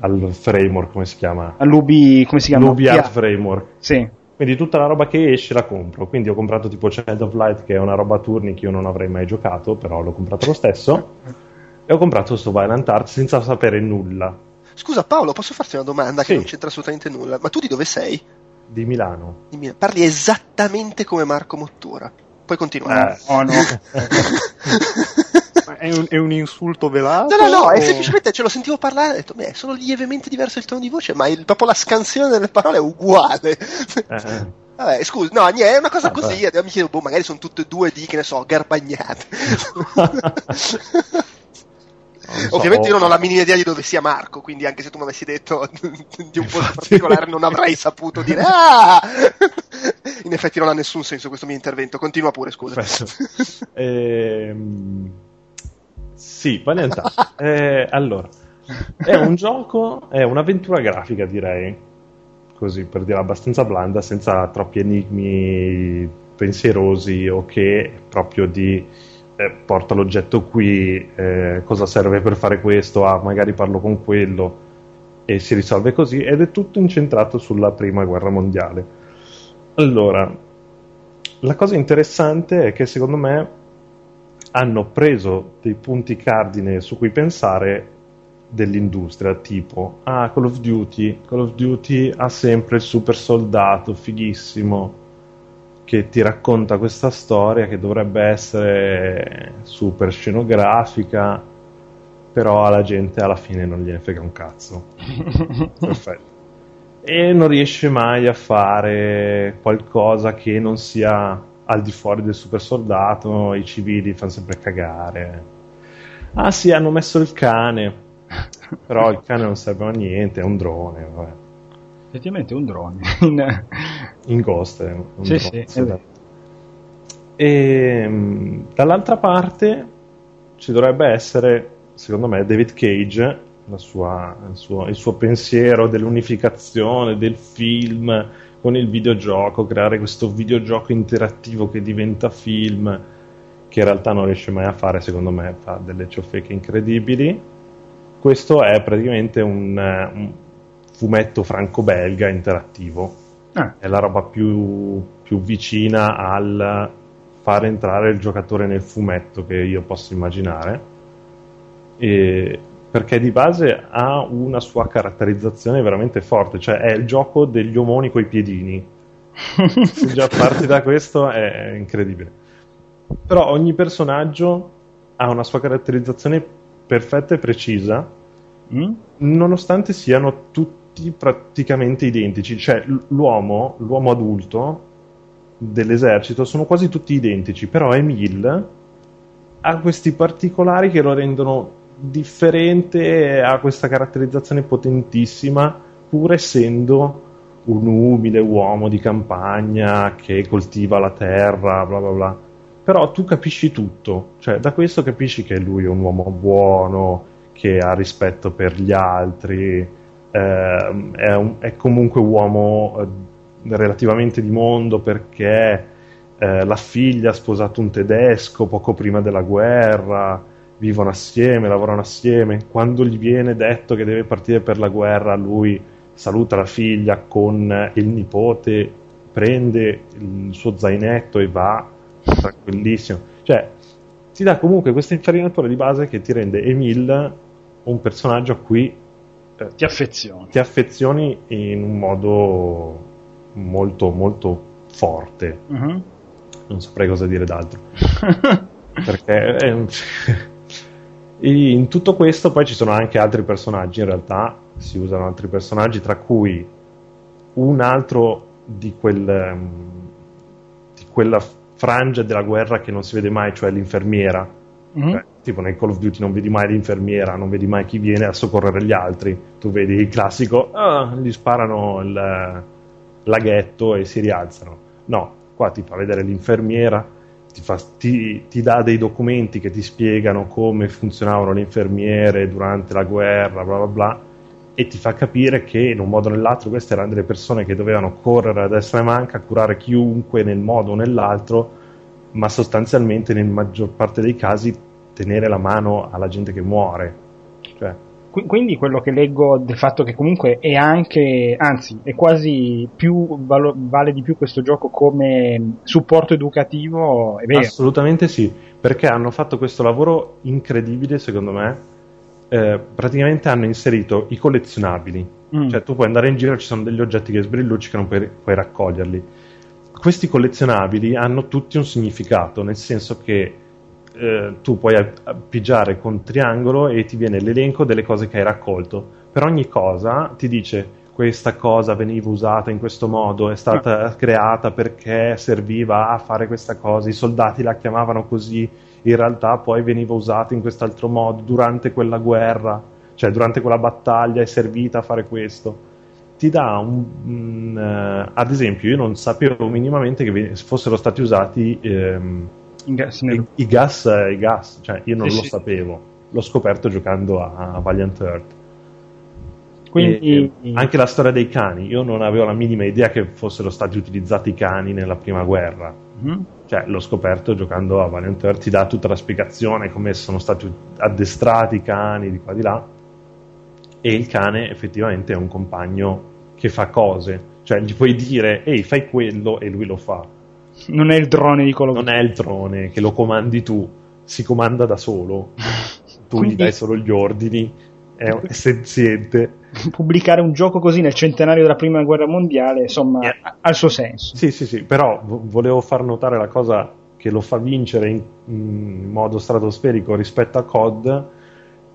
al framework, come si chiama? All'Ubi, come si chiama? L'UbiArt Pia- Framework. Sì. Quindi tutta la roba che esce la compro. Quindi ho comprato tipo Child of Light, che è una roba a turni che io non avrei mai giocato, però l'ho comprato lo stesso. E ho comprato questo Violent Art senza sapere nulla Scusa Paolo, posso farti una domanda che Sì. non c'entra assolutamente nulla? Ma tu di dove sei? di Milano. Di Milano. Parli esattamente come Marco Mottura. Puoi continuare. Eh. Oh no. *laughs* È un, è un insulto velato? No, no, no, è o- semplicemente ce lo sentivo parlare e ho detto, beh, è solo lievemente diverso il tono di voce, ma il- proprio la scansione delle parole è uguale. Eh, Vabbè, scusa, no, niente, è una cosa Vabbè. così, e mi chiedo, boh, magari sono tutte e due di, che ne so, garbagnate. *laughs* so, Ovviamente io non ho ho- la minima idea di dove sia Marco, quindi anche se tu mi avessi detto *laughs* di un posto particolare non avrei saputo dire ah! In effetti non ha nessun senso questo mio intervento, continua pure, scusa. Ehm, sì, Heart. Eh, allora, è un gioco, è un'avventura grafica direi, così per dire abbastanza blanda, senza troppi enigmi pensierosi o che proprio di eh, porta l'oggetto qui, eh, cosa serve per fare questo, ah magari parlo con quello. E si risolve così ed è tutto incentrato sulla prima guerra mondiale. Allora, la cosa interessante è che secondo me hanno preso dei punti cardine su cui pensare dell'industria, tipo ah, Call of Duty, Call of Duty ha sempre il super soldato fighissimo che ti racconta questa storia che dovrebbe essere super scenografica, però alla gente alla fine non gliene frega un cazzo. *laughs* Perfetto. E non riesce mai a fare qualcosa che non sia al di fuori del super soldato, i civili fanno sempre cagare. Ah sì, hanno messo il cane, però il cane non serve a niente, è un drone. Vabbè. Effettivamente un drone. *laughs* In- In Ghost un Sì, drone, sì, vero. E mh, dall'altra parte ci dovrebbe essere, secondo me, David Cage, la sua- il, suo, il suo pensiero dell'unificazione del film con il videogioco, creare questo videogioco interattivo che diventa film, che in realtà non riesce mai a fare, secondo me, fa delle ciofeche incredibili. Questo è praticamente un, un fumetto franco-belga interattivo Ah, è la roba più, più vicina al far entrare il giocatore nel fumetto che io posso immaginare. E perché di base ha una sua caratterizzazione veramente forte, cioè è il gioco degli omoni coi piedini. *laughs* Già parti da questo è incredibile. Però ogni personaggio ha una sua caratterizzazione perfetta e precisa mm? nonostante siano tutti praticamente identici, cioè l'uomo, l'uomo adulto dell'esercito sono quasi tutti identici, però Emil ha questi particolari che lo rendono differente ha questa caratterizzazione potentissima, pur essendo un umile uomo di campagna che coltiva la terra, bla bla bla. però tu capisci tutto, cioè da questo capisci che lui è un uomo buono, che ha rispetto per gli altri, eh, è, un, è, comunque un uomo eh, relativamente di mondo perché eh, la figlia ha sposato un tedesco poco prima della guerra, vivono assieme, lavorano assieme, quando gli viene detto che deve partire per la guerra lui saluta la figlia con il nipote, prende il suo zainetto e va tranquillissimo. Cioè, ti dà comunque questa infarinatura di base che ti rende Emil un personaggio a cui eh, ti affezioni. Ti affezioni in un modo molto, molto forte. Uh-huh. Non saprei cosa dire d'altro. *laughs* Perché *laughs* è... in tutto questo poi ci sono anche altri personaggi, in realtà si usano altri personaggi, tra cui un altro di, quel, di quella frangia della guerra che non si vede mai, cioè l'infermiera. Mm-hmm. Tipo nel Call of Duty non vedi mai l'infermiera, non vedi mai chi viene a soccorrere gli altri. Tu vedi il classico, ah, gli sparano il laghetto e si rialzano. No, qua ti fa vedere l'infermiera, ti, fa, ti, ti, dà dei documenti che ti spiegano come funzionavano le infermiere durante la guerra, bla bla bla e ti fa capire che in un modo o nell'altro queste erano delle persone che dovevano correre a destra e manca, curare chiunque nel modo o nell'altro, ma sostanzialmente nella maggior parte dei casi tenere la mano alla gente che muore. Cioè, quindi quello che leggo del fatto che comunque è anche, anzi, è quasi più, vale di più questo gioco come supporto educativo, è vero? Assolutamente sì, perché hanno fatto questo lavoro incredibile secondo me eh, praticamente hanno inserito i collezionabili. Mm. Cioè, tu puoi andare in giro, ci sono degli oggetti che sbrilluccicano, puoi, puoi raccoglierli. Questi collezionabili hanno tutti un significato, nel senso che eh, tu puoi appiggiare con triangolo e ti viene l'elenco delle cose che hai raccolto. Per ogni cosa ti dice questa cosa veniva usata in questo modo, è stata creata perché serviva a fare questa cosa, i soldati la chiamavano così, in realtà poi veniva usata in quest'altro modo durante quella guerra, cioè durante quella battaglia è servita a fare questo. Ti dà un, un uh, ad esempio, io non sapevo minimamente che fossero stati usati ehm, gas, i, i, gas, i, gas, cioè io non sì, lo sì. sapevo, l'ho scoperto giocando a, Valiant Earth. Quindi... anche la storia dei cani, io non avevo la minima idea che fossero stati utilizzati i cani nella prima guerra. Mm-hmm. Cioè, l'ho scoperto giocando a Valiant Earth, ti dà tutta la spiegazione come sono stati addestrati i cani di qua di là. E il cane effettivamente è un compagno che fa cose. Cioè, gli puoi dire, ehi, fai quello e lui lo fa. Non è il drone di quello Non è il drone che lo comandi tu, si comanda da solo. *laughs* tu Quindi... gli dai solo gli ordini, è, è senziente pubblicare un gioco così nel centenario della prima guerra mondiale, insomma, yeah. ha il suo senso. Sì, sì, sì, però volevo far notare la cosa che lo fa vincere in, in modo stratosferico rispetto a COD,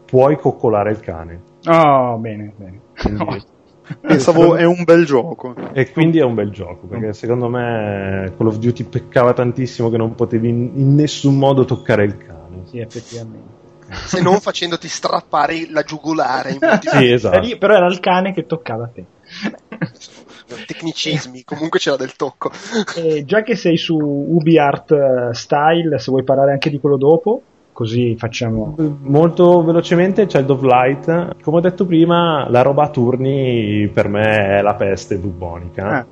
puoi coccolare il cane. Oh, bene, bene. Quindi, *laughs* Pensavo è un bel gioco. E quindi è un bel gioco, perché secondo me Call of Duty peccava tantissimo che non potevi in, nessun modo toccare il cane. Sì, effettivamente se non facendoti strappare la giugulare. sì, esatto. Però era il cane che toccava a te. Tecnicismi, comunque c'era del tocco. E già che sei su UbiArt eh, Style, se vuoi parlare anche di quello dopo, così facciamo. Molto velocemente c'è il Dove Light. Come ho detto prima, la roba a turni per me è la peste bubonica. Ah.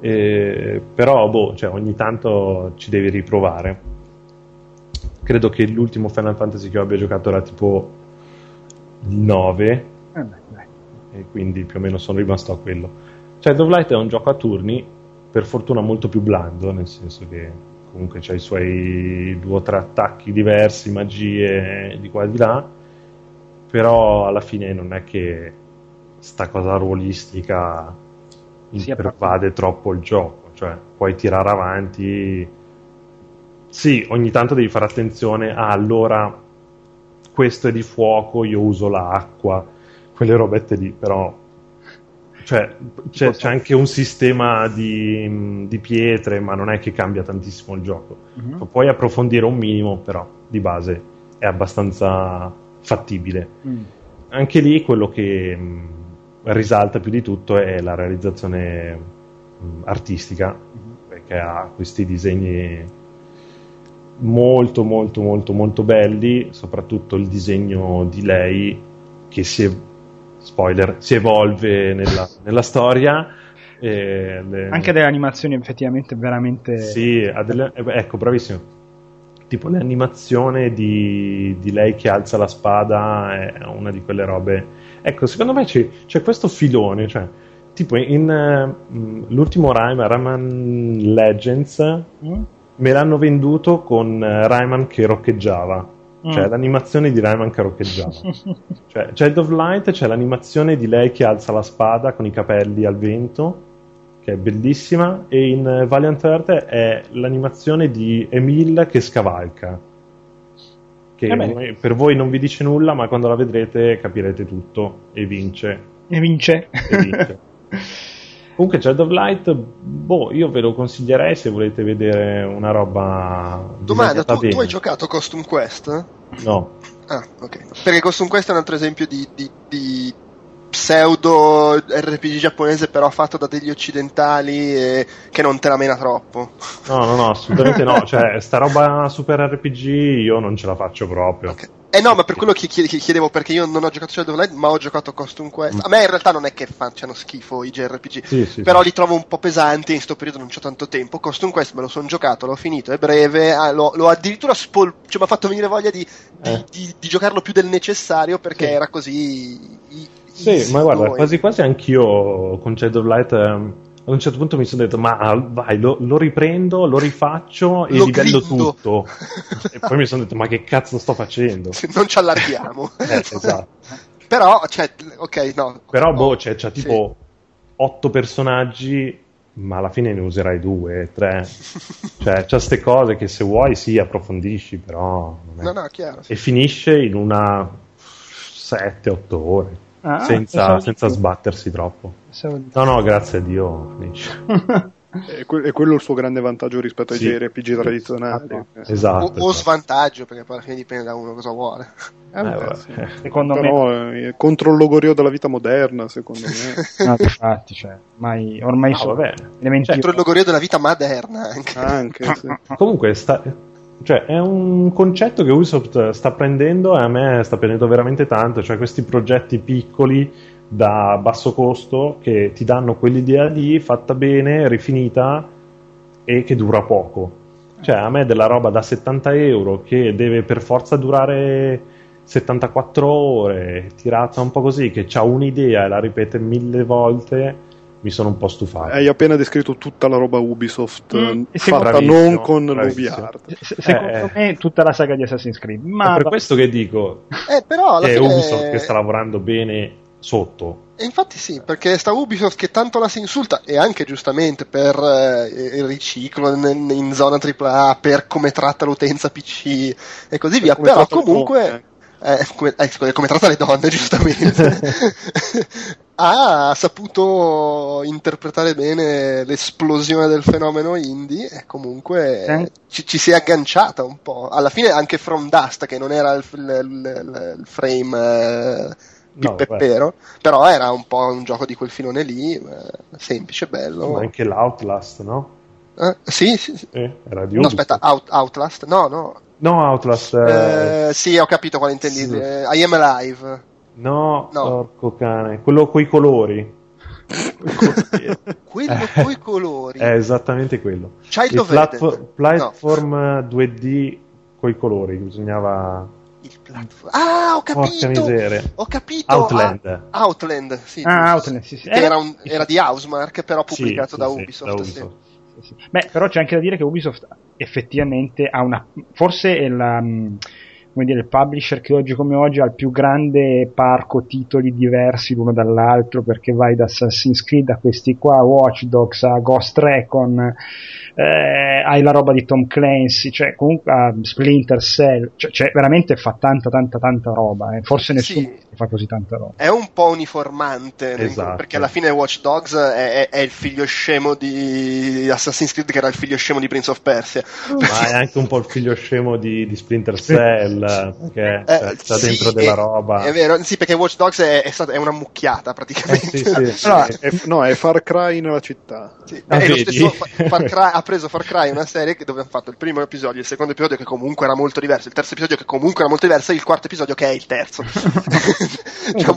Eh, però, boh, cioè, ogni tanto ci devi riprovare credo che l'ultimo Final Fantasy che abbia giocato era tipo il 9 eh e quindi più o meno sono rimasto a quello cioè Dove Light è un gioco a turni per fortuna molto più blando nel senso che comunque c'ha i suoi due o tre attacchi diversi magie di qua e di là però alla fine non è che sta cosa ruolistica pervade troppo il gioco cioè puoi tirare avanti. Sì, ogni tanto devi fare attenzione a allora questo è di fuoco, io uso l'acqua, quelle robette lì, però cioè, c'è, c'è, anche un sistema di, di, pietre, ma non è che cambia tantissimo il gioco. Mm-hmm. Puoi approfondire un minimo, però di base è abbastanza fattibile. Mm. Anche lì quello che mh, mm, risalta più di tutto è la realizzazione mh, mm, artistica, mm-hmm. perché ha questi disegni molto molto molto molto belli, soprattutto il disegno di lei che si, spoiler, si evolve nella, nella storia. Le... Anche delle animazioni effettivamente veramente... Sì, delle... ecco, bravissimo. Tipo l'animazione di, di, lei che alza la spada è una di quelle robe. Ecco, secondo me c'è, c'è questo filone, cioè, tipo in uh, l'ultimo Rayman, Rayman Legends, mm? me l'hanno venduto con Rayman che roccheggiava. Mm. Cioè l'animazione di Rayman che roccheggiava. *laughs* cioè, Child of Light c'è l'animazione di lei che alza la spada con i capelli al vento che è bellissima, e in Valiant Earth è l'animazione di Emil che scavalca. Che eh per voi non vi dice nulla, ma quando la vedrete capirete tutto e vince. E vince. E vince. *laughs* Comunque, Child of Light, boh, io ve lo consiglierei se volete vedere una roba. Domanda, tu, tu, hai giocato Costume Quest? No. Ah, ok. Perché Costume Quest è un altro esempio di, di, di pseudo RPG giapponese però fatto da degli occidentali e che non te la mena troppo. No, no, no, assolutamente no. *laughs* Cioè, sta roba super RPG io non ce la faccio proprio. Okay. Eh no, ma per quello che chiedevo, perché io non ho giocato Shadow of Light, ma ho giocato Costume Quest. A me in realtà non è che facciano schifo i JRPG, sì, sì, però sì. li trovo un po' pesanti, in questo periodo non c'ho tanto tempo. Costume Quest me lo sono giocato, l'ho finito, è breve, ah, l'ho, l'ho, addirittura spol- cioè, mi ha fatto venire voglia di, di, eh. di, di, giocarlo più del necessario perché era così sì, ma guarda, quasi quasi anch'io con Shadow of Light ehm, a un certo punto mi sono detto ma vai lo, lo riprendo, lo rifaccio e lo livello grindo. tutto. *laughs* E poi mi sono detto ma che cazzo sto facendo? Non ci allarghiamo. *laughs* Eh, esatto. però cioè, ok no. Però boh c'è, c'è tipo sì. otto personaggi ma alla fine ne userai due, tre. *laughs* Cioè c'è queste cose che se vuoi sì approfondisci però no, no, chiaro, e finisce in una 7-8 ore Ah, senza, senza sbattersi troppo. No, no, grazie a Dio finisce. *laughs* è, que- è, quello il suo grande vantaggio rispetto ai sì. JRPG tradizionali. Esatto. esatto o, o, esatto. svantaggio, perché poi alla fine dipende da uno cosa vuole. Eh, beh, sì. Secondo Però, me... Eh, contro il logorio della vita moderna, secondo me. *laughs* no, infatti, cioè, ormai, ormai no, sono elementi... Contro il logorio della vita moderna anche. anche sì. Comunque, sta, cioè, è un concetto che Ubisoft sta prendendo e a me sta prendendo veramente tanto, cioè questi progetti piccoli da basso costo che ti danno quell'idea lì fatta bene, rifinita e che dura poco. Cioè, a me della roba da 70 euro che deve per forza durare 74 ore, tirata un po' così, che ha un'idea e la ripete mille volte, mi sono un po' stufato. Hai appena descritto tutta la roba Ubisoft mm, fatta non con l'OVR. Secondo eh, me tutta la saga di Assassin's Creed. Ma è per questo che dico eh, però che è fine... Ubisoft che sta lavorando bene sotto. E infatti sì, perché sta Ubisoft che tanto la si insulta, e anche giustamente per eh, il riciclo in, in, zona AAA, per come tratta l'utenza PC e così via, però comunque... Eh, come, eh, come tratta le donne, *laughs* giustamente. *laughs* ha saputo interpretare bene l'esplosione del fenomeno indie e comunque eh. ci, ci, si è agganciata un po'. Alla fine anche From Dust, che non era il, il, il frame eh, no, peppero, però era un po' un gioco di quel filone lì, eh, semplice, bello. Ma anche l'Outlast, no? Eh, sì, sì, sì. Eh, era di no, aspetta, Out, Outlast? No, no. No, Outlast. Eh, sì, ho capito quale intendi. Sì. Eh, I Am Alive. No, no. porco cane. Quello coi colori. *laughs* quello coi colori. È esattamente quello. Child of platfo- Platform no. 2D coi colori. Bisognava. Il platform. Ah, ho capito. Porca miseria. Ho capito. Outland. Ah, Outland, sì. Ah, Outland, sì, sì. Era, un, era, di Housemark, però pubblicato sì, da, sì, Ubisoft, da Ubisoft. Beh, però c'è anche da dire che Ubisoft effettivamente ha una. Forse è la come dire, il publisher che oggi come oggi ha il più grande parco titoli diversi l'uno dall'altro perché vai da Assassin's Creed a questi qua, Watch Dogs, a Ghost Recon, eh, hai la roba di Tom Clancy, cioè comunque a Splinter Cell, cioè, cioè, veramente fa tanta tanta tanta roba, eh. forse nessuno sì. Fa così tanta roba. È un po' uniformante, Esatto. perché alla fine Watch Dogs è, è- è il figlio scemo di Assassin's Creed che era il figlio scemo di Prince of Persia. Ma è *laughs* anche un po' il figlio scemo di, di Splinter Cell, perché Eh, cioè, sta sì, dentro della è- roba. È vero, sì, perché Watch Dogs è, è, stata- è una mucchiata Eh, praticamente. sì, sì. *laughs* Allora, è, no, è Far Cry nella città. Sì, Ah, è lo vedi? stesso Fa- *laughs* Far Cry, ha preso Far Cry una serie che- dove hanno fatto il primo episodio, il secondo episodio che comunque era molto diverso, il terzo episodio che comunque era molto diverso e il quarto episodio che è il terzo.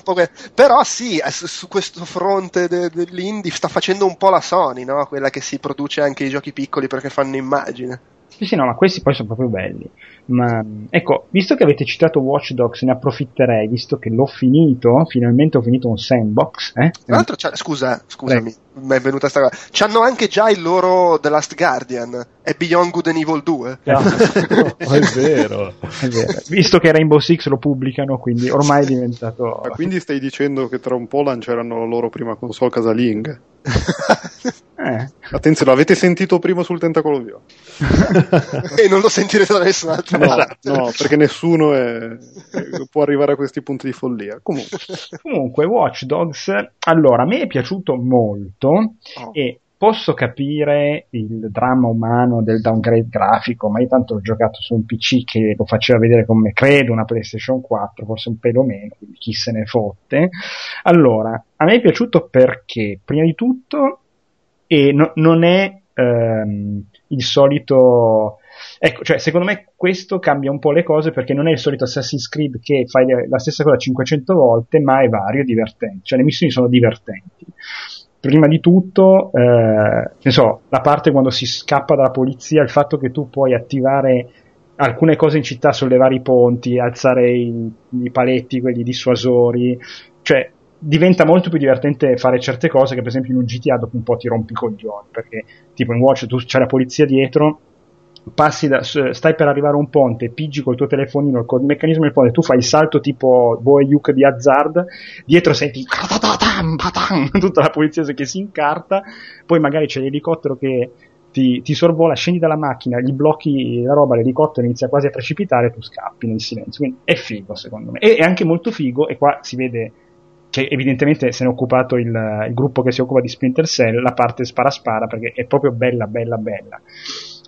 Po' que- Però sì, eh, su, su questo fronte de- dell'indie sta facendo un po' la Sony, no? quella che si produce anche i giochi piccoli perché fanno immagine. Sì, sì, no, ma questi poi sono proprio belli. Ma ecco, visto che avete citato Watch Dogs, ne approfitterei, visto che l'ho finito, finalmente ho finito un sandbox. Eh? Tra l'altro, c'ha- scusa, scusami, mi è venuta sta cosa. C'hanno anche già il loro The Last Guardian, è Beyond Good and Evil 2. *laughs* Oh, è vero. È vero. Visto che Rainbow Six lo pubblicano, quindi ormai è diventato. Ma quindi stai dicendo che tra un po' lanceranno la loro prima console casalinga? *laughs* Eh, Attenzione, l'avete sentito prima sul tentacolo viola? *laughs* e non lo sentirete da nessun'altra No, parte. no, perché nessuno è- può arrivare a questi punti di follia. Comunque, *laughs* Comunque, Watch Dogs, allora, a me è piaciuto molto Oh. e posso capire il dramma umano del downgrade grafico, ma io tanto l'ho giocato su un PC che lo faceva vedere come credo una PlayStation 4, forse un pelo meno, quindi chi se ne fotte. Allora, a me è piaciuto perché, prima di tutto, e no- non è ehm, il solito Ecco, cioè, secondo me questo cambia un po' le cose perché non è il solito Assassin's Creed che fai la stessa cosa 500 volte, ma è vario e divertente. Cioè, le missioni sono divertenti. Prima di tutto, eh, ne so, la parte quando si scappa dalla polizia, il fatto che tu puoi attivare alcune cose in città, sollevare i ponti, alzare i, i paletti, quelli dissuasori, cioè diventa molto più divertente fare certe cose che per esempio in un GTA dopo un po' ti rompi i coglioni, perché tipo in Watch tu c'è la polizia dietro, da, stai per arrivare a un ponte, piggi col tuo telefonino col meccanismo del ponte, tu fai il salto tipo Boy Yuk di Hazard, dietro senti *laughs* tutta la polizia che si incarta, poi magari c'è l'elicottero che ti, ti sorvola, scendi dalla macchina, gli blocchi la roba, l'elicottero inizia quasi a precipitare, tu scappi nel silenzio. Quindi è figo secondo me. E è anche molto figo, e qua si vede che evidentemente se ne è occupato il, il gruppo che si occupa di Splinter Cell, la parte spara spara, perché è proprio bella, bella, bella.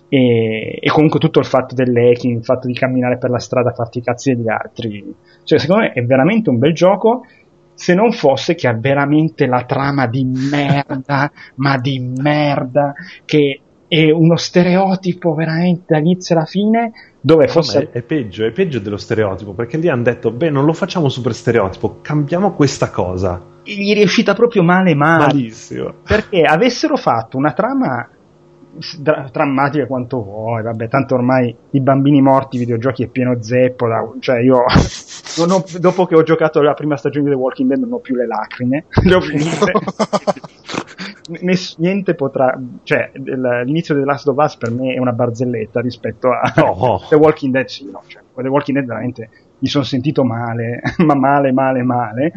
E, e comunque tutto il fatto dell'hacking, il fatto di camminare per la strada a farti i cazzi degli altri. Cioè, secondo me è veramente un bel gioco. Se non fosse che ha veramente la trama di merda, *laughs* ma di merda, che è uno stereotipo veramente dall'inizio alla fine, dove No, fosse... è, è peggio, è peggio dello stereotipo, perché lì hanno detto, beh, non lo facciamo super stereotipo, cambiamo questa cosa. gli è riuscita proprio male male. Malissimo. perché avessero fatto una trama dra- drammatica quanto vuoi, vabbè, tanto ormai i bambini morti, i videogiochi è pieno zeppo, da- cioè io *laughs* ho- dopo che ho giocato la prima stagione di The Walking Dead non ho più le lacrime, le ho finite. Ness- niente potrà, cioè l'inizio di The Last of Us per me è una barzelletta rispetto a No. *laughs* The Walking Dead, sì, no, cioè, The Walking Dead veramente mi sono sentito male, *laughs* ma male, male, male.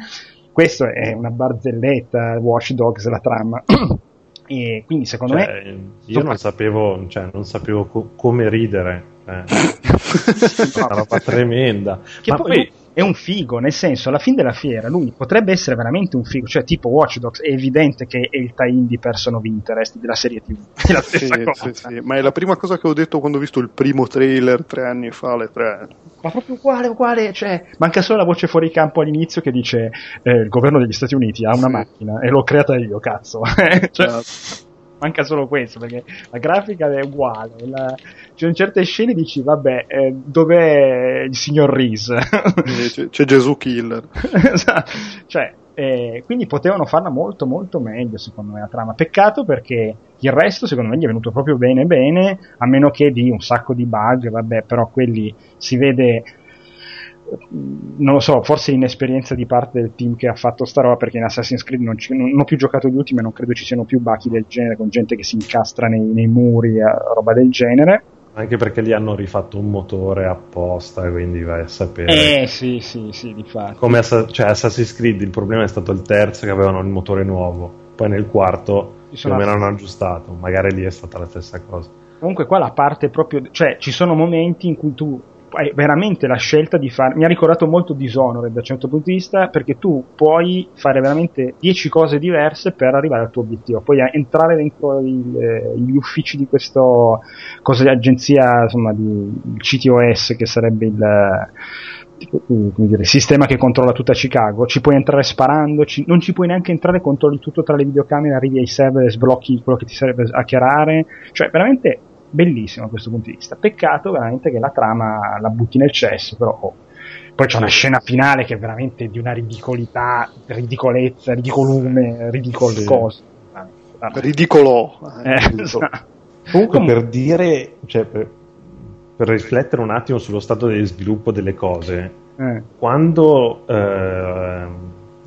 Questo è una barzelletta, Watch Dogs, la trama. *clears throat* e quindi secondo me Cioè, io non sapevo, cioè, non sapevo co- come ridere. cioè. *laughs* una roba tremenda. che Ma poi è un figo, nel senso, alla fine della fiera lui potrebbe essere veramente un figo, cioè tipo Watch Dogs, è evidente che è il tie-in di Person of Interest della serie TV. *laughs* È la sì, stessa sì, cosa. sì. ma è la prima cosa che ho detto quando ho visto il primo trailer tre anni fa, alle tre. Ma proprio uguale, uguale, cioè, manca solo la voce fuori campo all'inizio che dice eh, il governo degli Stati Uniti ha una Sì. macchina e l'ho creata io, cazzo. *laughs* Cioè, Esatto. manca solo questo perché la grafica è uguale la... c'è in certe scene dici vabbè eh, dov'è il signor Reese C'è, c'è Gesù Killer. *laughs* Esatto. cioè eh, quindi potevano farla molto molto meglio secondo me la trama peccato perché il resto secondo me gli è venuto proprio bene bene a meno che di un sacco di bug vabbè però quelli si vede non lo so, forse inesperienza di parte del team che ha fatto sta roba perché in Assassin's Creed non, ci- non- non ho più giocato gli ultimi e non credo ci siano più bachi del genere con gente che si incastra nei, nei muri, eh, roba del genere. Anche perché lì hanno rifatto un motore apposta, quindi vai a sapere. Eh sì, sì, sì, di fatto. Come Assa- cioè, Assassin's Creed, il problema è stato il terzo che avevano il motore nuovo, poi nel quarto più o meno hanno aggiustato, magari lì è stata la stessa cosa. Comunque qua la parte proprio, cioè ci sono momenti in cui tu hai veramente la scelta di fare. Mi ha ricordato molto Dishonored da un certo punto di vista, perché tu puoi fare veramente 10 cose diverse per arrivare al tuo obiettivo. Puoi entrare dentro il, eh, gli uffici di questo cosa, agenzia, insomma, di CTOS, che sarebbe il. Dire, sistema che controlla tutta Chicago, ci puoi entrare sparando, ci, non ci puoi neanche entrare, controlli tutto tra le videocamere, arrivi ai server sblocchi quello che ti serve a chiarare, cioè veramente bellissimo da questo punto di vista. Peccato veramente che la trama la butti nel cesso, però oh. poi c'è una scena finale che è veramente di una ridicolità, ridicolezza, ridicolume, ridicol sì. cosa. Ridicolò. Eh, esatto. Comunque per dire, cioè, per, per, riflettere un attimo sullo stato di sviluppo delle cose, eh. quando eh,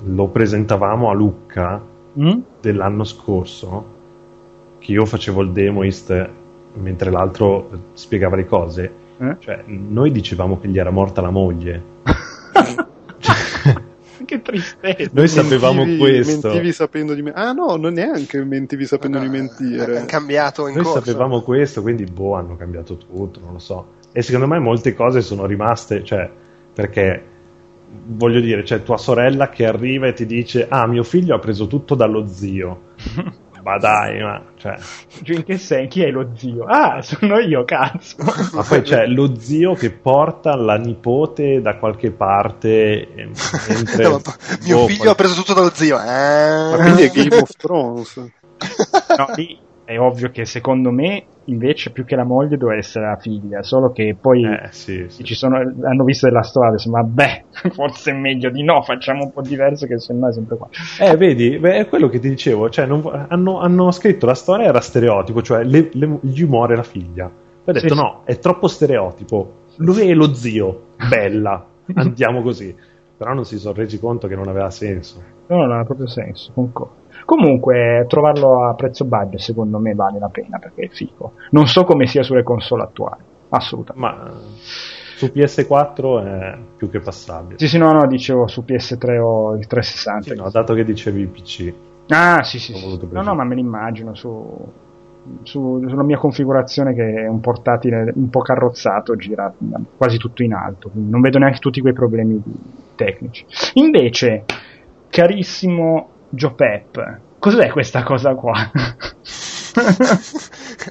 lo presentavamo a Lucca mm? dell'anno scorso, che io facevo il demoist mentre l'altro spiegava le cose, eh? cioè, noi dicevamo che gli era morta la moglie. *laughs* che tristezza. Noi sapevamo mentivi, questo. Mentivi sapendo di me. Ah no, non neanche mentivi sapendo No, di mentire. Hanno cambiato in Noi corso. sapevamo questo, quindi boh, hanno cambiato tutto, non lo so. E secondo me molte cose sono rimaste, cioè, perché voglio dire, c'è tua sorella che arriva e ti dice: Ah, mio figlio ha preso tutto dallo zio. *laughs* ma dai, ma cioè. Cioè, in che senso? Chi è lo zio? Ah, sono io, cazzo. Ma poi c'è lo zio che porta la nipote da qualche parte. e- Mentre, No, *laughs* ma- mio boh, figlio poi- ha preso tutto dallo zio. Eh. Ma quindi è Game of Thrones. No, lì è ovvio che secondo me invece più che la moglie doveva essere la figlia, solo che poi Eh, sì, sì. ci sono, hanno visto della storia, adesso, vabbè, *laughs* forse è meglio di no, facciamo un po' diverso che se no è sempre qua. Eh, vedi, beh, è quello che ti dicevo. Cioè, non hanno, hanno scritto la storia era stereotipo, cioè le- le- gli muore la figlia. Poi ha detto: sì. no, è troppo stereotipo. Lui è lo zio, bella, *laughs* andiamo così. Però non si sono resi conto che non aveva senso. No, no, non ha proprio senso, concordo. Comunque, trovarlo a prezzo budget secondo me vale la pena perché è figo. Non so come sia sulle console attuali, assolutamente. Ma su PS4 è più che passabile. Sì, sì, no, no, dicevo su PS3 o il 360. Sì, no, dato che dicevi PC. Ah, sì, sì, sì. No, no, ma me l'immagino su, su- sulla mia configurazione che è un portatile un po' carrozzato, gira quasi tutto in alto, quindi non vedo neanche tutti quei problemi tecnici. Invece, carissimo Joe Pep, cos'è questa cosa qua? *laughs*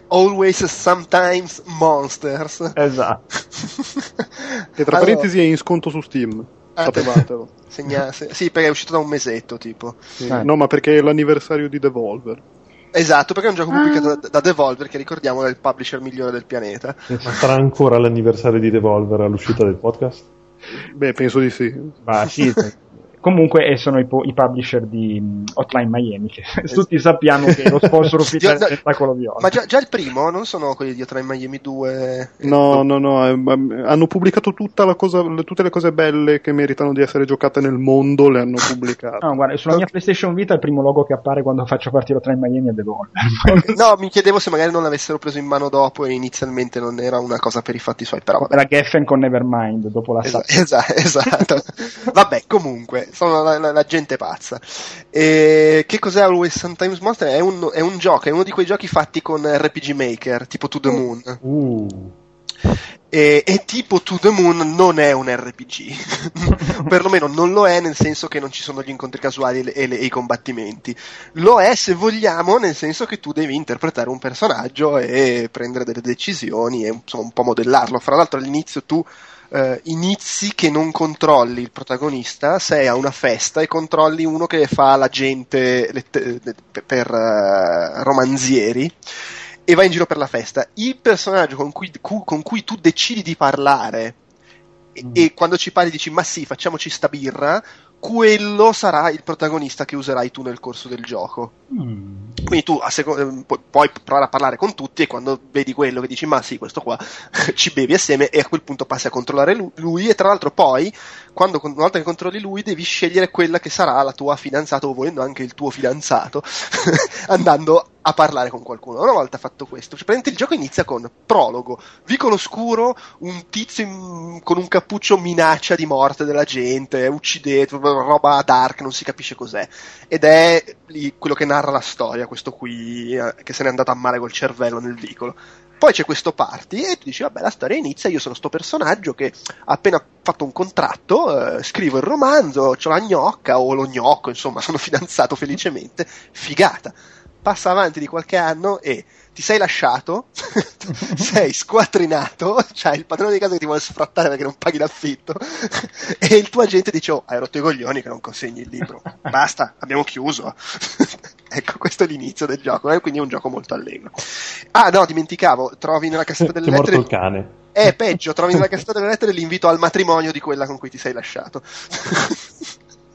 Always, sometimes, monsters. esatto. *laughs* Che tra Allora, parentesi è in sconto su Steam. Ah, Sapevatelo. *laughs* segna- se- sì, perché è uscito da un mesetto, tipo. Sì. Eh. No, ma perché è l'anniversario di Devolver. Esatto, perché è un gioco pubblicato da, da Devolver, che ricordiamo è il publisher migliore del pianeta. Ma sarà ancora l'anniversario di Devolver all'uscita del podcast? Beh, penso di sì. Ma sì, Comunque eh, sono i, po- i publisher di mm, Hotline Miami, che *laughs* tutti sappiamo che lo sponsor *laughs* ufficiale no, Spettacolo Viola. Ma già, già il primo non sono quelli di Hotline Miami 2? No, no, no, eh, hanno pubblicato tutta la cosa, le- tutte le cose belle che meritano di essere giocate nel mondo, le hanno pubblicate. No, guarda, sulla mia PlayStation Vita il primo logo che appare quando faccio partire Hotline Miami è Devolver. *laughs* No, mi chiedevo se magari non l'avessero preso in mano dopo e inizialmente non era una cosa per i fatti suoi, però vabbè. la Geffen con Nevermind dopo la Esa- sa- esa- esatto. Vabbè, comunque, sono la, la- la gente pazza. E che cos'è Always Sometimes Monster? È un, è un gioco, è uno di quei giochi fatti con RPG Maker, tipo To The Moon. Uh, E, e tipo To The Moon non è un RPG. *laughs* Perlomeno non lo è nel senso che non ci sono gli incontri casuali e, le- e le- e i combattimenti. Lo è, se vogliamo, nel senso che tu devi interpretare un personaggio e prendere delle decisioni e insomma, un po' modellarlo. Fra l'altro all'inizio tu eh, inizi che non controlli il protagonista, sei a una festa e controlli uno che fa l'agente lett- per, per eh, romanzieri e vai in giro per la festa. Il personaggio con cui, cu- con cui tu decidi di parlare e, e quando ci parli dici ma sì, facciamoci sta birra, quello sarà il protagonista che userai tu nel corso del gioco. Mm. Quindi tu seco- eh, pu- puoi provare a parlare con tutti e quando vedi quello che dici ma sì, questo qua, *laughs* ci bevi assieme e a quel punto passi a controllare lu- lui e tra l'altro poi, quando, una volta che controlli lui, devi scegliere quella che sarà la tua fidanzata o volendo anche il tuo fidanzato, *laughs* andando a parlare con qualcuno. Una volta fatto questo, cioè, il gioco inizia con prologo, vicolo scuro, un tizio in, con un cappuccio minaccia di morte della gente, uccidete, roba dark, non si capisce cos'è. Ed è lì quello che narra la storia, questo qui eh, che se n'è andato a male col cervello nel vicolo. Poi c'è questo party e tu dici, vabbè, la storia inizia, io sono sto personaggio che ha appena fatto un contratto, eh, scrivo il romanzo, ho la gnocca o lo gnocco, insomma, *laughs* sono fidanzato felicemente, figata passa avanti di qualche anno e ti sei lasciato, *laughs* sei squattrinato, c'hai il padrone di casa che ti vuole sfrattare perché non paghi l'affitto *laughs* e il tuo agente dice oh hai rotto i coglioni che non consegni il libro, basta, abbiamo chiuso. *laughs* ecco, questo è l'inizio del gioco, eh? quindi è un gioco molto allegro. Ah no, dimenticavo, trovi nella cassetta delle lettere... il cane. Eh, peggio, trovi nella cassetta delle lettere l'invito al matrimonio di quella con cui ti sei lasciato.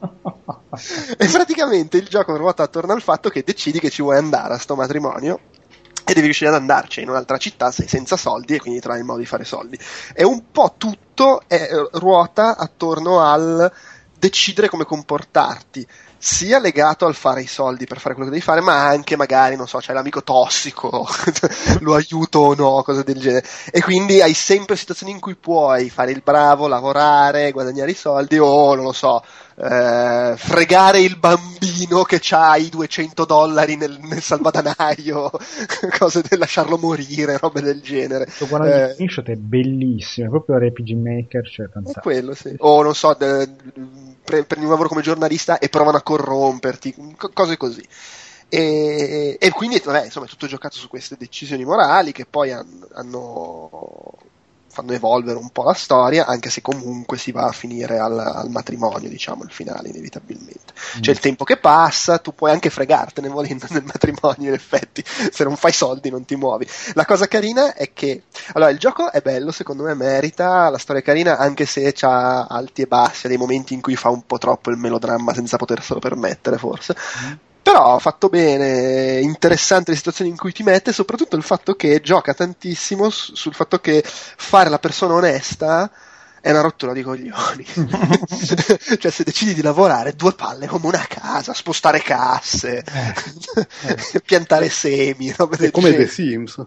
*laughs* e praticamente il gioco ruota attorno al fatto che decidi che ci vuoi andare a sto matrimonio e devi riuscire ad andarci in un'altra città, sei senza soldi e quindi trovi il modo di fare soldi. E un po' tutto è, ruota attorno al decidere come comportarti sia legato al fare i soldi per fare quello che devi fare, ma anche magari, non so, c'è l'amico tossico, *laughs* lo aiuto o no, cose del genere. E quindi hai sempre situazioni in cui puoi fare il bravo, lavorare, guadagnare i soldi o, non lo so, eh, fregare il bambino che ha i 200 dollari nel, nel salvadanaio, *laughs* cose del lasciarlo morire, robe del genere. Sto guardando eh, screenshot è bellissimo, è proprio RPG Maker, cioè fantastico. quello, sì. O non so, de, pre, prendi un lavoro come giornalista e provano a corromperti, co- cose così. E, e, quindi vabbè, insomma è tutto giocato su queste decisioni morali che poi han, hanno fanno evolvere un po' la storia, anche se comunque si va a finire al, al matrimonio, diciamo, il finale, inevitabilmente. Mm. C'è il tempo che passa, tu puoi anche fregartene volendo nel matrimonio, in effetti, se non fai soldi non ti muovi. La cosa carina è che, allora, il gioco è bello, secondo me merita, la storia è carina, anche se ha alti e bassi, ha dei momenti in cui fa un po' troppo il melodramma senza poterselo permettere, forse. Mm però fatto bene, interessante le situazioni in cui ti mette, soprattutto il fatto che gioca tantissimo sul fatto che fare la persona onesta è una rottura di coglioni. *laughs* cioè, se decidi di lavorare, due palle come una casa, spostare casse, eh, eh. *laughs* piantare semi, robe del come The Sims.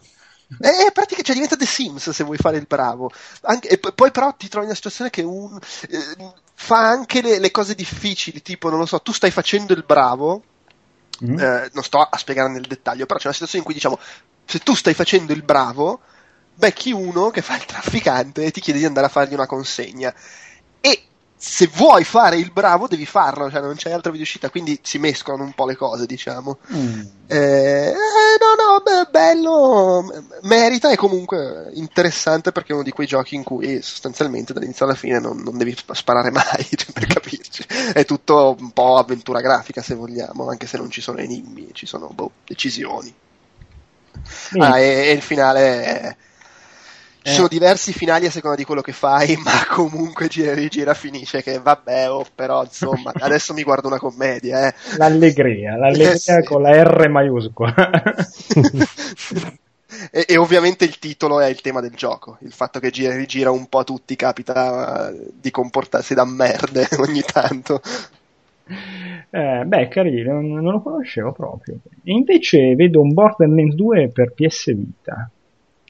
È, è pratica, cioè diventa The Sims se vuoi fare il bravo. Anche, e poi però ti trovi in una situazione che un, eh, fa anche le, le cose difficili, tipo, non lo so, tu stai facendo il bravo, Mm. Eh, non sto a spiegare nel dettaglio, però c'è una situazione in cui diciamo, se tu stai facendo il bravo, becchi uno che fa il trafficante e ti chiede di andare a fargli una consegna. E se vuoi fare il bravo devi farlo, cioè non c'è altra via uscita, quindi si mescolano un po' le cose, diciamo. Mm. Eh, no, no, beh, bello, merita e comunque interessante perché è uno di quei giochi in cui sostanzialmente dall'inizio alla fine non, non devi sparare mai, *laughs* cioè, per capirci. È tutto un po' avventura grafica se vogliamo, anche se non ci sono enigmi, ci sono boh, decisioni. Ah, e, e il finale è ci sono diversi finali a seconda di quello che fai, *laughs* ma comunque gira e rigira finisce che vabbè, oh, però insomma, *laughs* adesso mi guardo una commedia, eh. L'allegria, l'allegria eh, sì. con la R maiuscola. *laughs* e, e, ovviamente il titolo è il tema del gioco, il fatto che gira e rigira un po' a tutti capita di comportarsi da merde ogni tanto. Eh, beh, carino, non, non lo conoscevo proprio. E invece vedo un Borderlands 2 per PS Vita.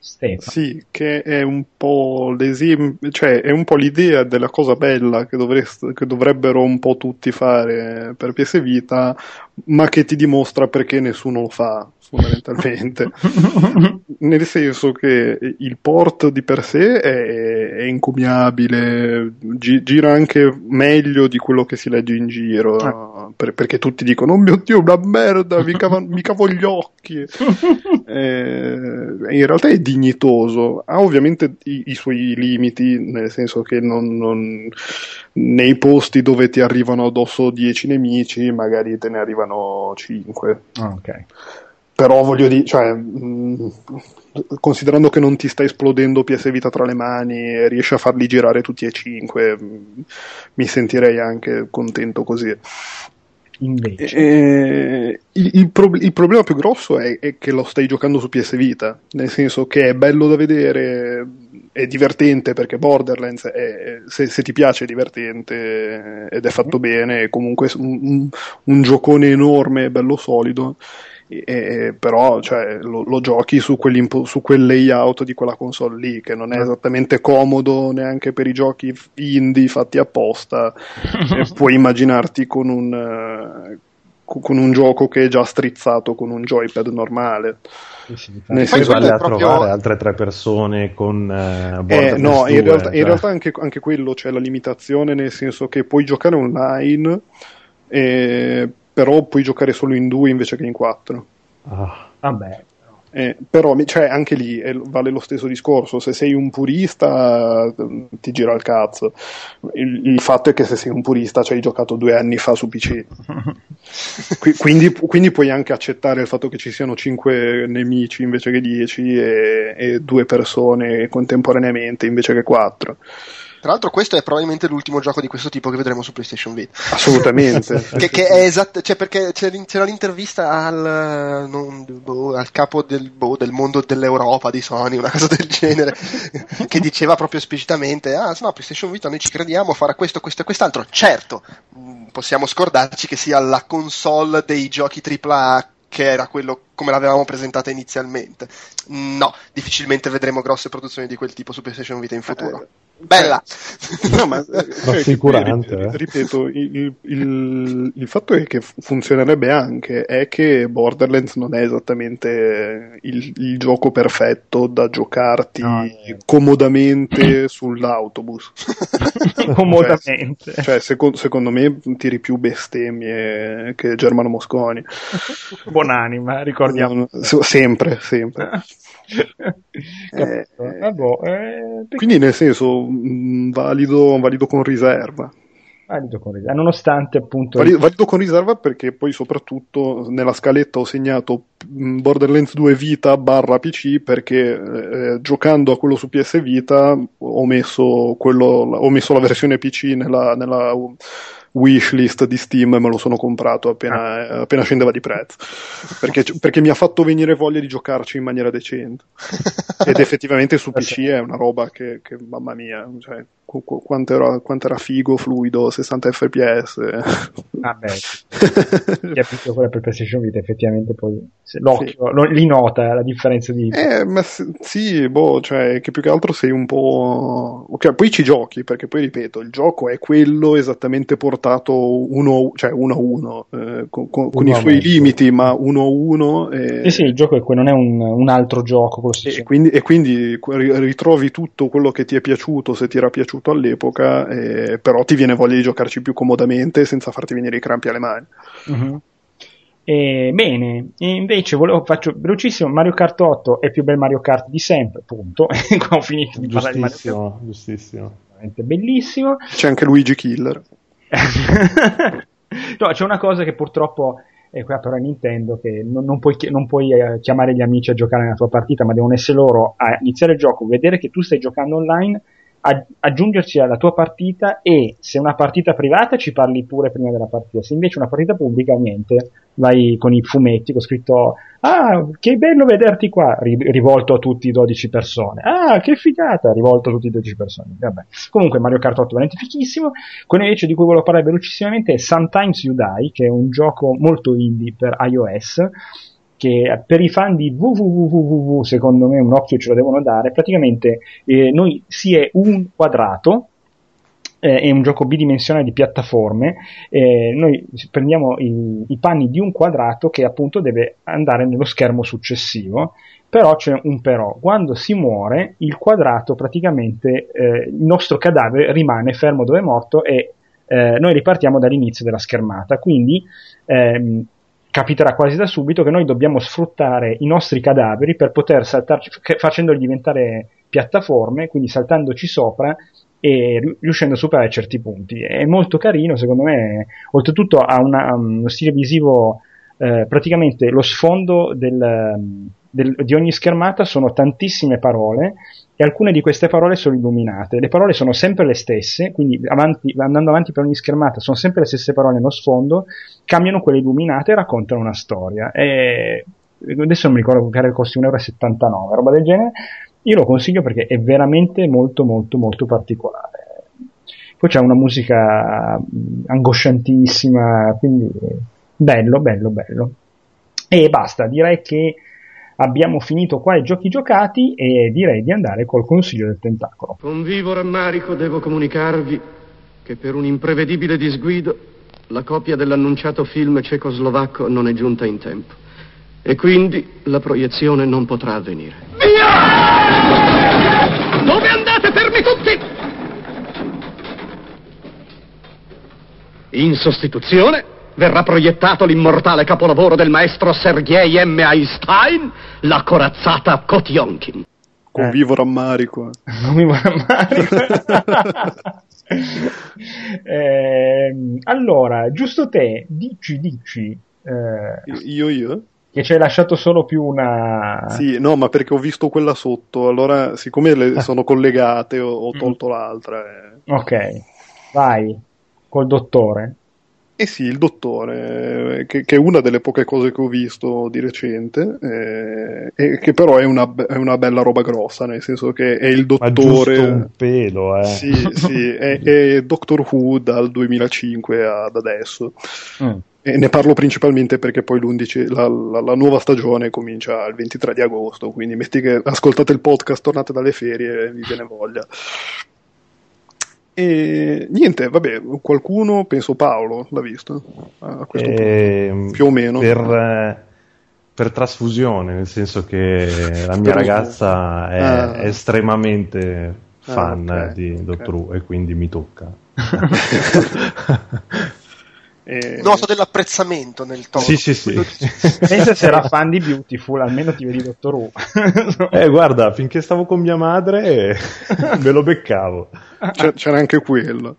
Stefano. Sì, che è un cioè è un po' l'idea della cosa bella che, dovrest- che dovrebbero un po' tutti fare per PS Vita, ma che ti dimostra perché nessuno lo fa fondamentalmente. Nel senso che il port di per sé è, è incommiabile, gi- gira anche meglio di quello che si legge in giro, ah. per- perché tutti dicono: Oh mio dio, una merda, mi, cava- mi cavo gli occhi. *laughs* eh, in realtà è dignitoso, ha ovviamente i, i suoi limiti, nel senso che non, non, nei posti dove ti arrivano addosso 10 nemici, magari te ne arrivano 5. Ah, ok però voglio dire, cioè, mh, considerando che non ti sta esplodendo PS Vita tra le mani e riesci a farli girare tutti e cinque, mh, mi sentirei anche contento così. Invece. E, il, il, pro- il, problema più grosso è, è, che lo stai giocando su PS Vita, nel senso che è bello da vedere, è divertente perché Borderlands, è, se, se, ti piace è divertente ed è fatto mm. bene, è comunque un, un, un giocone enorme, bello solido E, e, però cioè, lo, lo, giochi su, su, quel layout di quella console lì che non è esattamente comodo neanche per i giochi indie fatti apposta. *laughs* Puoi immaginarti con un, uh, con un gioco che è già strizzato con un joypad normale. Sì, sì, Nel senso vale a proprio... trovare altre tre persone con uh, eh, no, in realtà, in realtà anche, anche, quello c'è la limitazione nel senso che puoi giocare online eh, però puoi giocare solo in due invece che in quattro. Ah, vabbè. Eh, però cioè, anche lì è, vale lo stesso discorso, se sei un purista ti gira il cazzo, il, il fatto è che se sei un purista ci hai giocato due anni fa su PC, *laughs* quindi, quindi, puoi anche accettare il fatto che ci siano cinque nemici invece che dieci e, e due persone contemporaneamente invece che quattro. Tra l'altro, questo è probabilmente l'ultimo gioco di questo tipo che vedremo su PlayStation Vita. Assolutamente. *laughs* che, che, è esatto, cioè perché c'era l'intervista al, non, boh, al capo del, boh, del, mondo dell'Europa di Sony, una cosa del genere, *laughs* che diceva proprio esplicitamente: Ah, no, PlayStation Vita noi ci crediamo, farà questo, questo e quest'altro. Certo, mm, possiamo scordarci che sia la console dei giochi AAA che era quello come l'avevamo presentata inizialmente. No, difficilmente vedremo grosse produzioni di quel tipo su PlayStation Vita in futuro. Eh, Bella! *laughs* no, ma cioè, rassicurante. Eh. Ripeto, il, il, il, fatto è che funzionerebbe anche è che Borderlands non è esattamente il, il gioco perfetto da giocarti no, eh. comodamente sull'autobus. *laughs* comodamente. Cioè, cioè secondo, secondo, me tiri più bestemmie che Germano Mosconi. Buonanima, ricordiamo. sempre, sempre. *laughs* eh, eh, boh, eh, quindi nel senso valido, valido con riserva. Valido con riserva, nonostante appunto. Valido, valido, con riserva perché poi, soprattutto, nella scaletta ho segnato Borderlands 2 Vita barra PC perché eh, giocando a quello su PS Vita ho messo, quello, ho messo la versione PC nella, nella wishlist di Steam e me lo sono comprato appena, ah. appena scendeva di prezzo. Perché, perché, mi ha fatto venire voglia di giocarci in maniera decente. *laughs* Ed effettivamente su PC è una roba che, che mamma mia cioè, quanto, era, quanto, era, figo, fluido, 60 fps vabbè ah, *laughs* quella per PlayStation Vita effettivamente poi l'occhio sì. lo, li nota la differenza di eh, ma sì, boh, cioè che più che altro sei un po' ok, poi ci giochi perché poi ripeto il gioco è quello esattamente portato portato uno, cioè uno a uno, eh, con, con, con i suoi limiti, ma uno a uno. E... Sì, sì, il gioco è quello, non è un, un altro gioco. E quindi, e, quindi, ritrovi tutto quello che ti è piaciuto, se ti era piaciuto all'epoca, eh, però ti viene voglia di giocarci più comodamente senza farti venire i crampi alle mani. Uh-huh. E, bene, e invece volevo, faccio velocissimo, Mario Kart 8 è il più bel Mario Kart di sempre, punto. *laughs* Qua ho finito di parlare di Mario Kart. Giustissimo. Bellissimo. C'è anche Luigi Killer. *laughs* no, c'è una cosa che purtroppo è qua però è Nintendo che non, non puoi, non puoi eh, chiamare gli amici a giocare nella tua partita, ma devono essere loro a iniziare il gioco, vedere che tu stai giocando online aggiungerci alla tua partita e se una partita privata ci parli pure prima della partita, se invece una partita pubblica niente, vai con i fumetti con scritto ah che bello vederti qua, rivolto a tutti i 12 persone, ah che figata, rivolto a tutti i 12 persone, vabbè. Comunque Mario Kart 8 è veramente fichissimo, quello invece di cui volevo parlare velocissimamente è Sometimes You Die, che è un gioco molto indie per iOS, che per i fan di www secondo me un occhio ce lo devono dare praticamente eh, noi si è un quadrato eh, è un gioco bidimensionale di piattaforme eh, noi prendiamo i, i, panni di un quadrato che appunto deve andare nello schermo successivo però c'è un però. Quando si muore il quadrato praticamente eh, il nostro cadavere rimane fermo dove è morto e eh, noi ripartiamo dall'inizio della schermata. Quindi ehm, capiterà quasi da subito che noi dobbiamo sfruttare i nostri cadaveri per poter saltarci, facendoli diventare piattaforme, quindi saltandoci sopra e riuscendo a superare certi punti. È molto carino, secondo me, oltretutto ha una, uno stile visivo, eh, praticamente lo sfondo del, del, di ogni schermata sono tantissime parole e alcune di queste parole sono illuminate. Le parole sono sempre le stesse, quindi avanti, andando avanti per ogni schermata sono sempre le stesse parole nello sfondo, cambiano quelle illuminate e raccontano una storia. E adesso non mi ricordo che era il costo 1,79 euro, roba del genere. Io lo consiglio perché è veramente molto molto molto particolare. Poi c'è una musica angosciantissima, quindi bello, bello, bello. E basta, direi che abbiamo finito qua i giochi giocati e direi di andare col consiglio del tentacolo. Con vivo rammarico devo comunicarvi che per un imprevedibile disguido la copia dell'annunciato film cecoslovacco non è giunta in tempo e quindi la proiezione non potrà avvenire. Via! Dove andate, fermi tutti? In sostituzione verrà proiettato l'immortale capolavoro del maestro Sergei M. Einstein, la corazzata Kotionkin. Con Eh. vivo rammarico. Non *laughs* mi rammarico. *laughs* Ehm, allora, giusto te, dici, dici, eh, Io, io? che ci hai lasciato solo più una... Sì, no, ma perché ho visto quella sotto, allora siccome le sono collegate ho, ho tolto l'altra. eh. Ok, vai, col dottore. Eh sì, il dottore, che, che è una delle poche cose che ho visto di recente, eh, e che però è una, è una bella roba grossa, nel senso che è il Ma dottore... un pelo, eh. Sì, sì, è, è Doctor Who dal 2005 ad adesso. Mm. E ne parlo principalmente perché poi l'11 la, la- la nuova stagione comincia il 23 di agosto, quindi metti che ascoltate il podcast, tornate dalle ferie e vi viene voglia. E niente, vabbè, qualcuno, penso Paolo, l'ha visto a questo Ehm, punto, più o meno. Per, eh, per trasfusione, nel senso che la mia ragazza è Ah. estremamente fan Ah, ok, di. Doctor Who e quindi mi tocca. *laughs* *laughs* E- Noto dell'apprezzamento nel tono. sì, sì, sì. *laughs* Pensa se era fan di Beautiful, almeno ti vedi Dottor Who. *laughs* eh, guarda, finché stavo con mia madre *laughs* me lo beccavo. C'era anche quello.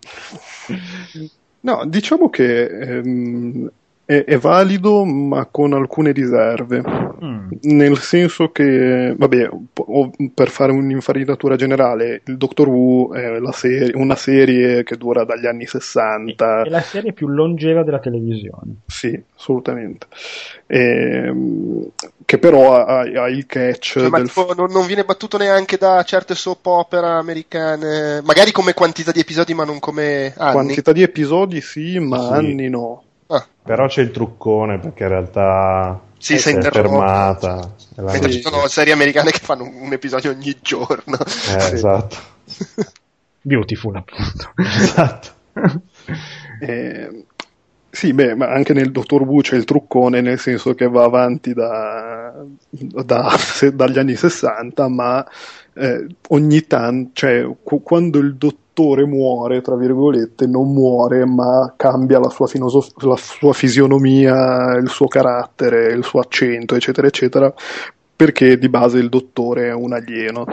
No, diciamo che ehm, è, è valido, ma con alcune riserve. Mm. Nel senso che, vabbè, po- per fare un'infarinatura generale, il Doctor Who è la serie- una serie che dura dagli anni 60. È la serie più longeva della televisione. Sì, assolutamente. Ehm, che però ha, ha il catch Cioè, ma del tipo, non, non viene battuto neanche da certe soap opera americane, magari come quantità di episodi, ma non come anni. quantità di episodi, sì, ma Sì. anni no. Ah, Però c'è il truccone perché in realtà sì, si è fermata. Mentre ci sono serie americane che fanno un episodio ogni giorno. Eh, Esatto. *laughs* Beautiful, appunto. esatto. *laughs* Eh, sì, beh, ma anche nel Dottor Who c'è il truccone, nel senso che va avanti da, da- se- dagli anni 60, ma eh, ogni tanto, cioè, qu- quando il dottore muore, tra virgolette, non muore, ma cambia la sua, filosof- la sua fisionomia, il suo carattere, il suo accento, eccetera, eccetera, perché di base il dottore è un alieno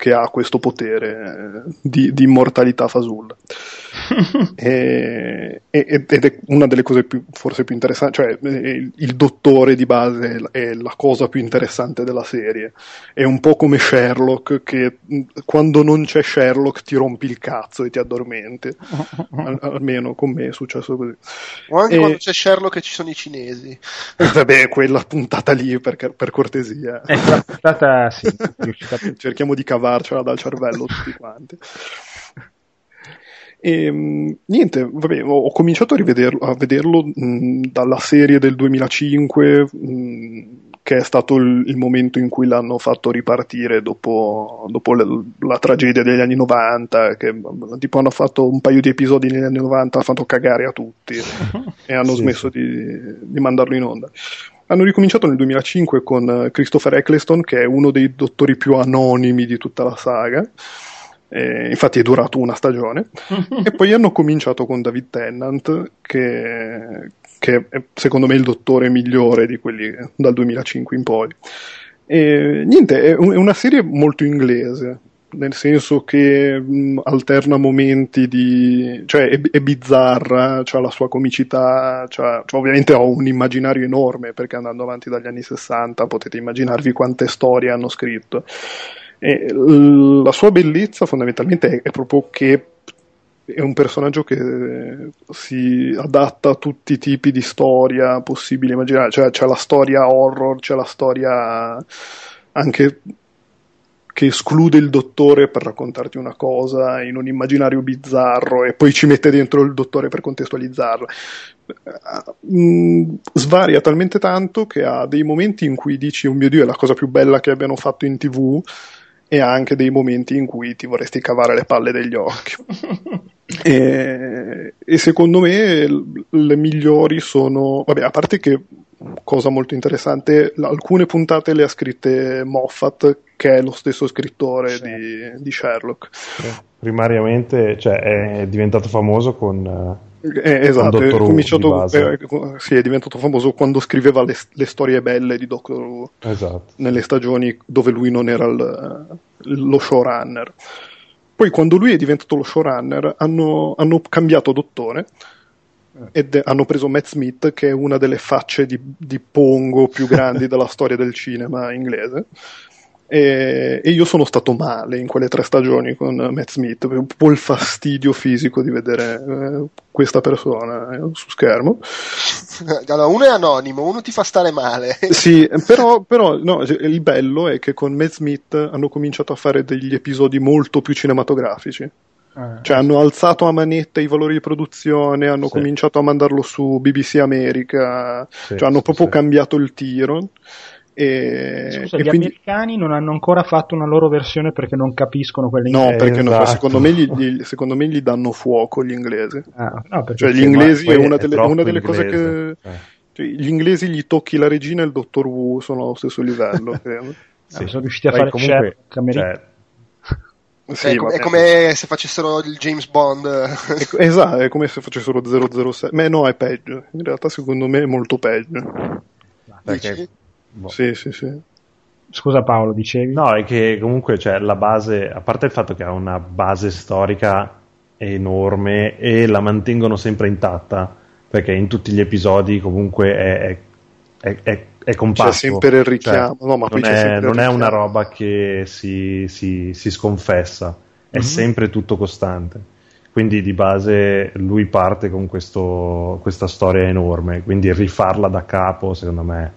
che ha questo potere eh, di, di immortalità fasulla. *laughs* E- e- ed è una delle cose più, forse più interessanti, cioè eh, il, il dottore di base è la- cosa più interessante della serie. È un po' come Sherlock che mh, quando non c'è Sherlock ti rompi il cazzo e ti addormenti. *laughs* Al- almeno con me è successo così. O anche E- quando c'è Sherlock e ci sono i cinesi. *laughs* Vabbè, quella puntata lì per, per cortesia. È stata, sì, cerchiamo di cavarcela dal cervello tutti quanti. E, mh, niente, vabbè, ho, ho cominciato a, rivederlo, a vederlo mh, dalla serie del 2005, mh, che è stato il, il momento in cui l'hanno fatto ripartire dopo, dopo le- la tragedia degli anni 90, che tipo hanno fatto un paio di episodi negli anni 90, hanno fatto cagare a tutti *laughs* e hanno Sì, smesso di, di mandarlo in onda. Hanno ricominciato nel 2005 con eh, Christopher Eccleston, che è uno dei dottori più anonimi di tutta la saga. Eh, infatti è durato una stagione. *laughs* e poi hanno cominciato con David Tennant, che, che è secondo me il dottore migliore di quelli dal 2005 in poi. E, niente, è, un- è una serie molto inglese, nel senso che mh, alterna momenti di... cioè è, è bizzarra, ha la sua comicità, c'ha- cioè, ovviamente ho un immaginario enorme perché andando avanti dagli anni 60 potete immaginarvi quante storie hanno scritto. E l- la sua bellezza fondamentalmente è, è proprio che è un personaggio che si adatta a tutti i tipi di storia possibili immaginare, cioè c'è la storia horror, c'è la storia anche che esclude il dottore per raccontarti una cosa in un immaginario bizzarro e poi ci mette dentro il dottore per contestualizzarla. Mm, svaria talmente tanto che ha dei momenti in cui dici, oh mio Dio, è la cosa più bella che abbiano fatto in tv e ha anche dei momenti in cui ti vorresti cavare le palle degli occhi. *laughs* e, e, secondo me le migliori sono, vabbè, a parte che cosa molto interessante, alcune puntate le ha scritte Moffat, che è lo stesso scrittore di, di, Sherlock. Primariamente, cioè, è diventato famoso con... Eh, esatto, è, cominciato, eh, sì, è diventato famoso quando scriveva le, le storie belle di Doctor Who esatto. nelle stagioni dove lui non era il, lo showrunner. Poi quando lui è diventato lo showrunner hanno, hanno cambiato dottore ed hanno preso Matt Smith che è una delle facce di, di Pongo più grandi *laughs* della storia del cinema inglese e, e, io sono stato male in quelle tre stagioni con Matt Smith, un po' il fastidio fisico di vedere eh, questa persona eh, su schermo. *laughs* Allora, uno è anonimo, uno ti fa stare male. *laughs* sì, però, però no, il bello è che con Matt Smith hanno cominciato a fare degli episodi molto più cinematografici. Ah, cioè hanno alzato a manetta i valori di produzione, hanno sì. cominciato a mandarlo su BBC America, sì, cioè hanno proprio cambiato il tiro. E, Scusa, e gli quindi... americani non hanno ancora fatto una loro versione perché non capiscono quelle inglesi. No, perché esatto. no, secondo, me gli, gli, secondo, me gli, danno fuoco gli inglesi. Ah, no, cioè, gli inglesi è una delle, una delle cose che. Eh. Cioè, gli inglesi gli tocchi la regina e il dottor Wu sono allo stesso livello. *laughs* sì. sono riusciti a fare comunque, cioè, *laughs* sì, è, com- è, come se facessero il James Bond. esatto, è come se facessero 007. Ma no, è peggio. In realtà, secondo me, è molto peggio. Perché... Boh. Sì, sì, sì. Scusa Paolo, dicevi? No, è che comunque cioè, la base, a parte il fatto che ha una base storica enorme e la mantengono sempre intatta, perché in tutti gli episodi comunque è, è, è, è compasso. C'è sempre il richiamo, cioè, no, ma non, è, non è, una roba che si, si, si sconfessa, è mm-hmm. sempre tutto costante. Quindi di base lui parte con questo, questa storia enorme, quindi rifarla da capo secondo me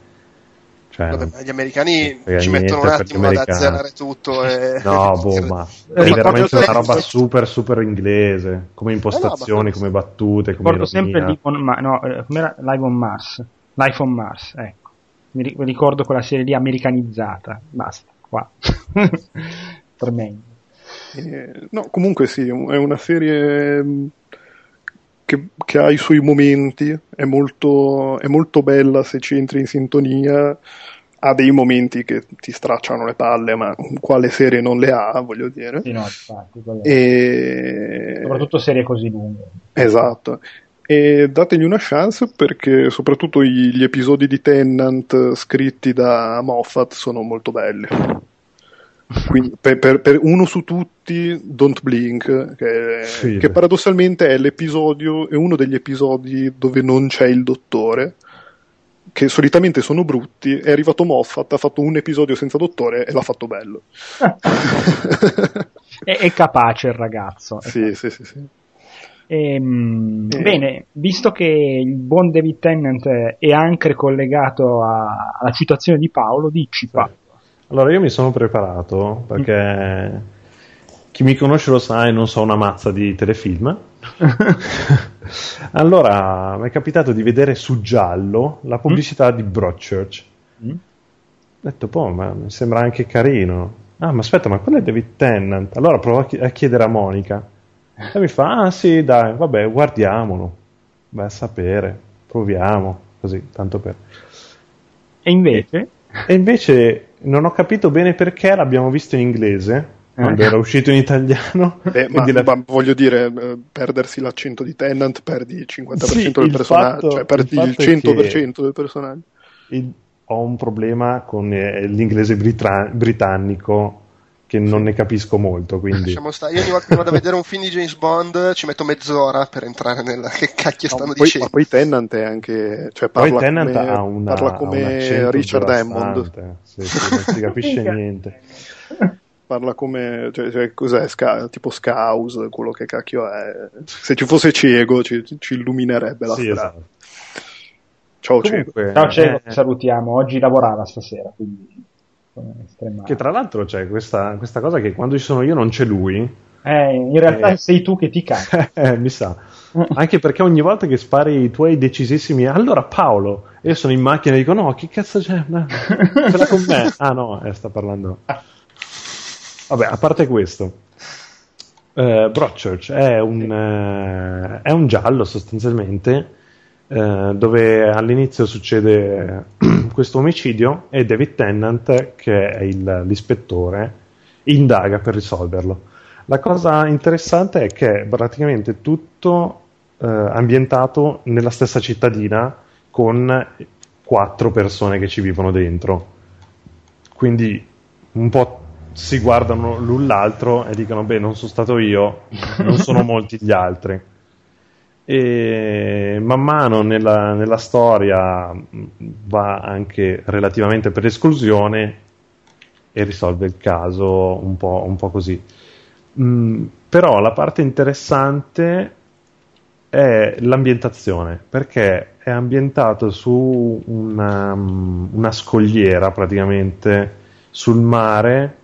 cioè, Vabbè, gli americani ci mettono un attimo ad azzerare tutto. E... No, boh, *laughs* ma è veramente una roba super, super inglese. Come impostazioni, eh no, come battute. Come ricordo sempre Live on, ma, no, eh, com'era? Live on Mars. Life on Mars, ecco. Mi ricordo quella serie lì americanizzata. Basta, qua. *laughs* Tremendo. Eh, no, comunque sì, è una serie mm, che, che, ha i suoi momenti, è molto, è molto bella se ci entri in sintonia, ha dei momenti che ti stracciano le palle, ma quale serie non le ha, voglio dire. Sì, no, infatti, e... Soprattutto serie così lunghe. Esatto. E dategli una chance perché soprattutto gli episodi di Tennant scritti da Moffat sono molto belli. Quindi, per, per, per, uno su tutti, Don't Blink, che, che paradossalmente è l'episodio, è uno degli episodi dove non c'è il dottore, che solitamente sono brutti. È arrivato Moffat, ha fatto un episodio senza dottore e l'ha fatto bello. *laughs* è, è, capace il ragazzo. Sì, sì, sì, sì. Ehm, eh. Bene, visto che il buon David Tennant è anche collegato a, alla citazione di Paolo, dici sì. Allora io mi sono preparato perché mm. chi mi conosce lo sa e non so una mazza di telefilm. *laughs* allora mi è capitato di vedere su giallo la pubblicità mm. di Broadchurch. Mm. Ho detto, boh, ma mi sembra anche carino. Ah, ma aspetta, ma quello è David Tennant. Allora provo a, ch- a chiedere a Monica. E mi fa, ah sì, dai, vabbè, guardiamolo. Vai a sapere, proviamo, così, tanto per... E invece? E invece non ho capito bene perché l'abbiamo visto in inglese quando eh. era uscito in italiano. Eh, *laughs* ma, la... ma, voglio dire, eh, perdersi l'accento di Tennant perdi il 50% sì, del personaggio, fatto, cioè perdi il, il 100% del personaggio. Il, ho un problema con eh, l'inglese britra- britannico che non ne capisco molto. Quindi... Io ogni volta che vado a vedere un film di James Bond ci metto mezz'ora per entrare nella. Che cacchio stanno no, poi, dicendo? Ma poi Tennant è anche. Cioè parla poi Tennant come, ha una, parla come Richard Hammond. Sì, sì, non si capisce niente. Parla come. Cioè, cioè, cos'è? Sca, tipo Scouse, quello che cacchio è. Se ci fosse cieco ci, ci illuminerebbe la sì, strada. Esatto. Ciao Comunque, Ciao Cego, eh, salutiamo. Oggi lavorava stasera, quindi Che tra l'altro c'è questa, questa, cosa che quando ci sono io non c'è lui. Eh, in realtà eh, sei tu che ti cacci. *laughs* eh, mi sa. Anche perché ogni volta che spari i tuoi decisissimi, allora Paolo, io sono in macchina e dico no, che cazzo c'è? Ce l'ha con me. *laughs* Ah no, eh, sta parlando. Vabbè, a parte questo, uh, Broadchurch è un, uh, è un giallo sostanzialmente uh, dove all'inizio succede *clears throat* questo omicidio e David Tennant, che è il, l'ispettore, indaga per risolverlo. La cosa interessante è che è praticamente tutto ambientato nella stessa cittadina con quattro persone che ci vivono dentro. Quindi un po' si guardano l'un l'altro e dicono: Beh, non sono stato io, non sono *laughs* molti gli altri. E man mano nella, nella storia va anche relativamente per esclusione e risolve il caso un po', un po così. Mm, però la parte interessante è l'ambientazione, perché è ambientato su una, una scogliera praticamente sul mare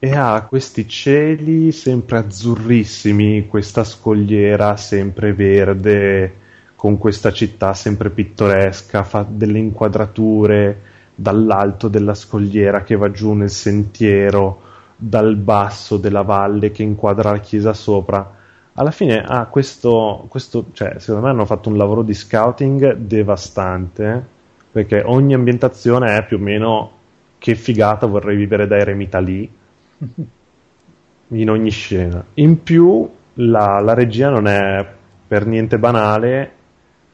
e ha questi cieli sempre azzurrissimi, questa scogliera sempre verde, con questa città sempre pittoresca, fa delle inquadrature dall'alto della scogliera che va giù nel sentiero, dal basso della valle che inquadra la chiesa sopra. Alla fine ha questo, questo cioè, secondo me hanno fatto un lavoro di scouting devastante, perché ogni ambientazione è più o meno che figata vorrei vivere da eremita lì *laughs* in ogni scena. In più, la, la, regia non è per niente banale.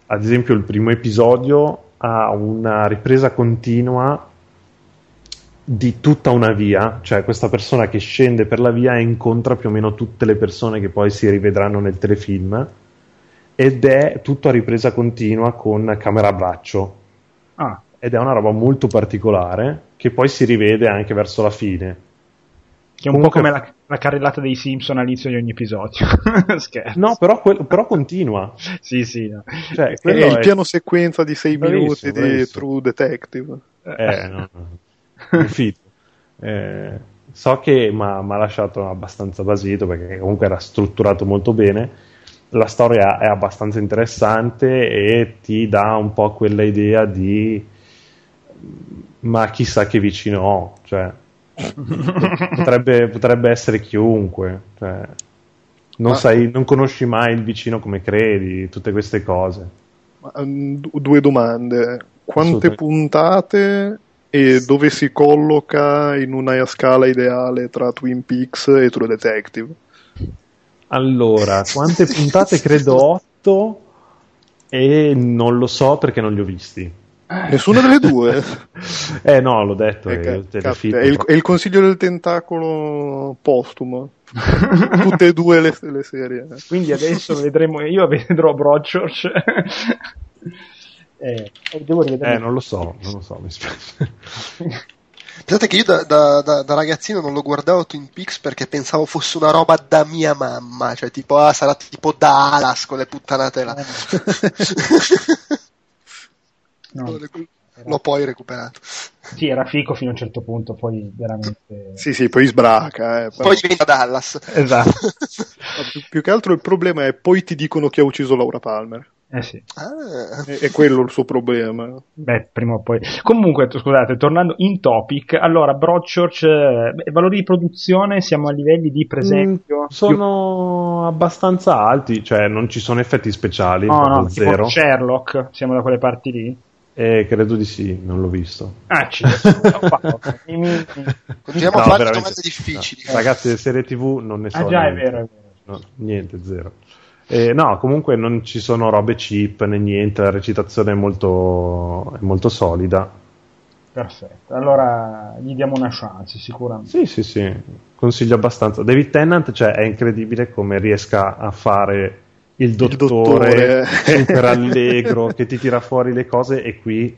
Ad esempio, il primo episodio ha una ripresa continua di tutta una via, cioè questa persona che scende per la via e incontra più o meno tutte le persone che poi si rivedranno nel telefilm. Ed è tutto a ripresa continua con camera a braccio. Ah. Ed è una roba molto particolare che poi si rivede anche verso la fine che è un Comunque... po' come la, la, carrellata dei Simpson all'inizio di ogni episodio. *laughs* no, però, que- però, continua. sì, sì. No. Cioè, è il è... piano sequenza di 6 minuti di True Detective. Eh, *laughs* no, no. Eh, so che mi ha lasciato abbastanza basito perché comunque era strutturato molto bene. La storia è abbastanza interessante e ti dà un po' quella idea di ma chissà che vicino ho, cioè *laughs* potrebbe, potrebbe, essere chiunque. Cioè, non, Ma... sai, non conosci mai il vicino come credi, tutte queste cose. Ma, um, due domande. Quante puntate e dove si colloca in una scala ideale tra Twin Peaks e True Detective? Allora, quante puntate? *laughs* Credo 8 e non lo so perché non li ho visti. Nessuna delle due? *laughs* eh no, l'ho detto. Eh, è, ca- è, il, è, il, consiglio del tentacolo postumo. *laughs* Tutte e due le, le, serie. Quindi adesso vedremo, io vedrò Broadchurch. *laughs* eh, devo eh, non lo so, non lo so, mi spiace. Pensate che io da, da, da, da, ragazzino non lo guardavo Twin Peaks perché pensavo fosse una roba da mia mamma, cioè tipo, ah, sarà tipo Dallas con le puttanate là. No, l'ho poi recuperato. Sì, era fico fino a un certo punto, poi veramente. Sì, sì, poi sbraca. Eh, però... Poi diventa Dallas. Esatto. *laughs* più, più, che altro il problema è poi ti dicono che ha ucciso Laura Palmer. Eh sì. Ah. È, è, quello il suo problema. Beh, prima o poi. Comunque, scusate, tornando in topic, allora, Broadchurch, eh, valori di produzione, siamo a livelli di, per mm, esempio... Mm, sono più... abbastanza alti, cioè non ci sono effetti speciali, no, no, zero. Sherlock, siamo da quelle parti lì. Eh, credo di sì, non l'ho visto. Ah, ci *laughs* Continuiamo no, a fare domande difficili. No. Ragazzi, le serie TV non ne so. Ah, già, niente. è vero, è vero. No, niente, zero. Eh, no, comunque non ci sono robe cheap né niente, la recitazione è molto, è molto solida. Perfetto, allora gli diamo una chance, sicuramente. Sì, sì, sì, consiglio abbastanza. David Tennant, cioè, è incredibile come riesca a fare il dottore, il *laughs* super allegro *laughs* che ti tira fuori le cose e qui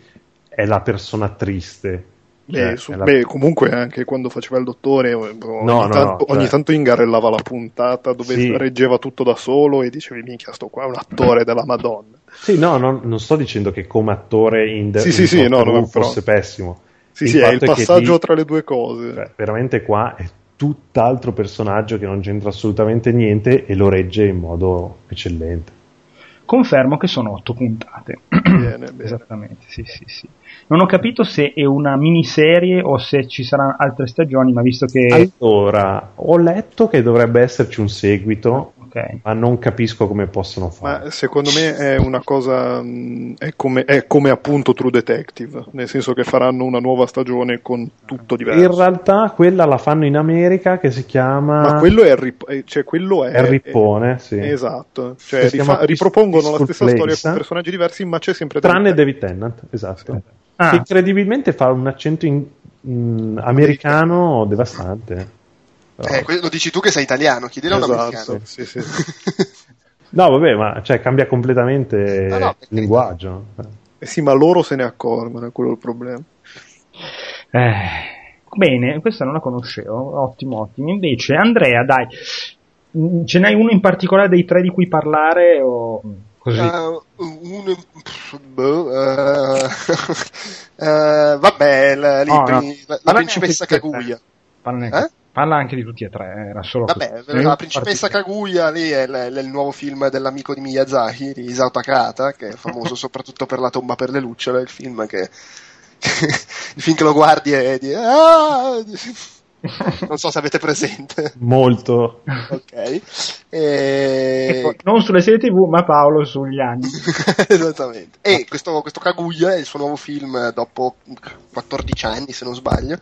è la persona triste. Beh, eh, su, la... beh, comunque anche quando faceva il dottore ogni, no, tanto, no, cioè... ogni tanto ingarellava la puntata dove sì. reggeva tutto da solo e dicevi minchia sto qua è un attore della madonna sì no, no non sto dicendo che come attore in The sì, in sì, sì, no, no, fosse però... pessimo Sì, sì, è il passaggio lì, tra le due cose. Cioè, veramente qua è tutt'altro personaggio che non c'entra assolutamente niente e lo regge in modo eccellente. Confermo che sono otto puntate. *clears throat* Bene, bene. Esattamente, sì, sì, sì. Non ho capito se è una miniserie o se ci saranno altre stagioni, ma visto che... Allora, ho letto che dovrebbe esserci un seguito okay. ma non capisco come possono fare. Ma secondo me è una cosa, mm, è come, è come, appunto True Detective, nel senso che faranno una nuova stagione con tutto diverso. In realtà quella la fanno in America che si chiama... Ma quello è rip- eh, cioè, quello è, è rippone, è, sì. Esatto, cioè rifa- ripropongono la stessa place, storia con personaggi diversi, ma c'è sempre... Tranne David Tennant, esatto. Sì. Ah. Che incredibilmente fa un accento in, in americano devastante. Eh, lo dici tu che sei italiano, chiedilo esatto, a un americano. Sì, sì. *laughs* no, vabbè, ma cioè, cambia completamente no, no, il linguaggio. Eh sì, ma loro se ne accorgono, è quello il problema. Eh, bene, questa non la conoscevo, ottimo, ottimo. Invece, Andrea, dai, mm, ce n'hai uno in particolare dei tre di cui parlare o così? Uh, uno, boh, uh, uh, *laughs* vabbè, la, oh, no. la, la principessa Kaguya. Eh? Parla anche di tutti e tre, era solo Vabbè, la principessa Kaguya lì è, l- è, il nuovo film dell'amico di Miyazaki, di Isao Takata, che è famoso *laughs* soprattutto per La tomba per le lucciole, il film che, *laughs* il film che lo guardi e di ah! *laughs* non so se avete presente. Molto. Ok. E... Ecco, non sulle serie tv ma Paolo sugli anni. Esattamente. E questo, questo Kaguya è il suo nuovo film dopo 14 anni se non sbaglio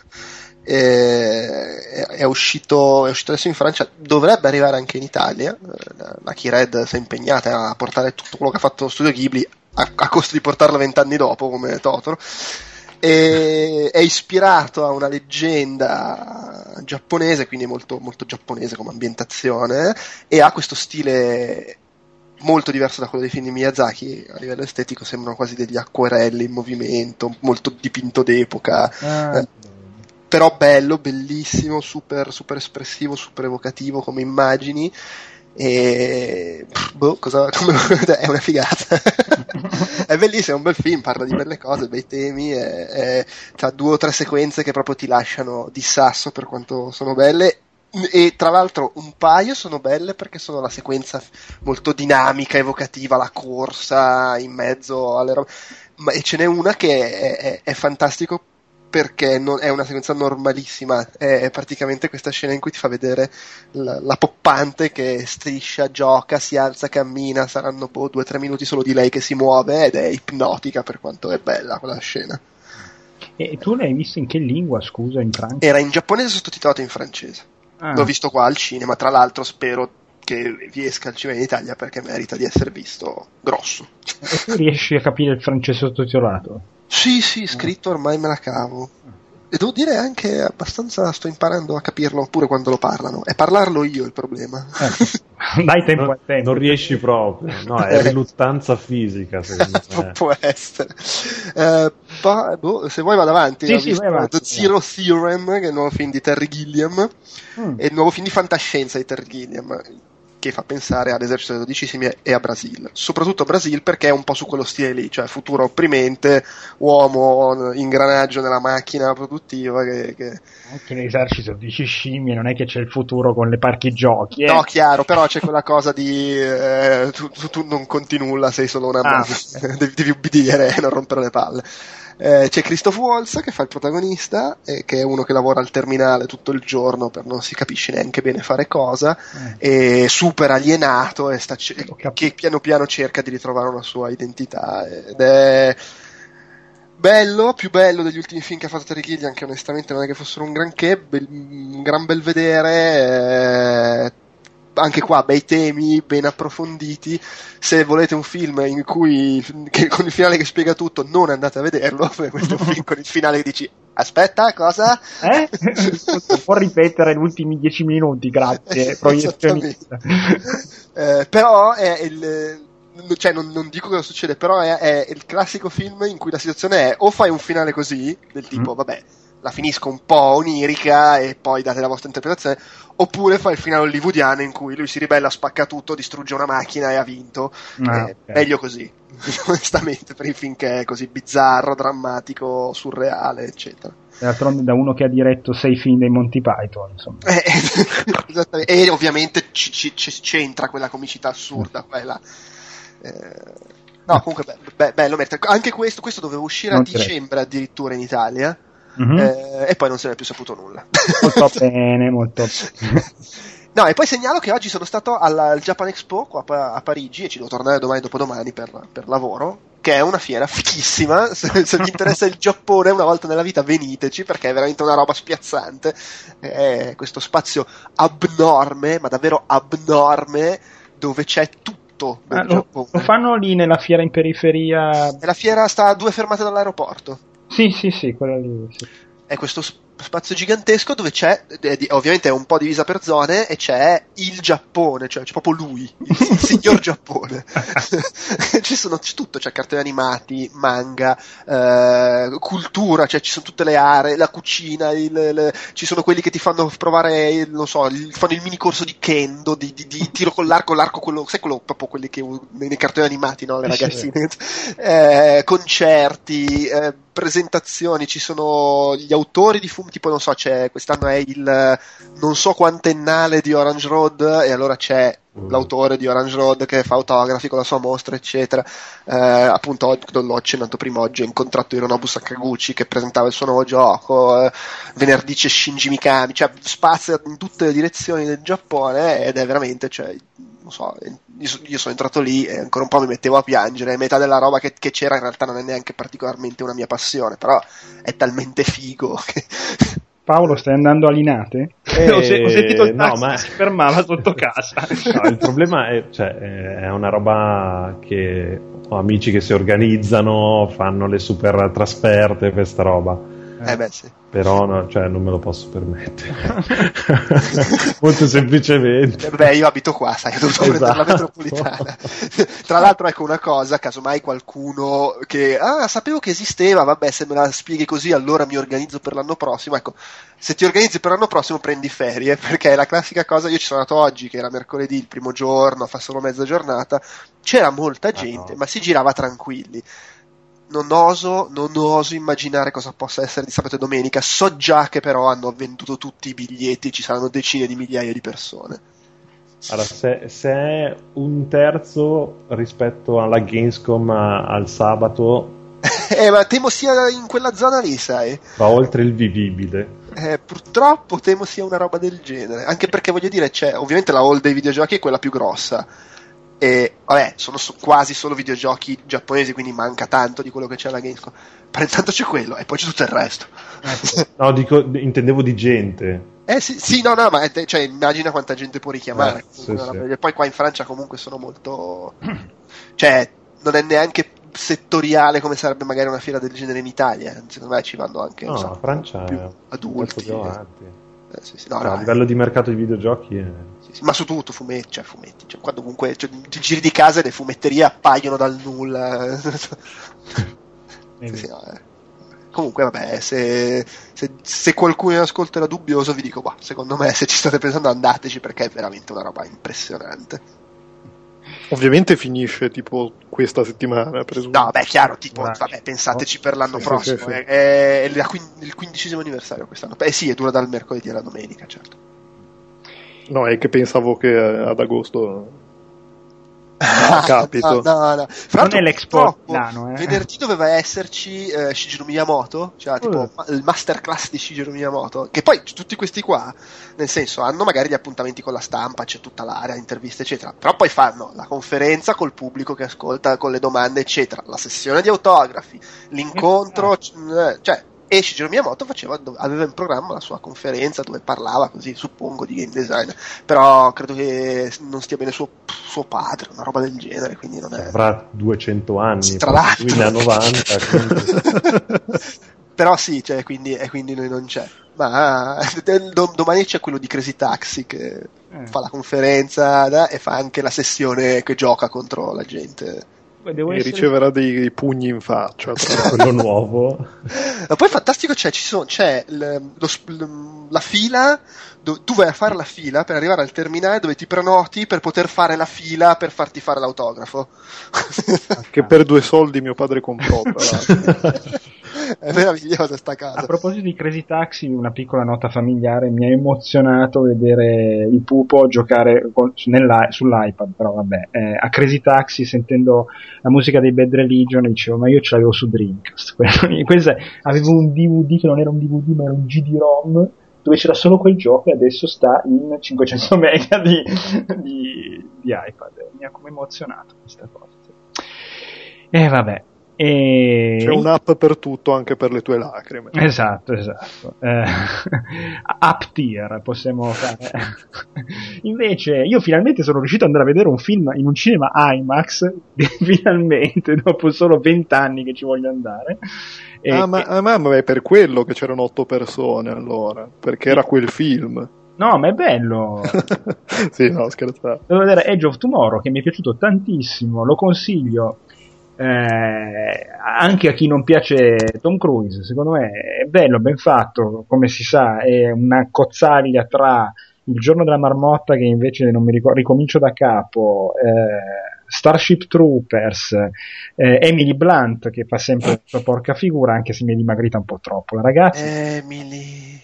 è, uscito, è uscito adesso in Francia, dovrebbe arrivare anche in Italia. La Keyred si è impegnata a portare tutto quello che ha fatto Studio Ghibli a, a costo di portarlo vent'anni dopo come Totoro. E è ispirato a una leggenda giapponese, quindi molto, molto giapponese come ambientazione, e ha questo stile molto diverso da quello dei film di Miyazaki a livello estetico sembrano quasi degli acquerelli in movimento molto dipinto d'epoca ah. eh, però bello, bellissimo, super, super espressivo, super evocativo come immagini. E boh, cosa, *laughs* come, è una figata. *laughs* È bellissimo, è un bel film parla di belle cose, bei temi è, è, ha due o tre sequenze che proprio ti lasciano di sasso per quanto sono belle. E tra l'altro un paio sono belle perché sono la sequenza molto dinamica, evocativa, la corsa in mezzo alle robe. Ma e ce n'è una che è, è, è fantastico perché non, è una sequenza normalissima, è praticamente questa scena in cui ti fa vedere la, la poppante che striscia, gioca, si alza, cammina, saranno boh, due o tre minuti solo di lei che si muove ed è ipnotica per quanto è bella quella scena. E tu l'hai visto in che lingua, scusa, in francese? Era in giapponese sottotitolato in francese. Ah. L'ho visto qua al cinema, tra l'altro spero che vi esca al cinema in Italia perché merita di essere visto grosso. E tu riesci a capire il francese sottotitolato? Sì, sì, scritto ormai me la cavo. E devo dire anche abbastanza sto imparando a capirlo pure quando lo parlano. È parlarlo io il problema. Eh, dai tempo al tempo. Non riesci proprio. No, è riluttanza fisica, *laughs* secondo me. Può essere. Eh, ba- boh, se vuoi vado avanti. Sì, sì, vai avanti. The Zero Theorem, che è il nuovo film di Terry Gilliam. Mm. E il nuovo film di fantascienza di Terry Gilliam che fa pensare all'esercito delle dodicesimi e a Brasil. Soprattutto Brasil perché è un po' su quello stile lì, cioè futuro opprimente, uomo, ingranaggio nella macchina produttiva. Che, che... Anche l'esercito dodici scimmie non è che c'è il futuro con le parchi giochi. Eh? No, chiaro, però c'è quella cosa di eh, tu, tu, tu, non conti nulla, sei solo una... Ah, *laughs* devi, devi ubbidire e non rompere le palle. Eh, c'è Christoph Waltz che fa il protagonista, eh, che è uno che lavora al terminale tutto il giorno per non si capisce neanche bene fare cosa, eh. e super alienato e sta, che piano piano cerca di ritrovare una sua identità ed è bello, più bello degli ultimi film che ha fatto Terry Gilliam, che onestamente non è che fossero un granché, bel, un gran bel vedere, eh, anche qua bei temi ben approfonditi. Se volete un film in cui che, con il finale che spiega tutto, non andate a vederlo. Questo è *laughs* un film con il finale che dici: Aspetta, cosa? Eh? Può ripetere gli ultimi dieci minuti, grazie, *laughs* proiezionista. eh, però è il. Cioè, non, non, dico cosa succede, però è, è, il classico film in cui la situazione è o fai un finale così, del tipo, mm. vabbè, la finisco un po' onirica e poi date la vostra interpretazione, oppure fa il finale hollywoodiano in cui lui si ribella, spacca tutto, distrugge una macchina e ha vinto. Ah, Eh, ok. Meglio così, *laughs* onestamente, per il film che è così bizzarro, drammatico, surreale, eccetera. D'altronde da uno che ha diretto sei film dei Monty Python, insomma. Eh. *laughs* E ovviamente ci- ci- ci- c'entra quella comicità assurda, quella. Eh, No, comunque be- be- bello merita. Anche questo, questo doveva uscire a Non direi. dicembre addirittura in Italia Mhm. eh, e poi non se ne è più saputo nulla. Molto *laughs* bene, molto No, e poi segnalo che oggi sono stato alla- al Japan Expo qua a, a Parigi e ci devo tornare domani dopodomani per, per lavoro, che è una fiera fichissima. *laughs* Se, se vi interessa il Giappone una volta nella vita veniteci perché è veramente una roba spiazzante. È questo spazio abnorme, ma davvero abnorme, dove c'è tutto Ah, lo, lo fanno lì nella fiera in periferia. E la fiera sta a due fermate dall'aeroporto. Sì, sì, sì, quella lì. sì. è questo sp- spazio gigantesco dove c'è, eh, ovviamente è un po' divisa per zone, e c'è il Giappone, cioè c'è proprio lui, il, *laughs* signor Giappone. *laughs* ci sono c'è tutto, c'è cartoni animati, manga, eh, cultura, cioè ci sono tutte le aree, la cucina, il- le- ci sono quelli che ti fanno provare, non so, il- fanno il mini corso di kendo, di, di- di tiro con l'arco, l'arco quello, sai quello proprio quelli che nei, cartoni animati, no? Le Sì, ragazzine. Eh, concerti, eh, presentazioni, ci sono gli autori di fumetti, tipo non so, c'è quest'anno è il non so quantennale di Orange Road e allora c'è Mm. l'autore di Orange Road che fa autografi con la sua mostra, eccetera. Eh, appunto, oggi- l'ho accennato prima oggi, ho incontrato Hironobu Sakaguchi che presentava il suo nuovo gioco, eh, venerdì c'è Shinji Mikami, cioè spazia in tutte le direzioni del Giappone ed è veramente, cioè, non so, io, so- io sono entrato lì e ancora un po' mi mettevo a piangere, metà della roba che, che c'era in realtà non è neanche particolarmente una mia passione, però è talmente figo *laughs* che... Paolo, stai andando a Linate? Eh, *laughs* ho, se- ho sentito il no, taxi ma- che si fermava sotto casa. *laughs* No, il problema è, cioè, è una roba che ho amici che si organizzano, fanno le super trasferte per sta roba. Eh beh sì. Però no, cioè, non me lo posso permettere. *laughs* Molto semplicemente. Eh, Beh, io abito qua, sai, ho dovuto prendere la Esatto. metropolitana. Tra l'altro, ecco una cosa, casomai qualcuno che, ah, sapevo che esisteva, vabbè, se me la spieghi così, allora mi organizzo per l'anno prossimo. Ecco, se ti organizzi per l'anno prossimo, prendi ferie, *laughs* perché è la classica cosa, io ci sono andato oggi, che era mercoledì, il primo giorno, fa solo mezza giornata, c'era molta gente, no. ma si girava tranquilli. Non oso, non oso immaginare cosa possa essere di sabato e domenica. So già che però hanno venduto tutti i biglietti, ci saranno decine di migliaia di persone. Allora, se, se è un terzo rispetto alla Gamescom a- al sabato, *laughs* Eh, ma temo sia in quella zona lì, sai. va oltre il vivibile. Eh, purtroppo temo sia una roba del genere. Anche perché voglio dire, c'è ovviamente la hall dei videogiochi è quella più grossa. E vabbè, sono so- quasi solo videogiochi giapponesi, quindi manca tanto di quello che c'è alla Gamescom. Però intanto c'è quello e poi c'è tutto il resto. No, dico, intendevo di gente. Eh sì, sì, no, no, ma è te- cioè, immagina quanta gente può richiamare. Eh, sì, una sì. E poi qua in Francia comunque sono molto... *clears throat* cioè, non è neanche settoriale come sarebbe magari una fiera del genere in Italia. Secondo me ci vanno anche... No, so, Francia più adulti. più avanti. Eh, sì, sì, no, No, a eh. livello di mercato di videogiochi è... Sì, ma su tutto, fumetti, cioè fumetti, cioè, quando comunque cioè, ti giri di casa e le fumetterie appaiono dal nulla. *laughs* No, eh. Comunque, vabbè, se, se, se qualcuno in ascolto era dubbioso, vi dico, bah, secondo me, se ci state pensando, andateci perché è veramente una roba impressionante. Ovviamente finisce tipo questa settimana, presumo. No, beh, chiaro, tipo, Ora- vabbè, pensateci per l'anno Sì, prossimo. sì, sì. È, è quin- il quindicesimo anniversario quest'anno. Beh, sì, e dura dal mercoledì alla domenica, certo. No, è che pensavo che eh, ad agosto capito. No, no, no. Fra Non è l'Expo Milano, eh. Venerdì doveva esserci eh, Shigeru Miyamoto, cioè tipo Eh. ma- il masterclass di Shigeru Miyamoto, che poi tutti questi qua, nel senso, hanno magari gli appuntamenti con la stampa, c'è tutta l'area, interviste, eccetera, però poi fanno la conferenza col pubblico che ascolta, con le domande, eccetera, la sessione di autografi, l'incontro, c- eh, cioè e Shigeru Miyamoto faceva, aveva in programma la sua conferenza dove parlava così, suppongo, di game design, però credo che non stia bene suo, suo padre, una roba del genere, quindi non è... avrà 200 anni, Tra poi lui ne ha l'altro. 90, quindi- *laughs* Però sì, cioè, quindi, e quindi lui non c'è. Ma eh, do- domani c'è quello di Crazy Taxi che Eh. fa la conferenza da- e fa anche la sessione che gioca contro la gente Devo e essere... riceverà dei, dei, pugni in faccia *laughs* tra quello nuovo. Ma poi fantastico c'è, sono, c'è l, lo, la fila, do, tu vai a fare la fila per arrivare al terminale dove ti prenoti per poter fare la fila per farti fare l'autografo. Che per due soldi mio padre comprò. *laughs* è meravigliosa sta casa. A proposito di Crazy Taxi, una piccola nota familiare, mi ha emozionato vedere il pupo giocare con, sull'iPad, però vabbè, eh, a Crazy Taxi sentendo la musica dei Bad Religion dicevo ma io ce l'avevo su Dreamcast. *laughs* avevo un DVD che non era un DVD ma era un GD-ROM dove c'era solo quel gioco e adesso sta in 500 mega di, di, di iPad. Mi ha come emozionato questa cosa. E vabbè, e... C'è un'app per tutto, anche per le tue lacrime. Esatto, esatto. Eh, *laughs* up tier possiamo fare. *laughs* Invece, io finalmente sono riuscito ad andare a vedere un film in un cinema IMAX. *laughs* finalmente, dopo solo vent'anni che ci voglio andare. E, ah, ma, e... ma, ma è per quello che c'erano otto persone allora, perché era quel film. No, ma è bello. sì, no, scherzavo. Devo vedere Edge of Tomorrow che mi è piaciuto tantissimo, lo consiglio eh, anche a chi non piace Tom Cruise, secondo me è bello, ben fatto, come si sa, è una cozzaglia tra il giorno della marmotta che invece non mi ricordo, ricomincio da capo, eh, Starship Troopers, eh, Emily Blunt che fa sempre la sua porca figura anche se mi è dimagrita un po' troppo, ragazzi. Emily.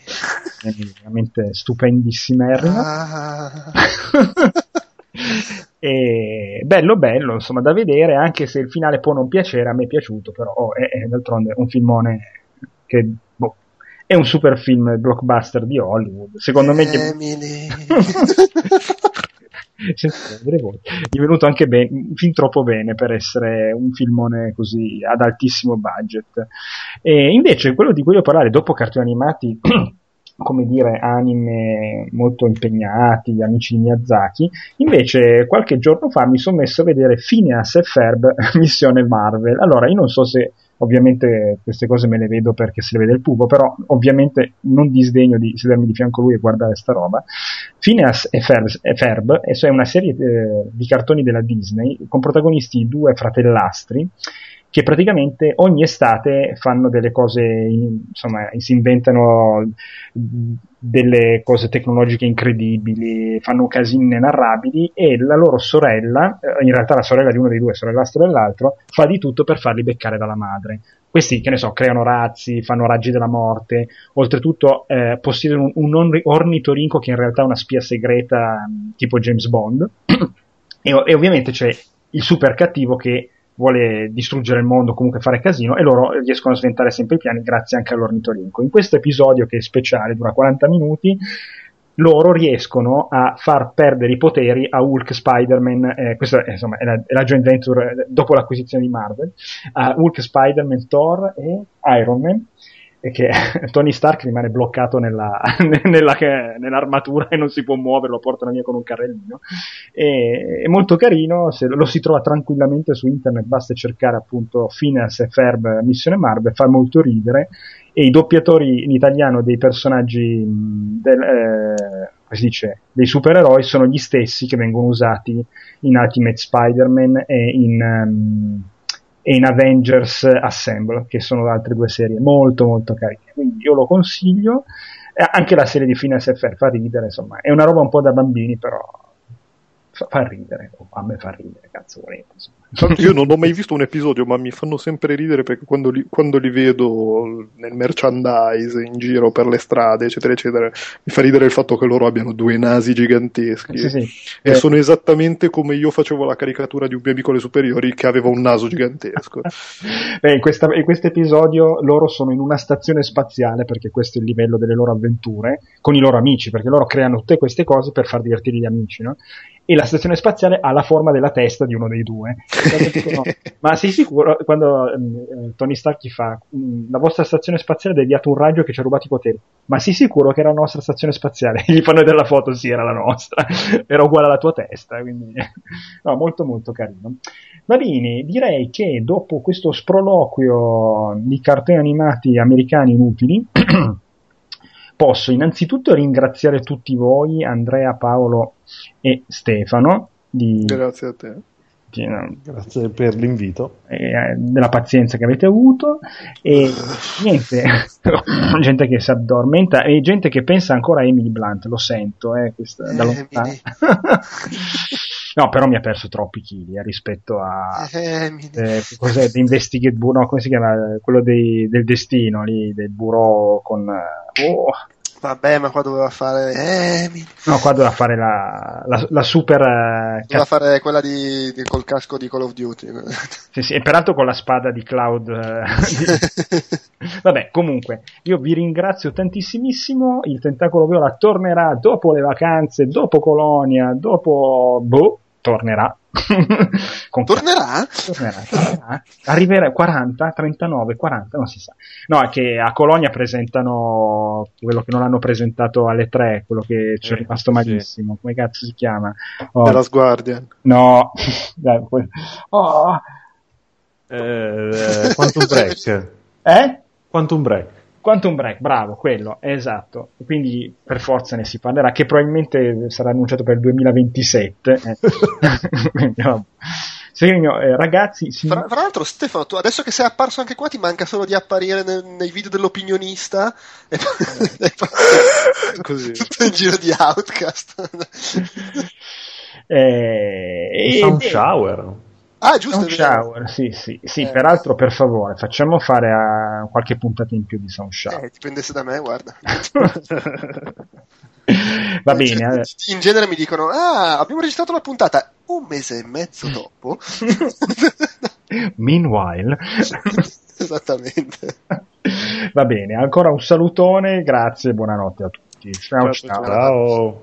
Emily veramente stupendissima. Ah. *laughs* E bello, bello, insomma, da vedere, anche se il finale può non piacere, a me è piaciuto, però oh, è, è d'altronde un filmone che boh, è un super film blockbuster di Hollywood. Secondo me. Emily. *laughs* Gli è venuto anche bene, fin troppo bene per essere un filmone così ad altissimo budget. E invece quello di cui voglio parlare dopo cartoni animati *clears throat* come dire, anime molto impegnati, amici di Miyazaki. Invece, qualche giorno fa mi sono messo a vedere Phineas e Ferb *laughs* Missione Marvel. Allora, io non so se ovviamente queste cose me le vedo perché se le vede il pupo, però ovviamente non disdegno di sedermi di fianco a lui e guardare sta roba. Phineas e Ferb, e Ferb è una serie eh, di cartoni della Disney con protagonisti due fratellastri che praticamente ogni estate fanno delle cose, insomma, si inventano delle cose tecnologiche incredibili, fanno casini inenarrabili e la loro sorella, eh, in realtà la sorella di uno dei due, sorellastro dell'altro, fa di tutto per farli beccare dalla madre. Questi, che ne so, creano razzi, fanno raggi della morte, oltretutto eh, possiedono un, un ornitorinco che in realtà è una spia segreta tipo James Bond *clears throat* e, e ovviamente c'è il super cattivo che vuole distruggere il mondo, comunque fare casino, e loro riescono a sventare sempre i piani grazie anche all'ornitorinco. In questo episodio, che è speciale, dura 40 minuti, loro riescono a far perdere i poteri a Hulk, Spider-Man, eh, questa è, insomma, è, la, è la joint venture eh, dopo l'acquisizione di Marvel, a Hulk, Spider-Man, Thor e Iron Man, e che *laughs* Tony Stark rimane bloccato nella, *laughs* nella, nell'armatura e non si può muovere, lo portano via con un carrellino. E, è molto carino, se lo si trova tranquillamente su internet, basta cercare appunto Phineas e Ferb Missione Marvel, fa molto ridere e i doppiatori in italiano dei personaggi del, eh, si dice, dei supereroi sono gli stessi che vengono usati in Ultimate Spider-Man e in um, e in Avengers Assemble, che sono altre due serie molto molto carine. Quindi io lo consiglio. Anche la serie di Phineas FR fa ridere, insomma, è una roba un po' da bambini, però fa, ridere, a me fa ridere, cazzo volete. Io non ho mai visto un episodio, ma mi fanno sempre ridere perché quando li, quando li, vedo nel merchandise, in giro per le strade, eccetera, eccetera, mi fa ridere il fatto che loro abbiano due nasi giganteschi. Sì, sì. E eh. sono esattamente come io facevo la caricatura di un mio amico alle superiori che aveva un naso gigantesco. Beh, *laughs* in, questa, in questo episodio loro sono in una stazione spaziale, perché questo è il livello delle loro avventure, con i loro amici, perché loro creano tutte queste cose per far divertire gli amici, no? E la stazione spaziale ha la forma della testa di uno dei due. Dicono, *laughs* ma sei sicuro? Quando eh, Tony Stark gli fa mm, la vostra stazione spaziale ha deviato un raggio che ci ha rubato i poteri, ma sei sicuro che era la nostra stazione spaziale? *laughs* Gli fanno vedere la foto, sì, era la nostra, *laughs* era uguale alla tua testa, quindi no, molto molto carino. Va bene, direi che dopo questo sproloquio di cartoni animati americani inutili, *clears throat* posso innanzitutto ringraziare tutti voi, Andrea, Paolo e Stefano. Di, Grazie a te. Infatti, no. Grazie per l'invito. Eh, della pazienza che avete avuto e *laughs* niente, *laughs* gente che si addormenta e gente che pensa ancora a Emily Blunt, lo sento, eh, questa, da lontano. *laughs* no, però mi ha perso troppi chili eh, rispetto a eh, cos'è, The Investigate Bureau, no, come si chiama? Quello dei, del destino lì, del bureau con... Oh, Vabbè, ma qua doveva fare. Eh, mi... No, qua doveva fare la, la, la super. Uh, doveva fare quella di, di, col casco di Call of Duty. *laughs* sì, sì, e peraltro con la spada di Cloud. Di... *laughs* Vabbè, comunque, io vi ringrazio tantissimissimo. Il Tentacolo Viola tornerà dopo le vacanze, dopo Colonia, dopo. Boh, tornerà *laughs* tornerà? tornerà? Tornerà, arriverà 40, 39, 40, non si sa. No, è che a Colonia presentano quello che non hanno presentato alle 3, quello che ci è eh, rimasto malissimo. Sì. Come cazzo si chiama? Oh. The Last Guardian. No. *laughs* oh. Eh, Quantum Break. *laughs* Eh? Quantum Break. Quantum Break, bravo, quello, esatto. Quindi per forza ne si parlerà, che probabilmente sarà annunciato per il 2027. Eh. *laughs* Serino, eh, ragazzi. Si... Fra, fra, l'altro, Stefano, tu adesso che sei apparso anche qua, ti manca solo di apparire nel, nei video dell'opinionista e poi *laughs* *laughs* Così. tutto il giro di Outcast. eh, Sound Shower. Ah, giusto. Sound shower, sì, sì, sì eh. peraltro per favore, facciamo fare a qualche puntata in più di Sound Shower. Eh, dipendesse da me, guarda. *laughs* Va bene. In genere mi dicono, ah, abbiamo registrato la puntata un mese e mezzo dopo. *laughs* Meanwhile. *laughs* Esattamente. Va bene, ancora un salutone, grazie e buonanotte a tutti. ciao. ciao. ciao.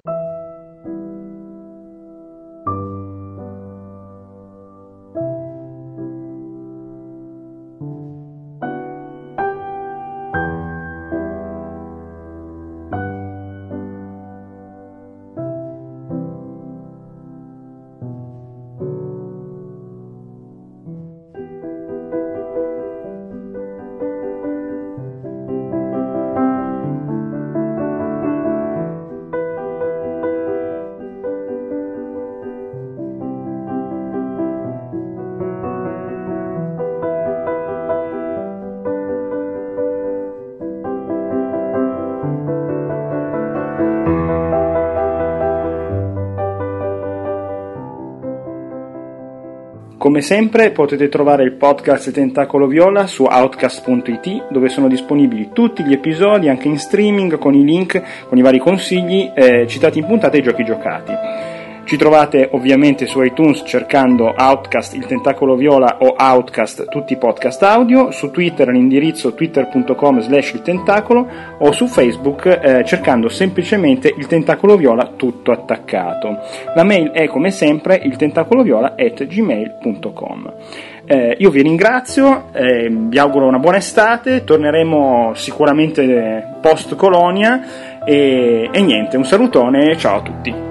Come sempre potete trovare il podcast Tentacolo Viola su outcast.it dove sono disponibili tutti gli episodi anche in streaming con i link, con i vari consigli eh, citati in puntata e giochi giocati. Ci trovate ovviamente su iTunes cercando Outcast il tentacolo viola o Outcast tutti i podcast audio, su Twitter all'indirizzo twitter.com slash il tentacolo o su Facebook eh, cercando semplicemente il tentacolo viola tutto attaccato. La mail è come sempre il tentacoloviola at gmail.com. Eh, io vi ringrazio, eh, vi auguro una buona estate, torneremo sicuramente post colonia e, e niente, un salutone e ciao a tutti.